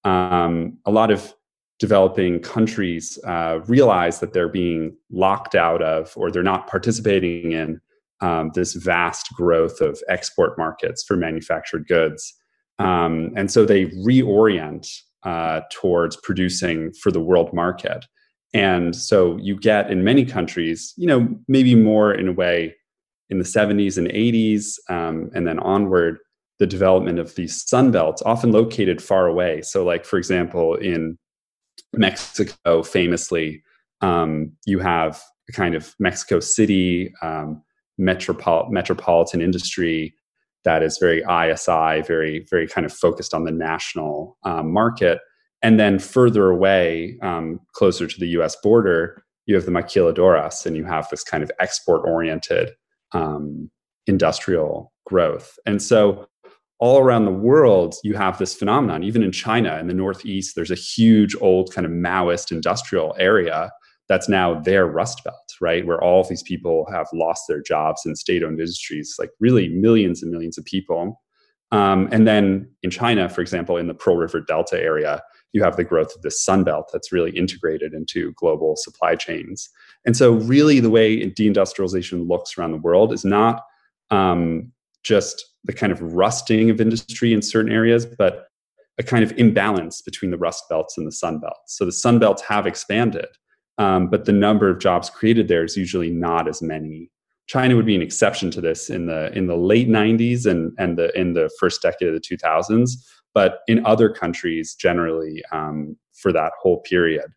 um, a lot of developing countries uh, realize that they're being locked out of or they're not participating in um, this vast growth of export markets for manufactured goods. Um, and so they reorient uh, towards producing for the world market. And so you get in many countries, you know, maybe more in a way in the 70s and 80s, um, and then onward, the development of these sun belts, often located far away. So, like, for example, in Mexico, famously, um, you have a kind of Mexico City um, metropol- metropolitan industry that is very ISI, very, very kind of focused on the national um, market. And then further away, um, closer to the US border, you have the maquiladoras and you have this kind of export oriented um, industrial growth. And so all around the world, you have this phenomenon. Even in China, in the Northeast, there's a huge old kind of Maoist industrial area that's now their Rust Belt, right? Where all of these people have lost their jobs in state owned industries, like really millions and millions of people. Um, and then in China, for example, in the Pearl River Delta area, you have the growth of the Sun Belt that's really integrated into global supply chains. And so, really, the way deindustrialization looks around the world is not um, just the kind of rusting of industry in certain areas, but a kind of imbalance between the rust belts and the sun belts. So the sun belts have expanded, um, but the number of jobs created there is usually not as many. China would be an exception to this in the in the late 90s and and the in the first decade of the 2000s. But in other countries, generally, um, for that whole period,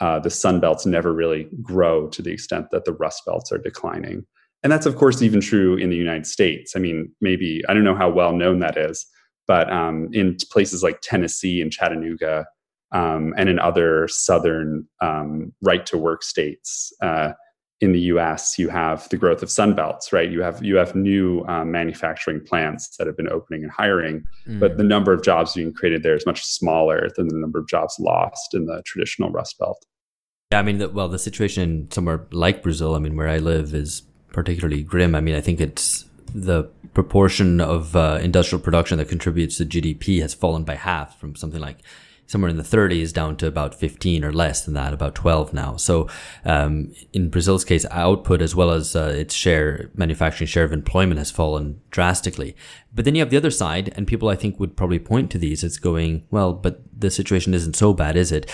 uh, the sun belts never really grow to the extent that the rust belts are declining. And that's, of course, even true in the United States. I mean, maybe, I don't know how well known that is, but um, in places like Tennessee and Chattanooga, um, and in other southern um, right to work states uh, in the U.S., you have the growth of sunbelts. Right, you have you have new um, manufacturing plants that have been opening and hiring, mm. but the number of jobs being created there is much smaller than the number of jobs lost in the traditional Rust Belt. Yeah, I mean, well, the situation somewhere like Brazil, I mean, where I live, is particularly grim. I mean, I think it's the proportion of uh, industrial production that contributes to GDP has fallen by half from something like somewhere in the 30s down to about 15 or less than that, about 12 now. So, um, in Brazil's case, output as well as uh, its share, manufacturing share of employment has fallen drastically. But then you have the other side, and people I think would probably point to these as going, well, but the situation isn't so bad, is it?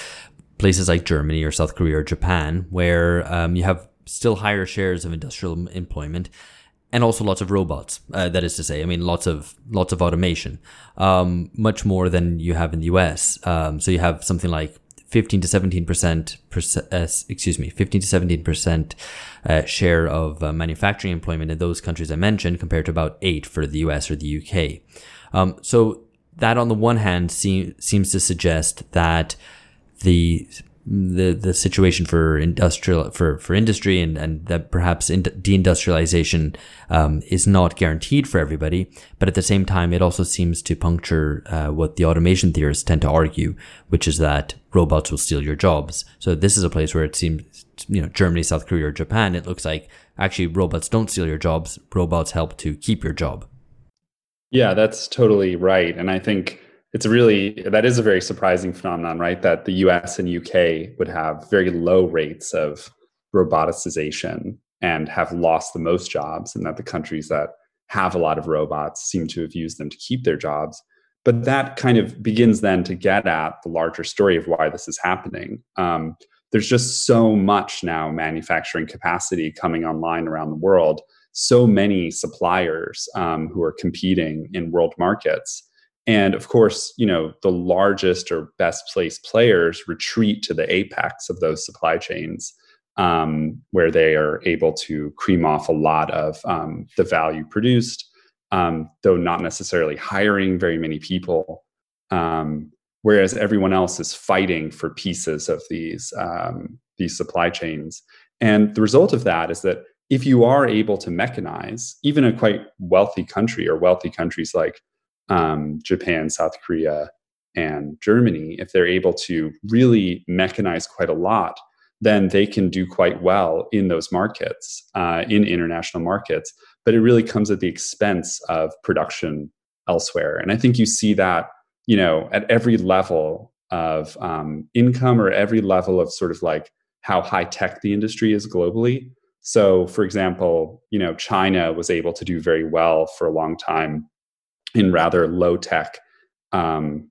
Places like Germany or South Korea or Japan, where um, you have still higher shares of industrial employment and also lots of robots. Uh, that is to say, I mean, lots of lots of automation, um, much more than you have in the U.S. Um, so you have something like 15 to 17 percent, uh, excuse me, 15 to 17 percent uh, share of uh, manufacturing employment in those countries I mentioned, compared to about eight for the U.S. or the U.K. Um, so that, on the one hand, seem, seems to suggest that the the the situation for industrial for for industry and and that perhaps in, deindustrialization um, is not guaranteed for everybody, but at the same time, it also seems to puncture uh, what the automation theorists tend to argue, which is that robots will steal your jobs. So this is a place where it seems you know Germany, South Korea, or Japan, it looks like actually robots don't steal your jobs; robots help to keep your job. Yeah, that's totally right, and I think it's really that is a very surprising phenomenon, right? That the US and UK would have very low rates of roboticization and have lost the most jobs, and that the countries that have a lot of robots seem to have used them to keep their jobs. But that kind of begins then to get at the larger story of why this is happening. Um, there's just so much now manufacturing capacity coming online around the world, so many suppliers um, who are competing in world markets and of course, you know, the largest or best placed players retreat to the apex of those supply chains um, where they are able to cream off a lot of um, the value produced, um, though not necessarily hiring very many people. Um, whereas everyone else is fighting for pieces of these um, these supply chains. And the result of that is that if you are able to mechanize, even a quite wealthy country or wealthy countries like um, Japan, South Korea, and Germany, if they're able to really mechanize quite a lot, then they can do quite well in those markets, uh, in international markets. But it really comes at the expense of production elsewhere. And I think you see that, you know, at every level of um, income or every level of sort of like how high tech the industry is globally. So, for example, you know, China was able to do very well for a long time in rather low tech um,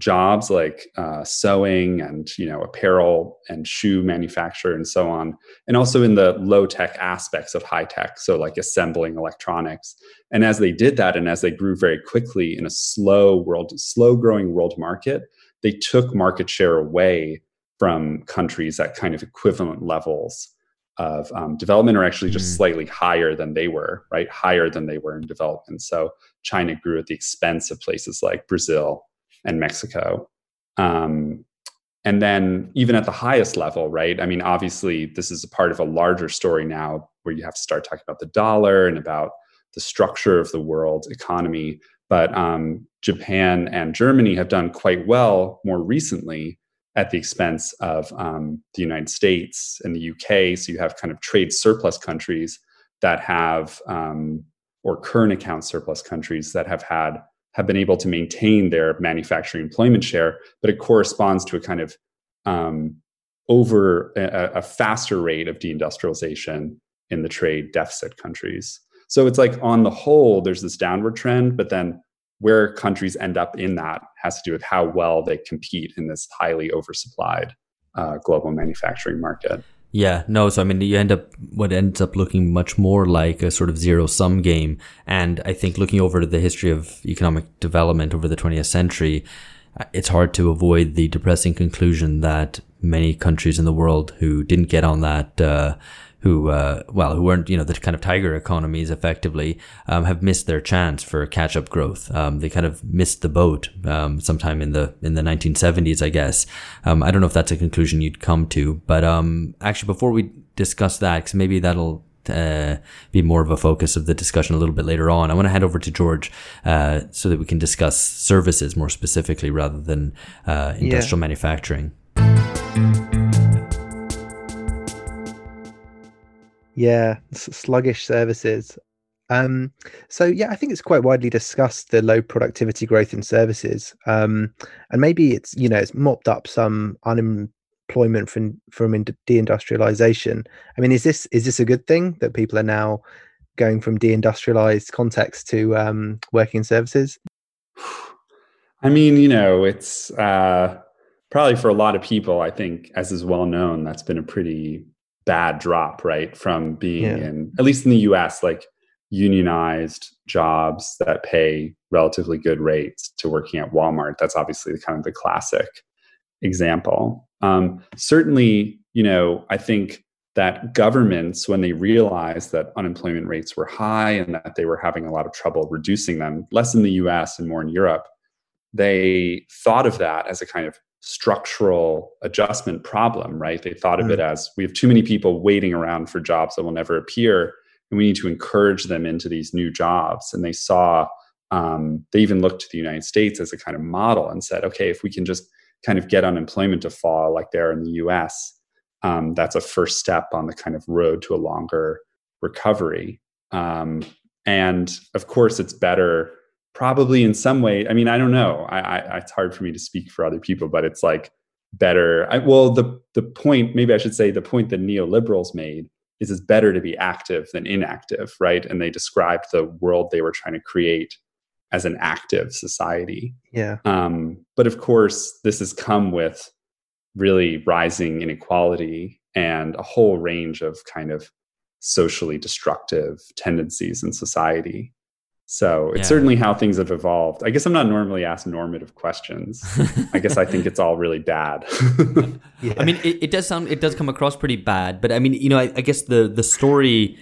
jobs like uh, sewing and you know apparel and shoe manufacture and so on and also in the low tech aspects of high tech so like assembling electronics. And as they did that and as they grew very quickly in a slow world slow growing world market they took market share away from countries at kind of equivalent levels of um, development or actually just mm. slightly higher than they were right? Higher than they were in development. So china grew at the expense of places like brazil and Mexico. Um, and then even at the highest level, right? I mean, obviously, this is a part of a larger story now where you have to start talking about the dollar and about the structure of the world economy. But um, Japan and Germany have done quite well more recently at the expense of um, the United States and the UK. So you have kind of trade surplus countries that have, um, or current account surplus countries that have had have been able to maintain their manufacturing employment share, but it corresponds to a kind of um, over a, a, faster rate of deindustrialization in the trade deficit countries. So it's like on the whole, there's this downward trend, but then where countries end up in that has to do with how well they compete in this highly oversupplied uh, global manufacturing market. Yeah, no. So I mean, you end up what ends up looking much more like a sort of zero sum game. And I think looking over the history of economic development over the 20th century, uh, it's hard to avoid the depressing conclusion that many countries in the world who didn't get on that uh, who, uh, well, who weren't, you know, the kind of tiger economies effectively, um, have missed their chance for catch up growth. Um, they kind of missed the boat, um, sometime in the, in the 1970s, I guess. Um, I don't know if that's a conclusion you'd come to, but, um, actually before we discuss that, cause maybe that'll, uh, be more of a focus of the discussion a little bit later on. I want to hand over to George uh, so that we can discuss services more specifically rather than uh, industrial yeah. manufacturing. Yeah, sluggish services. Um, so yeah, I think it's quite widely discussed the low productivity growth in services, um, and maybe it's you know it's mopped up some unemployment from from deindustrialization. I mean, is this is this a good thing that people are now going from deindustrialized context to um, working in services? I mean, you know, it's uh, probably for a lot of people. I think, as is well known, that's been a pretty bad drop, right? From being yeah. in, at least in the US, like unionized jobs that pay relatively good rates to working at Walmart. That's obviously kind of the classic example. Um, certainly, you know, I think that governments, when they realized that unemployment rates were high and that they were having a lot of trouble reducing them, less in the US and more in Europe, they thought of that as a kind of structural adjustment problem, right? They thought of mm. it as we have too many people waiting around for jobs that will never appear, and we need to encourage them into these new jobs. And they saw, um, they even looked to the United States as a kind of model and said, okay, if we can just kind of get unemployment to fall like there in the US, um, that's a first step on the kind of road to a longer recovery. Um, and of course, it's better probably in some way i mean i don't know. I, I, it's hard for me to speak for other people but it's like better I, well the the point maybe i should say the point that neoliberals made is it's better to be active than inactive right? And they described the world they were trying to create as an active society. Yeah. Um, but of course this has come with really rising inequality and a whole range of kind of socially destructive tendencies in society so it's yeah. certainly how things have evolved. I guess I'm not normally asked normative questions. I guess I think it's all really bad. yeah. I mean, it, it, does sound, it does come across pretty bad, but I mean, you know, I, I guess the the story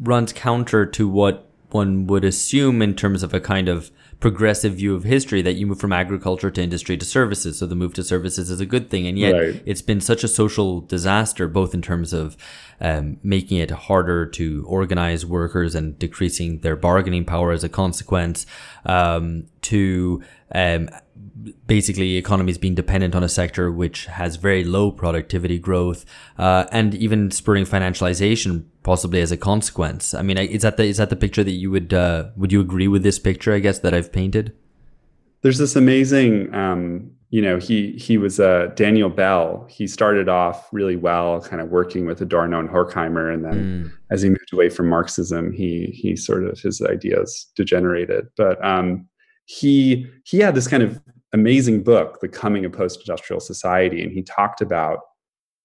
runs counter to what one would assume in terms of a kind of progressive view of history that you move from agriculture to industry to services. So the move to services is a good thing. And yet right. it's been such a social disaster, both in terms of um, making it harder to organize workers and decreasing their bargaining power as a consequence, um, to um, basically economies being dependent on a sector which has very low productivity growth uh, and even spurring financialization possibly as a consequence i mean is that the is that the picture that you would uh, would you agree with this picture i guess that i've painted there's this amazing um, you know, he he was uh, Daniel Bell. He started off really well, kind of working with Adorno and Horkheimer, and then mm. as he moved away from Marxism, he he sort of his ideas degenerated. But um, he he had this kind of amazing book, The Coming of Post-Industrial Society, and he talked about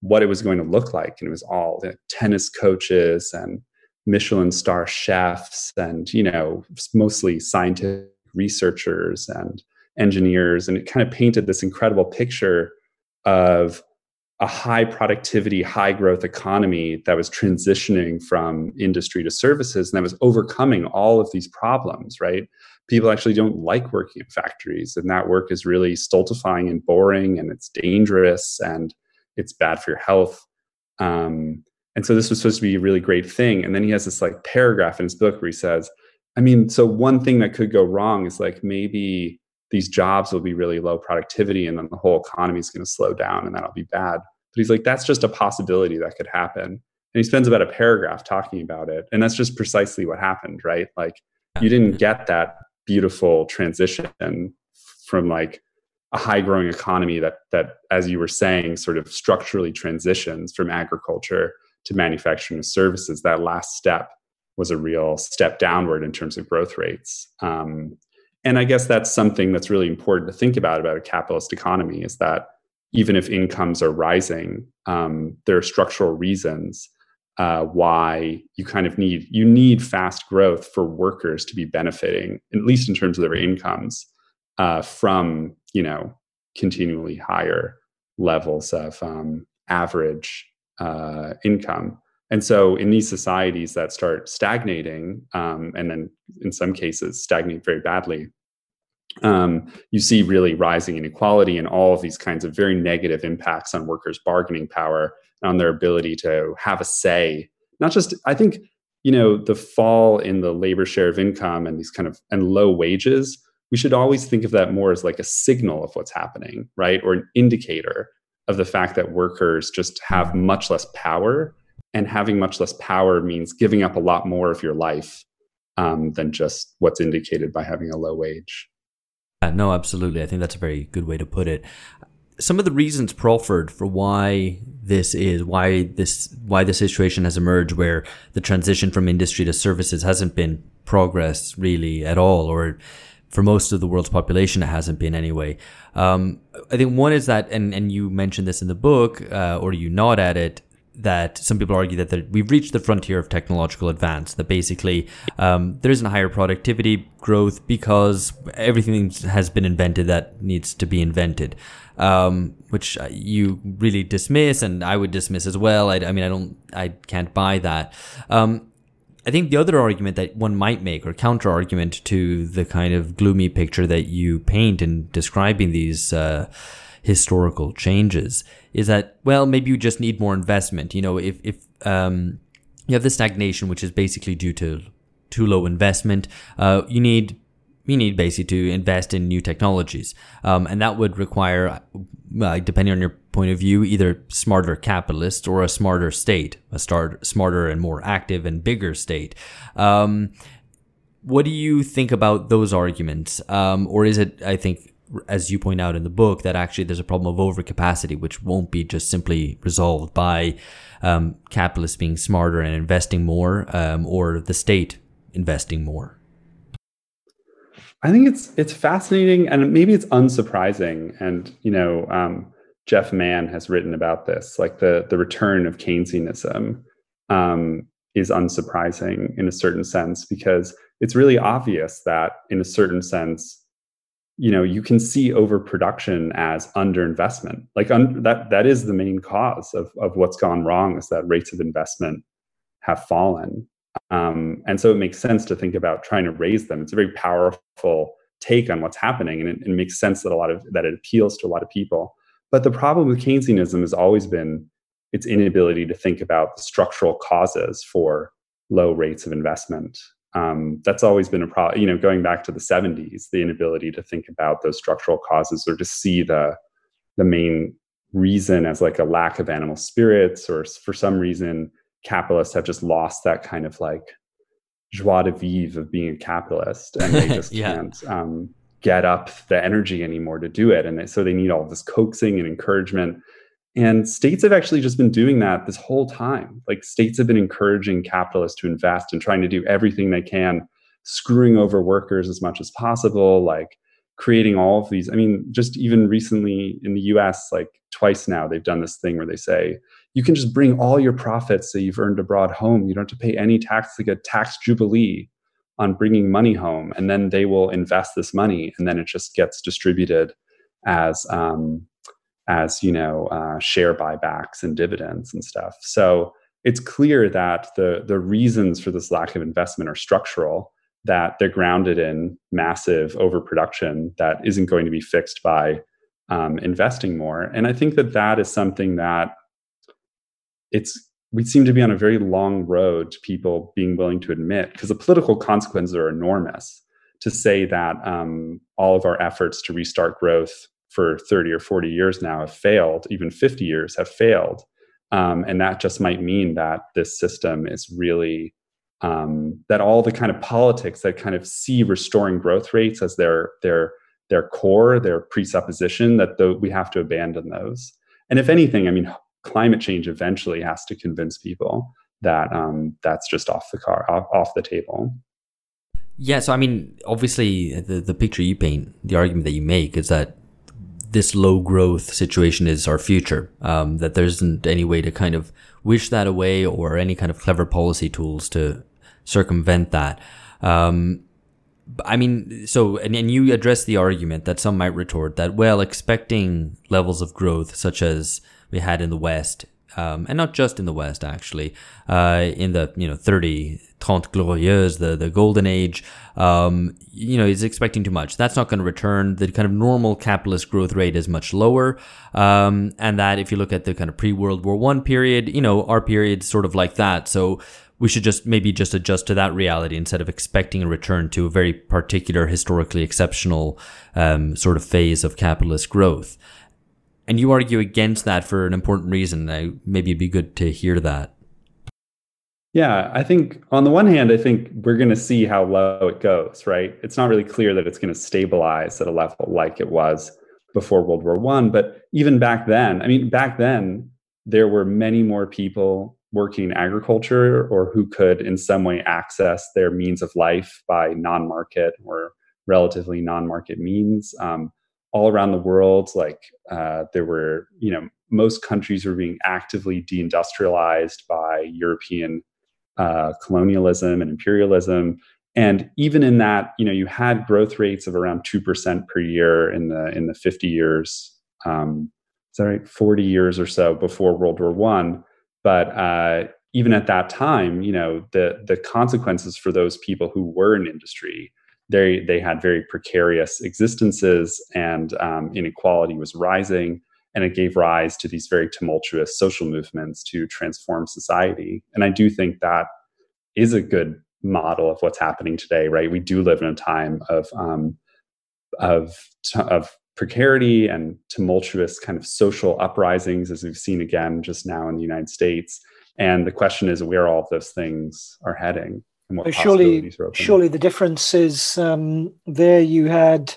what it was going to look like, and it was all the tennis coaches and Michelin star chefs, and you know, mostly scientific researchers and engineers and it kind of painted this incredible picture of a high productivity high growth economy that was transitioning from industry to services and that was overcoming all of these problems right people actually don't like working in factories and that work is really stultifying and boring and it's dangerous and it's bad for your health um, and so this was supposed to be a really great thing and then he has this like paragraph in his book where he says i mean so one thing that could go wrong is like maybe these jobs will be really low productivity and then the whole economy is going to slow down and that'll be bad. But he's like, that's just a possibility that could happen. And he spends about a paragraph talking about it. And that's just precisely what happened, right? Like you didn't get that beautiful transition from like a high growing economy that that as you were saying sort of structurally transitions from agriculture to manufacturing and services that last step was a real step downward in terms of growth rates. Um, and i guess that's something that's really important to think about about a capitalist economy is that even if incomes are rising um, there are structural reasons uh, why you kind of need you need fast growth for workers to be benefiting at least in terms of their incomes uh, from you know continually higher levels of um, average uh, income. And so, in these societies that start stagnating, um, and then in some cases stagnate very badly, um, you see really rising inequality and all of these kinds of very negative impacts on workers' bargaining power and on their ability to have a say. Not just, I think, you know, the fall in the labor share of income and these kind of and low wages. We should always think of that more as like a signal of what's happening, right, or an indicator of the fact that workers just have much less power and having much less power means giving up a lot more of your life um, than just what's indicated by having a low wage. Uh, no, absolutely. I think that's a very good way to put it. Some of the reasons proffered for why this is why this why the situation has emerged where the transition from industry to services hasn't been progress really at all, or for most of the world's population, it hasn't been anyway. Um, I think one is that, and and you mentioned this in the book, uh, or you nod at it, that some people argue that we've reached the frontier of technological advance. That basically um, there isn't higher productivity growth because everything has been invented that needs to be invented, um, which you really dismiss, and I would dismiss as well. I, I mean, I don't, I can't buy that. Um, I think the other argument that one might make, or counter argument to the kind of gloomy picture that you paint in describing these. Uh, historical changes is that well maybe you just need more investment. You know if if um, you have the stagnation which is basically due to too low investment uh, you need you need basically to invest in new technologies. Um, and that would require uh, depending on your point of view either smarter capitalists or a smarter state a start, smarter and more active and bigger state. Um, what do you think about those arguments? Um, or is it i think as you point out in the book, that actually there's a problem of overcapacity, which won't be just simply resolved by um, capitalists being smarter and investing more, um, or the state investing more. I think it's it's fascinating, and maybe it's unsurprising. And you know, um, Geoff Mann has written about this, like the the return of Keynesianism um, is unsurprising in a certain sense because it's really obvious that, in a certain sense, you know you can see overproduction as underinvestment. Like un- that that is the main cause of of what's gone wrong is that rates of investment have fallen. Um, and so it makes sense to think about trying to raise them. It's a very powerful take on what's happening and it, it makes sense that a lot of that it appeals to a lot of people. But the problem with keynesianism has always been its inability to think about the structural causes for low rates of investment um, that's always been a problem. You know, going back to the 70s, the inability to think about those structural causes or to see the the main reason as like a lack of animal spirits, or for some reason, capitalists have just lost that kind of like joie de vivre of being a capitalist, and they just yeah. can't. Um, get up the energy anymore to do it. And they, so they need all this coaxing and encouragement. And states have actually just been doing that this whole time. Like states have been encouraging capitalists to invest and trying to do everything they can, screwing over workers as much as possible, like creating all of these. I mean, just even recently in the US, like twice now, they've done this thing where they say, you can just bring all your profits that you've earned abroad home. You don't have to pay any tax, like a tax jubilee on bringing money home. And then they will invest this money and then it just gets distributed as, um, as you know, uh, share buybacks and dividends and stuff. So it's clear that the the reasons for this lack of investment are structural that they're grounded in massive overproduction that isn't going to be fixed by um, investing more. And I think that that is something that it's we seem to be on a very long road to people being willing to admit because the political consequences are enormous. To say that um, all of our efforts to restart growth for 30 or 40 years now have failed, even 50 years have failed. Um, and that just might mean that this system is really um, that all the kind of politics that kind of see restoring growth rates as their their their core, their presupposition, that the, we have to abandon those. And if anything, I mean, climate change eventually has to convince people that um, that's just off the car, off, off the table. Yeah, so I mean, obviously, the the picture you paint, the argument that you make is that this low growth situation is our future. Um, that there isn't any way to kind of wish that away or any kind of clever policy tools to circumvent that. Um, I mean, so, and, and you address the argument that some might retort that, well, expecting levels of growth such as we had in the West, um, and not just in the West, actually, uh, in the, you know, 30, 30 glorieuses, the, the golden age, um, you know, is expecting too much. That's not going to return. The kind of normal capitalist growth rate is much lower. Um, and that if you look at the kind of pre-World War One period, you know, our period's sort of like that. So, we should just maybe just adjust to that reality instead of expecting a return to a very particular historically exceptional um, sort of phase of capitalist growth. And you argue against that for an important reason. I, maybe it'd be good to hear that. Yeah, I think on the one hand, I think we're going to see how low it goes, right? It's not really clear that it's going to stabilize at a level like it was before World War One. But even back then, I mean, back then, there were many more people working in agriculture or who could in some way access their means of life by non-market or relatively non-market means um, all around the world like uh, there were you know most countries were being actively deindustrialized by european uh, colonialism and imperialism. And even in that you know you had growth rates of around 2% per year in the in the 50 years um, right? 40 years or so before world war one. But uh, even at that time, you know, the the consequences for those people who were in industry, they they had very precarious existences, and um, inequality was rising, and it gave rise to these very tumultuous social movements to transform society. And I do think that is a good model of what's happening today. Right? We do live in a time of um, of of precarity and tumultuous kind of social uprisings, as we've seen again just now in the United States. And the question is where all of those things are heading. Surely, surely the difference is um, there you had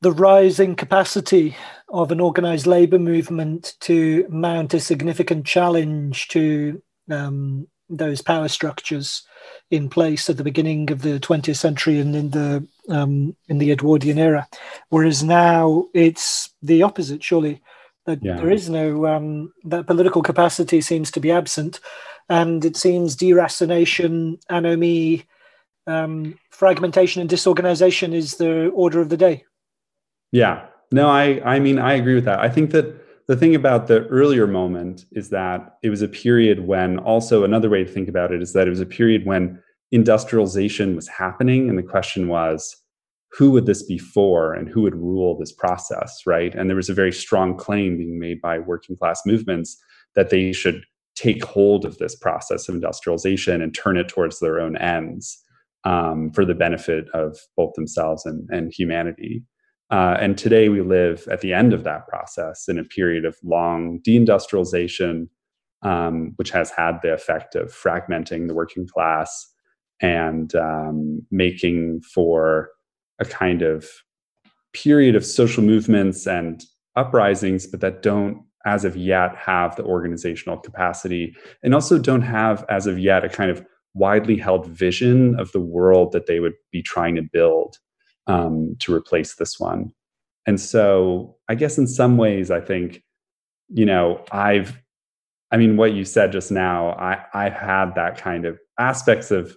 the rising capacity of an organized labor movement to mount a significant challenge to um, those power structures in place at the beginning of the 20th century and in the um, in the Edwardian era, whereas now it's the opposite. Surely, that yeah. there is no um, that political capacity seems to be absent, and it seems deracination, anomie, um, fragmentation, and disorganization is the order of the day. Yeah, no, I I mean I agree with that. I think that the thing about the earlier moment is that it was a period when also another way to think about it is that it was a period when industrialization was happening and the question was who would this be for and who would rule this process right and there was a very strong claim being made by working class movements that they should take hold of this process of industrialization and turn it towards their own ends um, for the benefit of both themselves and, and humanity. Uh, and today we live at the end of that process in a period of long deindustrialization, um, which has had the effect of fragmenting the working class and um, making for a kind of period of social movements and uprisings, but that don't as of yet have the organizational capacity and also don't have as of yet a kind of widely held vision of the world that they would be trying to build um, to replace this one. And so I guess in some ways, I think, you know, I've, I mean, what you said just now, I, I've had that kind of aspects of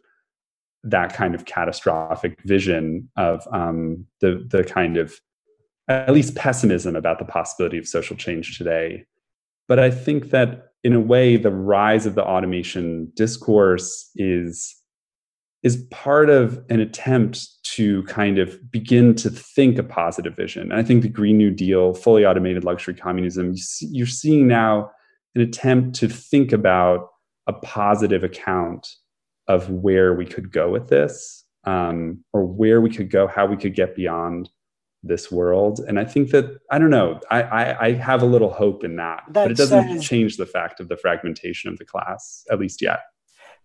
that kind of catastrophic vision of um, the the kind of at least pessimism about the possibility of social change today. But I think that in a way, the rise of the automation discourse is is part of an attempt to kind of begin to think a positive vision. And I think the Green New Deal, fully automated luxury communism, you're seeing now an attempt to think about a positive account of where we could go with this, um, or where we could go, how we could get beyond this world. And I think that I don't know. I I, I have a little hope in that, that but it doesn't change the fact of the fragmentation of the class, at least yet.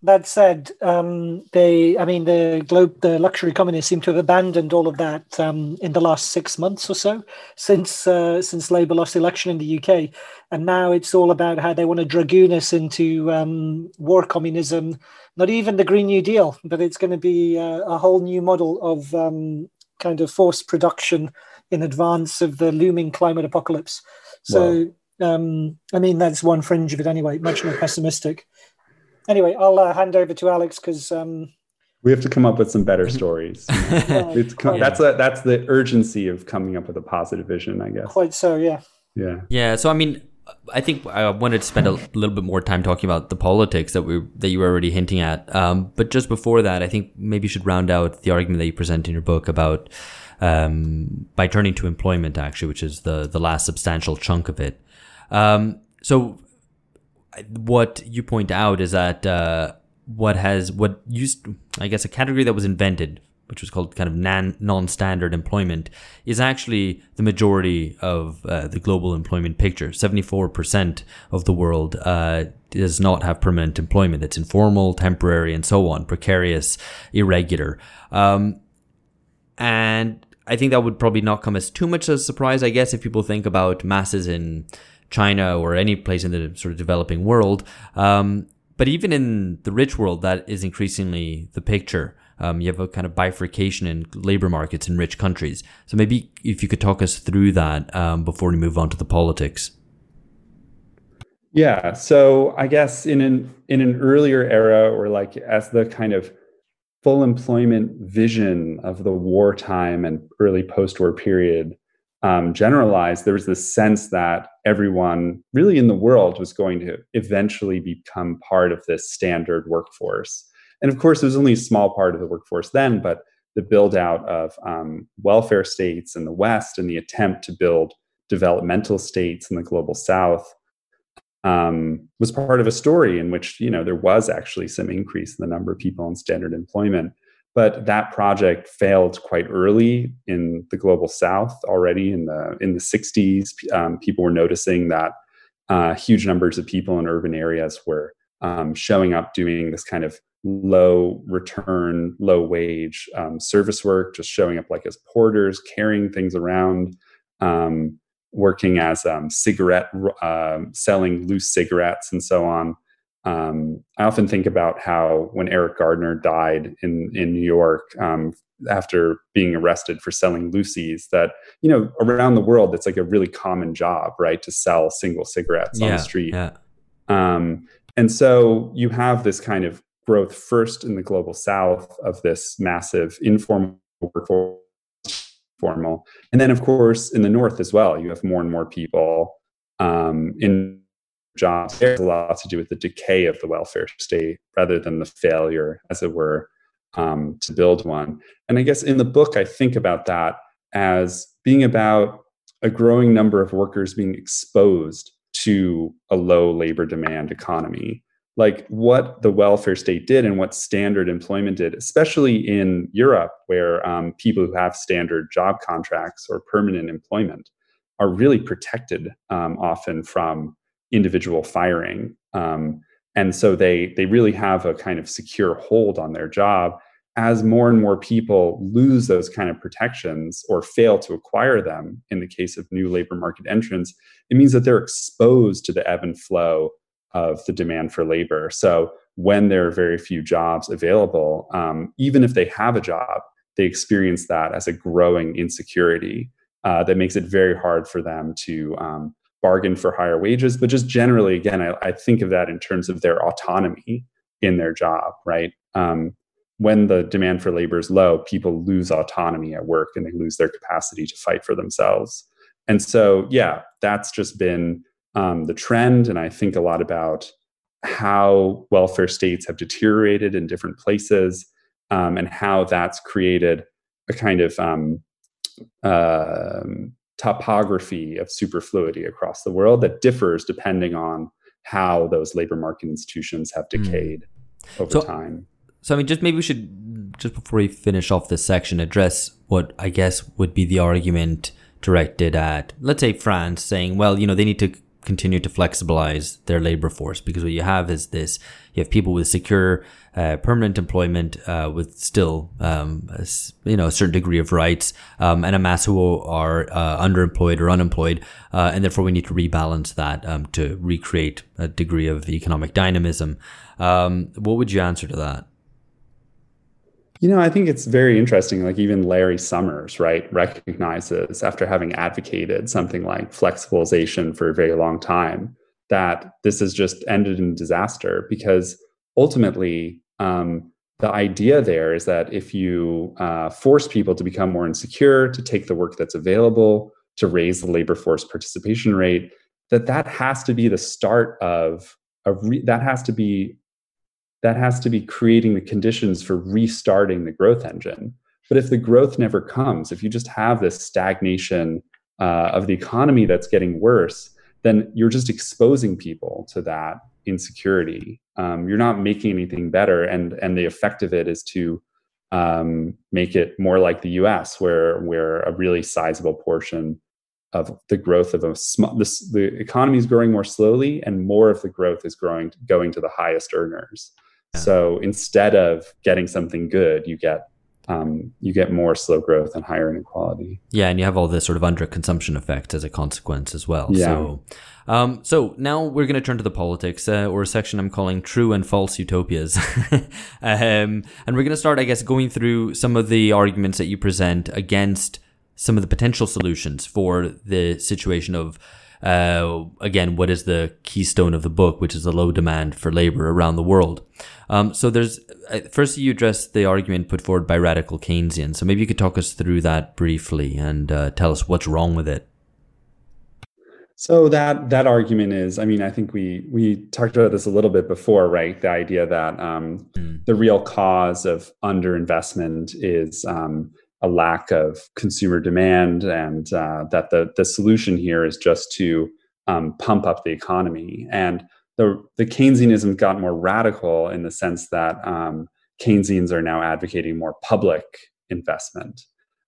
That said, um, they, I mean, the globe, the luxury communists seem to have abandoned all of that um, in the last six months or so since uh, since Labour lost election in the UK, and now it's all about how they want to dragoon us into um, war communism. Not even the Green New Deal, but it's going to be uh, a whole new model of um, kind of forced production in advance of the looming climate apocalypse. So, wow. um, I mean, that's one fringe of it anyway, much more pessimistic anyway, I'll uh, hand over to Alex because um, we have to come up with some better stories. come, that's a, that's the urgency of coming up with a positive vision, I guess. Quite so, yeah. Yeah. Yeah. So I mean, I think I wanted to spend a little bit more time talking about the politics that we that you were already hinting at. Um, but just before that, I think maybe you should round out the argument that you present in your book about um, by turning to employment, actually, which is the the last substantial chunk of it. Um, so what you point out is that uh, what has what used I guess a category that was invented which was called kind of non, non-standard employment is actually the majority of uh, the global employment picture 74% of the world uh, does not have permanent employment it's informal temporary and so on precarious irregular um, and I think that would probably not come as too much as a surprise, I guess, if people think about masses in China or any place in the sort of developing world. Um, but even in the rich world, that is increasingly the picture. Um, you have a kind of bifurcation in labor markets in rich countries. So maybe if you could talk us through that um, before we move on to the politics. Yeah. So I guess in an in an earlier era, or like as the kind of full employment vision of the wartime and early post-war period um, generalized, there was this sense that everyone really in the world was going to eventually become part of this standard workforce. And of course, it was only a small part of the workforce then, but the build out of um, welfare states in the West and the attempt to build developmental states in the global South um, was part of a story in which you know there was actually some increase in the number of people in standard employment. But that project failed quite early in the global south already in the in the 60s um, people were noticing that uh, huge numbers of people in urban areas were um, showing up doing this kind of low return low wage um, service work just showing up like as porters carrying things around um, working as um, cigarette uh, selling loose cigarettes and so on um, I often think about how when Eric Garner died in in New York um, after being arrested for selling loosies, that you know around the world it's like a really common job, right, to sell single cigarettes yeah, on the street. Yeah. Um, and so you have this kind of growth first in the global South of this massive informal workforce, formal, and then of course in the North as well. You have more and more people um, in jobs has a lot to do with the decay of the welfare state rather than the failure, as it were, um, to build one. And I guess in the book, I think about that as being about a growing number of workers being exposed to a low labor demand economy. Like what the welfare state did and what standard employment did, especially in Europe, where um, people who have standard job contracts or permanent employment are really protected um, often from individual firing. Um, and so they they really have a kind of secure hold on their job. as more and more people lose those kind of protections or fail to acquire them in the case of new labor market entrants, it means that they're exposed to the ebb and flow of the demand for labor. So when there are very few jobs available, um, even if they have a job, they experience that as a growing insecurity uh, that makes it very hard for them to um, bargain for higher wages. But just generally, again, I, I, think of that in terms of their autonomy in their job, right? Um, when the demand for labor is low, people lose autonomy at work and they lose their capacity to fight for themselves. And so, yeah, that's just been um, the trend. And I think a lot about how welfare states have deteriorated in different places um, and how that's created a kind of um, uh, topography of superfluity across the world that differs depending on how those labor market institutions have hmm. decayed mm. over so, time. So, I mean, just maybe we should, just before we finish off this section, address what I guess would be the argument directed at, let's say, France, saying, well, you know, they need to continue to flexibilize their labor force because what you have is this you have people with secure uh, permanent employment uh, with still um, a, you know a certain degree of rights um, and a mass who are uh, underemployed or unemployed uh, and therefore we need to rebalance that um, to recreate a degree of economic dynamism. Um, what would you answer to that you know, I think it's very interesting. Like even Larry Summers, right, recognizes after having advocated something like flexibilization for a very long time that this has just ended in disaster because ultimately um, the idea there is that if you uh, force people to become more insecure, to take the work that's available, to raise the labor force participation rate, that that has to be the start of a re- that has to be that has to be creating the conditions for restarting the growth engine. But if the growth never comes, if you just have this stagnation uh, of the economy that's getting worse, then you're just exposing people to that insecurity. Um, you're not making anything better, and and the effect of it is to um, make it more like the U.S., where where a really sizable portion of the growth of a this, the economy is growing more slowly, and more of the growth is growing going to the highest earners. So instead of getting something good, you get um, you get more slow growth and higher inequality. Yeah, and you have all this sort of under consumption effect as a consequence as well. Yeah. So, um, so now we're going to turn to the politics, uh, or a section I'm calling "True and False Utopias," um, and we're going to start, I guess, going through some of the arguments that you present against some of the potential solutions for the situation of uh, again, what is the keystone of the book, which is the low demand for labor around the world. Um, so there's uh, first you address the argument put forward by radical Keynesians. So maybe you could talk us through that briefly and uh, tell us what's wrong with it. So that that argument is, I mean, I think we we talked about this a little bit before, right? The idea that um, mm. the real cause of underinvestment is um, a lack of consumer demand, and uh, that the the solution here is just to um, pump up the economy. And the the Keynesianism got more radical in the sense that um, Keynesians are now advocating more public investment.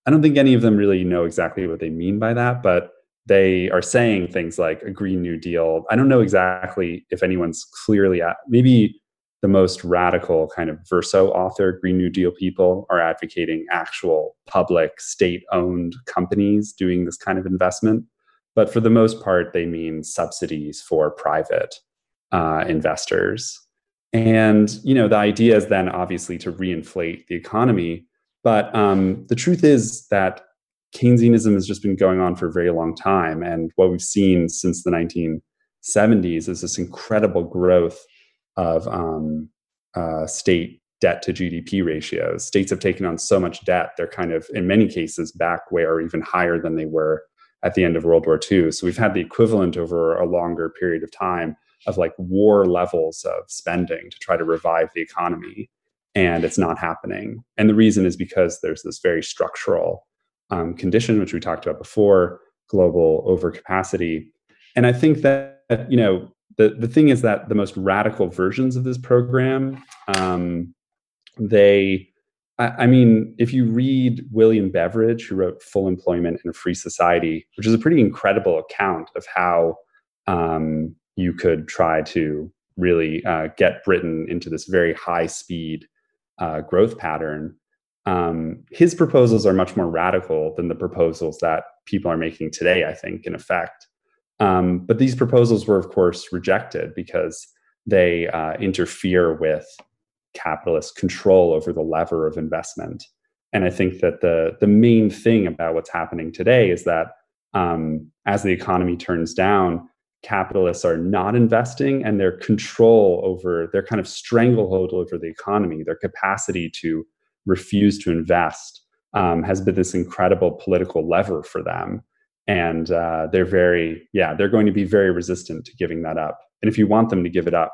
I don't think any of them really know exactly what they mean by that, but they are saying things like a Green New Deal. I don't know exactly if anyone's clearly at, maybe the most radical kind of verso author, Green New Deal people, are advocating actual public, state owned companies doing this kind of investment. But for the most part, they mean subsidies for private uh, investors. And you know, the idea is then obviously to reinflate the economy. But um, the truth is that Keynesianism has just been going on for a very long time. And what we've seen since the 1970s is this incredible growth of um, uh, state debt to GDP ratios. States have taken on so much debt, they're kind of, in many cases, back way or even higher than they were at the end of World War II. So we've had the equivalent over a longer period of time of like war levels of spending to try to revive the economy. And it's not happening. And the reason is because there's this very structural um, condition, which we talked about before global overcapacity. And I think that, you know, the, the thing is that the most radical versions of this program, um, they, I, I, mean, if you read William Beveridge, who wrote Full Employment in a Free Society, which is a pretty incredible account of how um, you could try to really uh, get Britain into this very high speed uh, growth pattern. Um, his proposals are much more radical than the proposals that people are making today, I think, in effect. Um, but these proposals were, of course, rejected because they uh, interfere with capitalist control over the lever of investment. And I think that the the main thing about what's happening today is that um, as the economy turns down, capitalists are not investing, and their control over their kind of stranglehold over the economy, their capacity to refuse to invest, um, has been this incredible political lever for them. And uh, they're very, yeah, they're going to be very resistant to giving that up. And if you want them to give it up,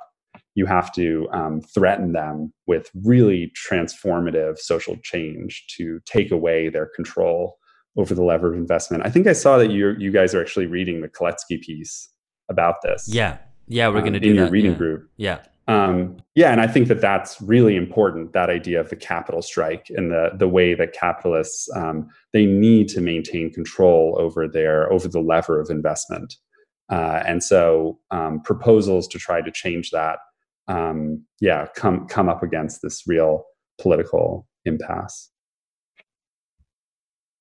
you have to um, threaten them with really transformative social change to take away their control over the lever of investment. I think I saw that you you guys are actually reading the Kalecki piece about this. Yeah, yeah, we're um, going to do in that. your reading yeah. group. Yeah, um, yeah, and I think that that's really important. That idea of the capital strike and the the way that capitalists um, they need to maintain control over their over the lever of investment, uh, and so um, proposals to try to change that um, yeah, come come up against this real political impasse.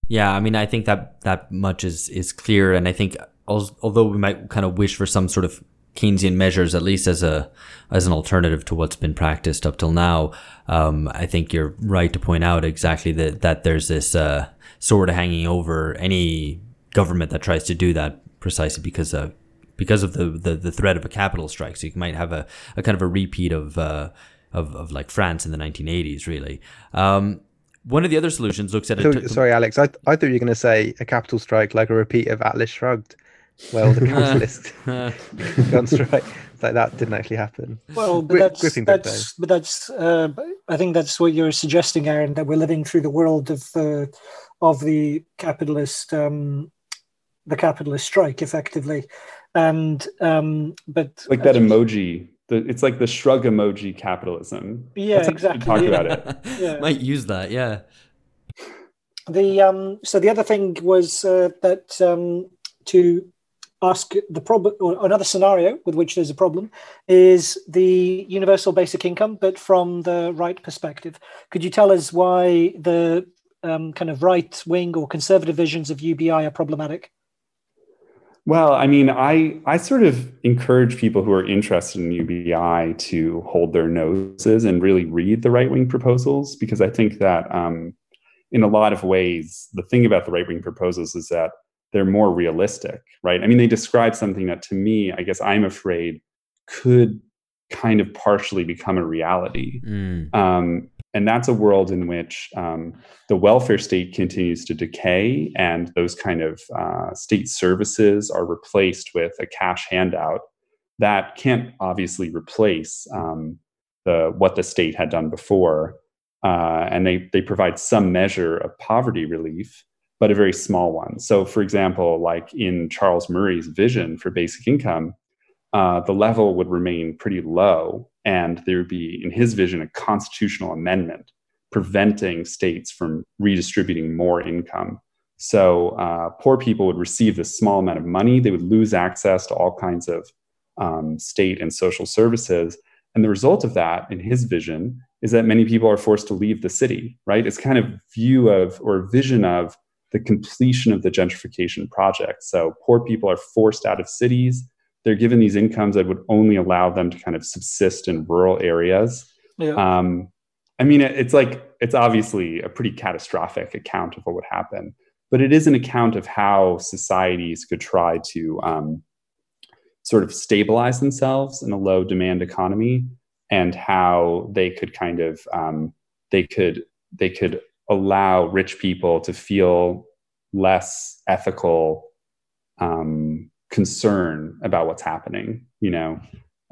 Yeah, I mean, I think that that much is is clear, and I think although we might kind of wish for some sort of Keynesian measures, at least as a as an alternative to what's been practiced up till now, um, I think you're right to point out exactly that that there's this uh, sword hanging over any government that tries to do that precisely because uh, because of the, the, the threat of a capital strike. So you might have a, a kind of a repeat of, uh, of, of like France in the 1980s, really. Um, one of the other solutions looks at it. sorry, Alex. I, th- I thought you were going to say a capital strike like a repeat of Atlas Shrugged. Well, the capitalist gun strike. Like that didn't actually happen. Well, but that's, that's but that's uh, I think that's what you're suggesting, Aaron. That we're living through the world of uh, of the capitalist um, the capitalist strike, effectively and um, but like that emoji the, it's like the shrug emoji capitalism yeah exactly talk about it yeah. might use that yeah the um so the other thing was uh, that um to ask the problem or another scenario with which there's a problem is the universal basic income but from the right perspective. Could you tell us why the um, kind of right wing or conservative visions of ubi are problematic? Well, I mean, I I sort of encourage people who are interested in UBI to hold their noses and really read the right wing proposals because I think that um, in a lot of ways, the thing about the right wing proposals is that they're more realistic, right? I mean, they describe something that to me, I guess I'm afraid could kind of partially become a reality. Mm. Um, and that's a world in which um, the welfare state continues to decay and those kind of uh, state services are replaced with a cash handout that can't obviously replace um, the what the state had done before uh, and they they provide some measure of poverty relief but a very small one so for example like in charles murray's vision for basic income uh, the level would remain pretty low and there would be, in his vision, a constitutional amendment preventing states from redistributing more income. So uh, poor people would receive this small amount of money. They would lose access to all kinds of um, state and social services. And the result of that, in his vision, is that many people are forced to leave the city, right? It's kind of view of or vision of the completion of the gentrification project. So poor people are forced out of cities they're given these incomes that would only allow them to kind of subsist in rural areas. Yeah. Um, I mean, it's like it's obviously a pretty catastrophic account of what would happen, but it is an account of how societies could try to um, sort of stabilize themselves in a low demand economy, and how they could kind of um, they could they could allow rich people to feel less ethical um, concern about what's happening you know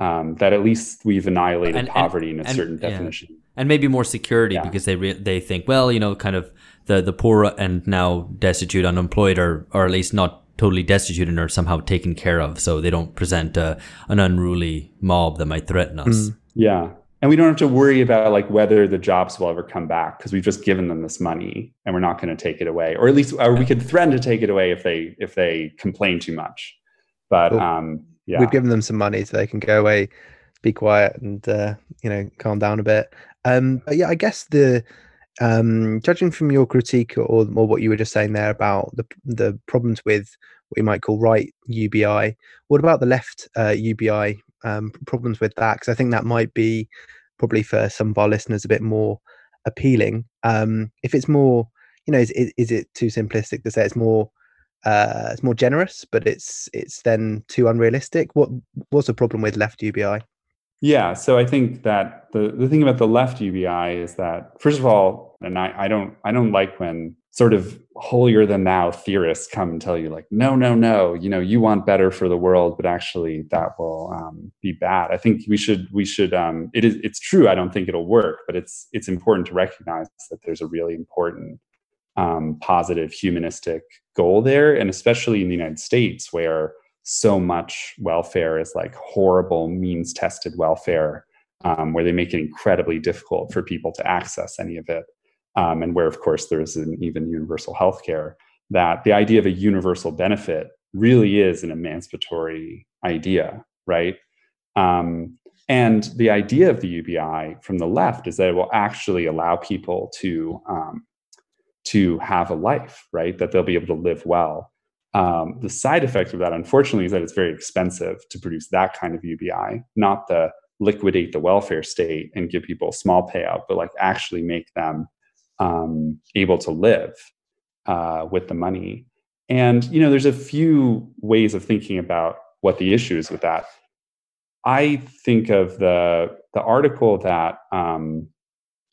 um, that at least we've annihilated and, poverty and, in a and, certain definition yeah. and maybe more security yeah. because they re- they think well you know kind of the the poor and now destitute unemployed are or at least not totally destitute and are somehow taken care of so they don't present a, an unruly mob that might threaten us mm. yeah and we don't have to worry about like whether the jobs will ever come back because we've just given them this money and we're not going to take it away. Or at least or we could threaten to take it away if they if they complain too much. But well, um, yeah, we've given them some money so they can go away, be quiet, and uh, you know calm down a bit. Um, but yeah, I guess the um, judging from your critique or, or what you were just saying there about the the problems with what you might call right UBI, what about the left uh, UBI um, problems with that? Because I think that might be probably for some of our listeners a bit more appealing. Um, if it's more, you know, is, is it too simplistic to say it's more uh, it's more generous, but it's it's then too unrealistic? What what's the problem with left UBI? Yeah, so I think that the, the thing about the left UBI is that first of all, and I, I don't I don't like when sort of holier than thou theorists come and tell you like no no no you know you want better for the world but actually that will um, be bad. I think we should we should um, it is it's true I don't think it'll work but it's it's important to recognize that there's a really important um, positive humanistic goal there and especially in the United States where so much welfare is like horrible means tested welfare um, where they make it incredibly difficult for people to access any of it um, and where of course there's an even universal health care that the idea of a universal benefit really is an emancipatory idea right? Um, and the idea of the ubi from the left is that it will actually allow people to um, to have a life right? That they'll be able to live well. Um, the side effect of that, unfortunately, is that it's very expensive to produce that kind of UBI, not the liquidate the welfare state and give people a small payout, but like actually make them um, able to live uh, with the money. And you know, there's a few ways of thinking about what the issue is with that. I think of the the article that um,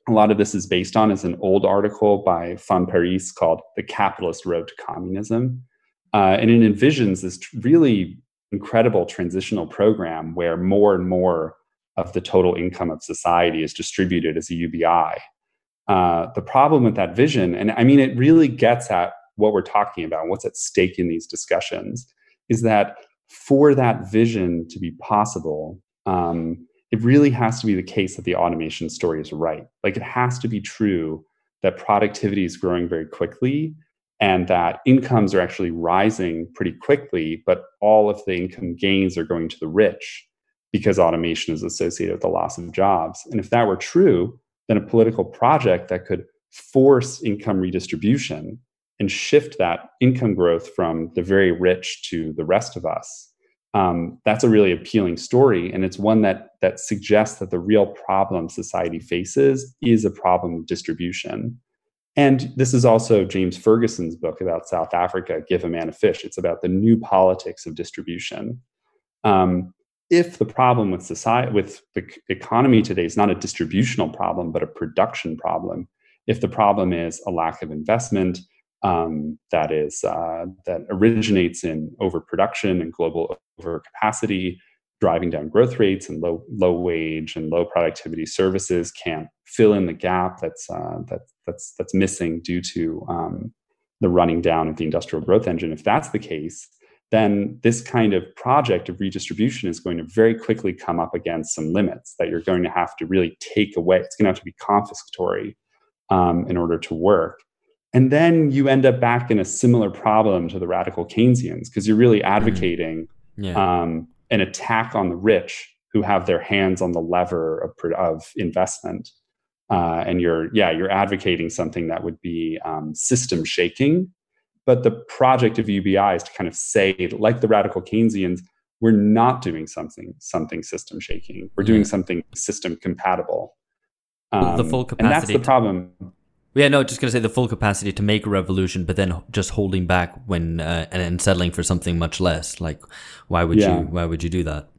a lot of this is based on is an old article by Van Parijs called "The Capitalist Road to Communism." Uh, and it envisions this really incredible transitional program where more and more of the total income of society is distributed as a UBI. Uh, the problem with that vision, and I mean, it really gets at what we're talking about, what's at stake in these discussions, is that for that vision to be possible, um, it really has to be the case that the automation story is right. Like it has to be true that productivity is growing very quickly and that incomes are actually rising pretty quickly, but all of the income gains are going to the rich because automation is associated with the loss of jobs. And if that were true, then a political project that could force income redistribution and shift that income growth from the very rich to the rest of us. Um, that's a really appealing story, and it's one that that suggests that the real problem society faces is a problem of distribution and this is also James Ferguson's book about South Africa, Give a Man a Fish. It's about the new politics of distribution. Um, if the problem with society, with the economy today is not a distributional problem, but a production problem, if the problem is a lack of investment um, that is uh, that originates in overproduction and global overcapacity, driving down growth rates and low low wage and low productivity services can't fill in the gap that's uh, that, that's that's missing due to um, the running down of the industrial growth engine. If that's the case, then this kind of project of redistribution is going to very quickly come up against some limits that you're going to have to really take away. It's going to have to be confiscatory um, in order to work. And then you end up back in a similar problem to the radical Keynesians because you're really mm-hmm. advocating mm-hmm. yeah. um, an attack on the rich who have their hands on the lever of, of investment. Uh, and you're, yeah, you're advocating something that would be um, system shaking. But the project of UBI is to kind of say, like the radical Keynesians, we're not doing something something system shaking. We're doing something system compatible. Um, the full capacity. And that's the problem. Yeah, no, just gonna say the full capacity to make a revolution, but then just holding back when uh, and, and settling for something much less. Like, why would yeah. you? Why would you do that?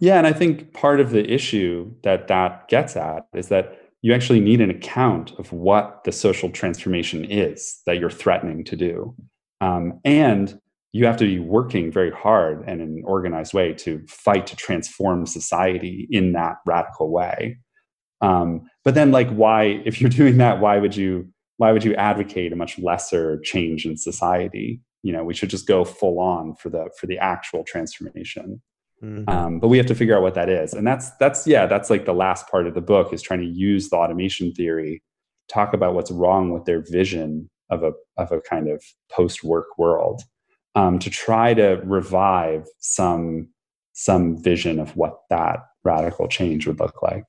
Yeah, and I think part of the issue that that gets at is that you actually need an account of what the social transformation is that you're threatening to do, um, and you have to be working very hard and in an organized way to fight to transform society in that radical way. Um, but then, like, why, if you're doing that, why would you, why would you advocate a much lesser change in society? You know, we should just go full on for the for the actual transformation. Mm-hmm. Um, but we have to figure out what that is, and that's that's yeah, that's like the last part of the book is trying to use the automation theory, talk about what's wrong with their vision of a of a kind of post work world, um, to try to revive some some vision of what that radical change would look like.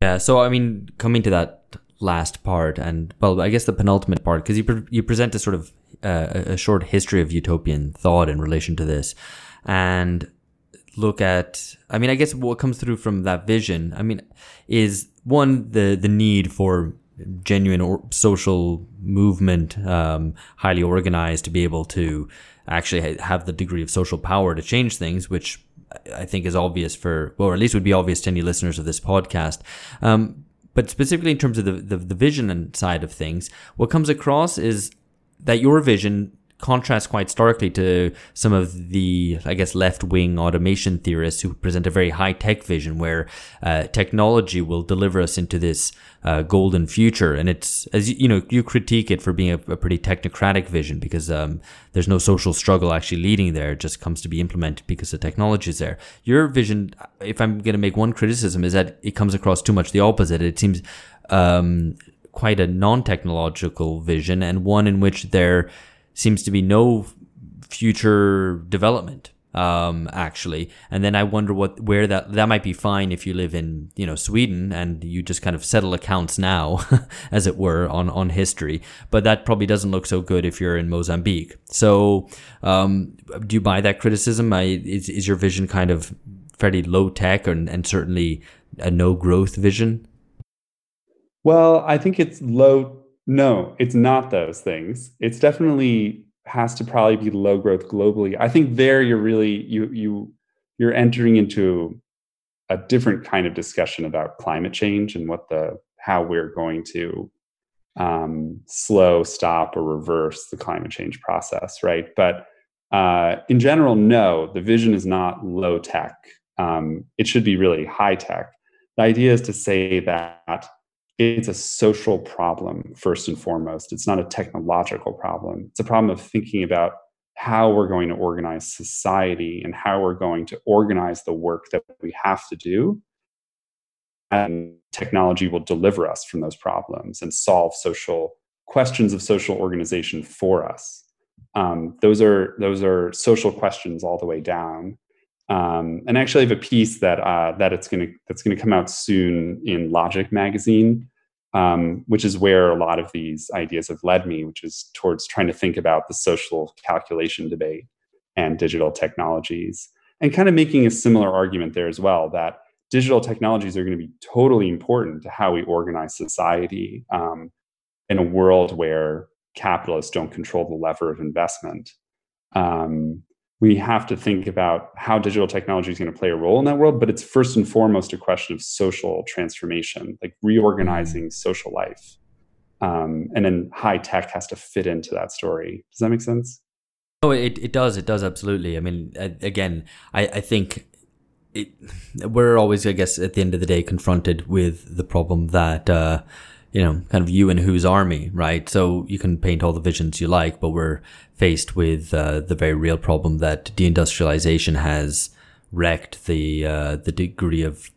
Yeah. So, I mean, coming to that last part, and well, I guess the penultimate part, because you pre- you present a sort of uh, a short history of utopian thought in relation to this, and look at. I mean, I guess what comes through from that vision, I mean, is one the the need for genuine or social movement, um, highly organized, to be able to actually have the degree of social power to change things, which I think is obvious for, well, or at least would be obvious to any listeners of this podcast. Um, but specifically in terms of the, the, the vision and side of things, what comes across is that your vision contrasts quite starkly to some of the, I guess, left wing automation theorists who present a very high tech vision where uh, technology will deliver us into this uh, golden future. And it's, as you, you, know, you critique it for being a, a pretty technocratic vision because um, there's no social struggle actually leading there. It just comes to be implemented because the technology is there. Your vision, if I'm going to make one criticism, is that it comes across too much the opposite. It seems um, quite a non technological vision and one in which there seems to be no future development um actually. And then i wonder what where that that might be fine if you live in you know sweden and you just kind of settle accounts now as it were on on history. But that probably doesn't look so good if you're in mozambique. So um do you buy that criticism? I, is, is your vision kind of fairly low tech and, and certainly a no growth vision? Well i think it's low no, it's not those things. It's definitely has to probably be low growth globally. I think there you're really you you you're entering into a different kind of discussion about climate change and what the how we're going to um, slow, stop, or reverse the climate change process, right? But uh, in general, no, the vision is not low tech. Um, it should be really high tech. The idea is to say that it's a social problem first and foremost. It's not a technological problem. It's a problem of thinking about how we're going to organize society and how we're going to organize the work that we have to do. And technology will deliver us from those problems and solve social questions of social organization for us. Um, those are those are social questions all the way down. Um, and actually, I have a piece that uh, that it's to that's going to come out soon in Logic magazine, um, which is where a lot of these ideas have led me, which is towards trying to think about the social calculation debate and digital technologies, and kind of making a similar argument there as well that digital technologies are going to be totally important to how we organize society um, in a world where capitalists don't control the lever of investment. Um, we have to think about how digital technology is going to play a role in that world but it's first and foremost a question of social transformation like reorganizing mm. social life. Um, and then high tech has to fit into that story. Does that make sense? Oh it, it does. It does absolutely. I mean again i, I think it, we're always i guess at the end of the day confronted with the problem that uh, you know, kind of you and whose army, right? So you can paint all the visions you like, but we're faced with uh, the very real problem that deindustrialization has wrecked the uh, the degree of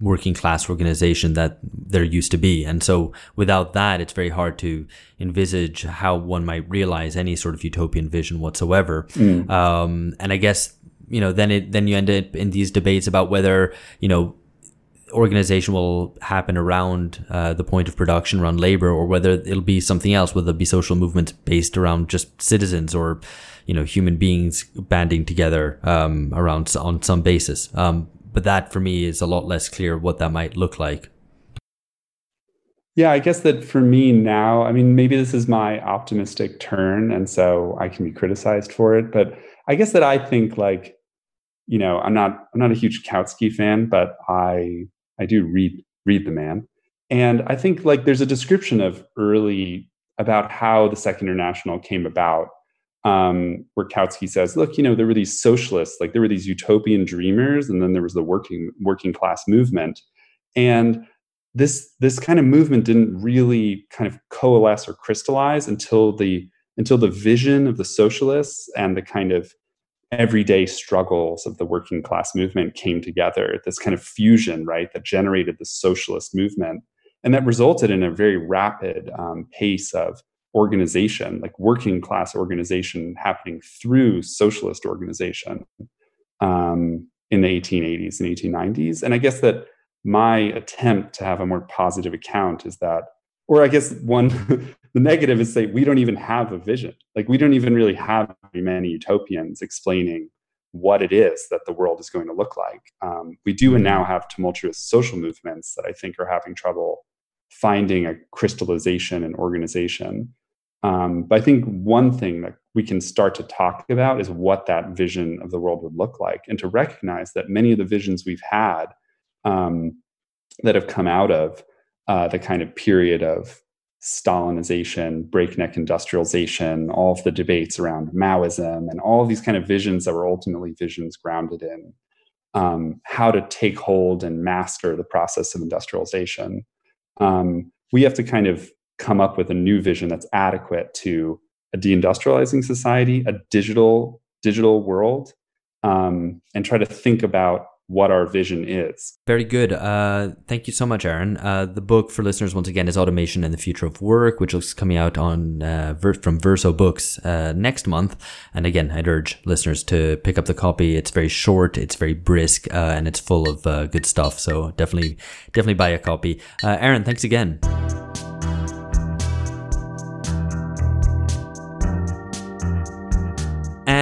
working class organization that there used to be, and so without that, it's very hard to envisage how one might realize any sort of utopian vision whatsoever. Mm. Um, and I guess you know then it then you end up in these debates about whether you know organization will happen around uh, the point of production, around labor, or whether it'll be something else, whether it be social movements based around just citizens or, you know, human beings banding together um, around on some basis. Um, but that for me is a lot less clear what that might look like. Yeah, I guess that for me now, I mean, maybe this is my optimistic turn, and so I can be criticized for it. But I guess that I think like, you know, I'm not I'm not a huge Kautsky fan, but I I do read read the man, and I think like there's a description of early about how the Second International came about, um, where Kautsky says, "Look, you know, there were these socialists, like there were these utopian dreamers, and then there was the working working class movement, and this this kind of movement didn't really kind of coalesce or crystallize until the until the vision of the socialists and the kind of everyday struggles of the working class movement came together, this kind of fusion, right, that generated the socialist movement. And that resulted in a very rapid um, pace of organization, like working class organization happening through socialist organization um, in the 1880s and 1890s. And I guess that my attempt to have a more positive account is that, or I guess one, the negative is say we don't even have a vision. Like we don't even really have many utopians explaining what it is that the world is going to look like. Um, we do and now have tumultuous social movements that I think are having trouble finding a crystallization and organization. Um, but I think one thing that we can start to talk about is what that vision of the world would look like, and to recognize that many of the visions we've had um, that have come out of uh, the kind of period of Stalinization, breakneck industrialization, all of the debates around Maoism, and all these kind of visions that were ultimately visions grounded in um, how to take hold and master the process of industrialization. Um, we have to kind of come up with a new vision that's adequate to a deindustrializing society, a digital digital world, um, and try to think about what our vision is. Very good. Uh, thank you so much, Aaron. Uh, the book for listeners, once again, is Automation and the Future of Work, which is coming out on uh, from Verso Books uh, next month. And again, I'd urge listeners to pick up the copy. It's very short, it's very brisk, uh, and it's full of uh, good stuff. So definitely, definitely buy a copy. Aaron, thanks again.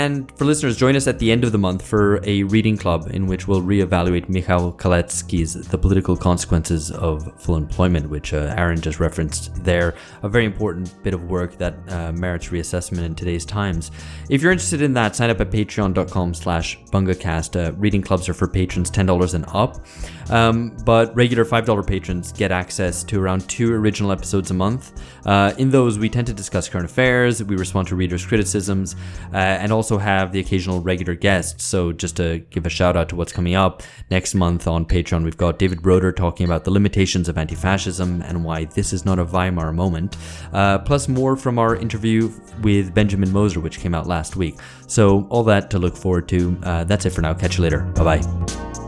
And for listeners, join us at the end of the month for a reading club in which we'll reevaluate Michał Kalecki's The Political Consequences of Full Employment, which uh, Aaron just referenced there. A very important bit of work that uh, merits reassessment in today's times. If you're interested in that, sign up at patreon.com slash bungacast. Uh, reading clubs are for patrons $10 and up. Um, but regular $5 patrons get access to around two original episodes a month. Uh, in those, we tend to discuss current affairs, we respond to readers' criticisms, uh, and also have the occasional regular guests. So, just to give a shout out to what's coming up next month on Patreon, we've got David Broder talking about the limitations of anti fascism and why this is not a Weimar moment, uh, plus more from our interview with Benjamin Moser, which came out last week. So, all that to look forward to. Uh, that's it for now. Catch you later. Bye bye.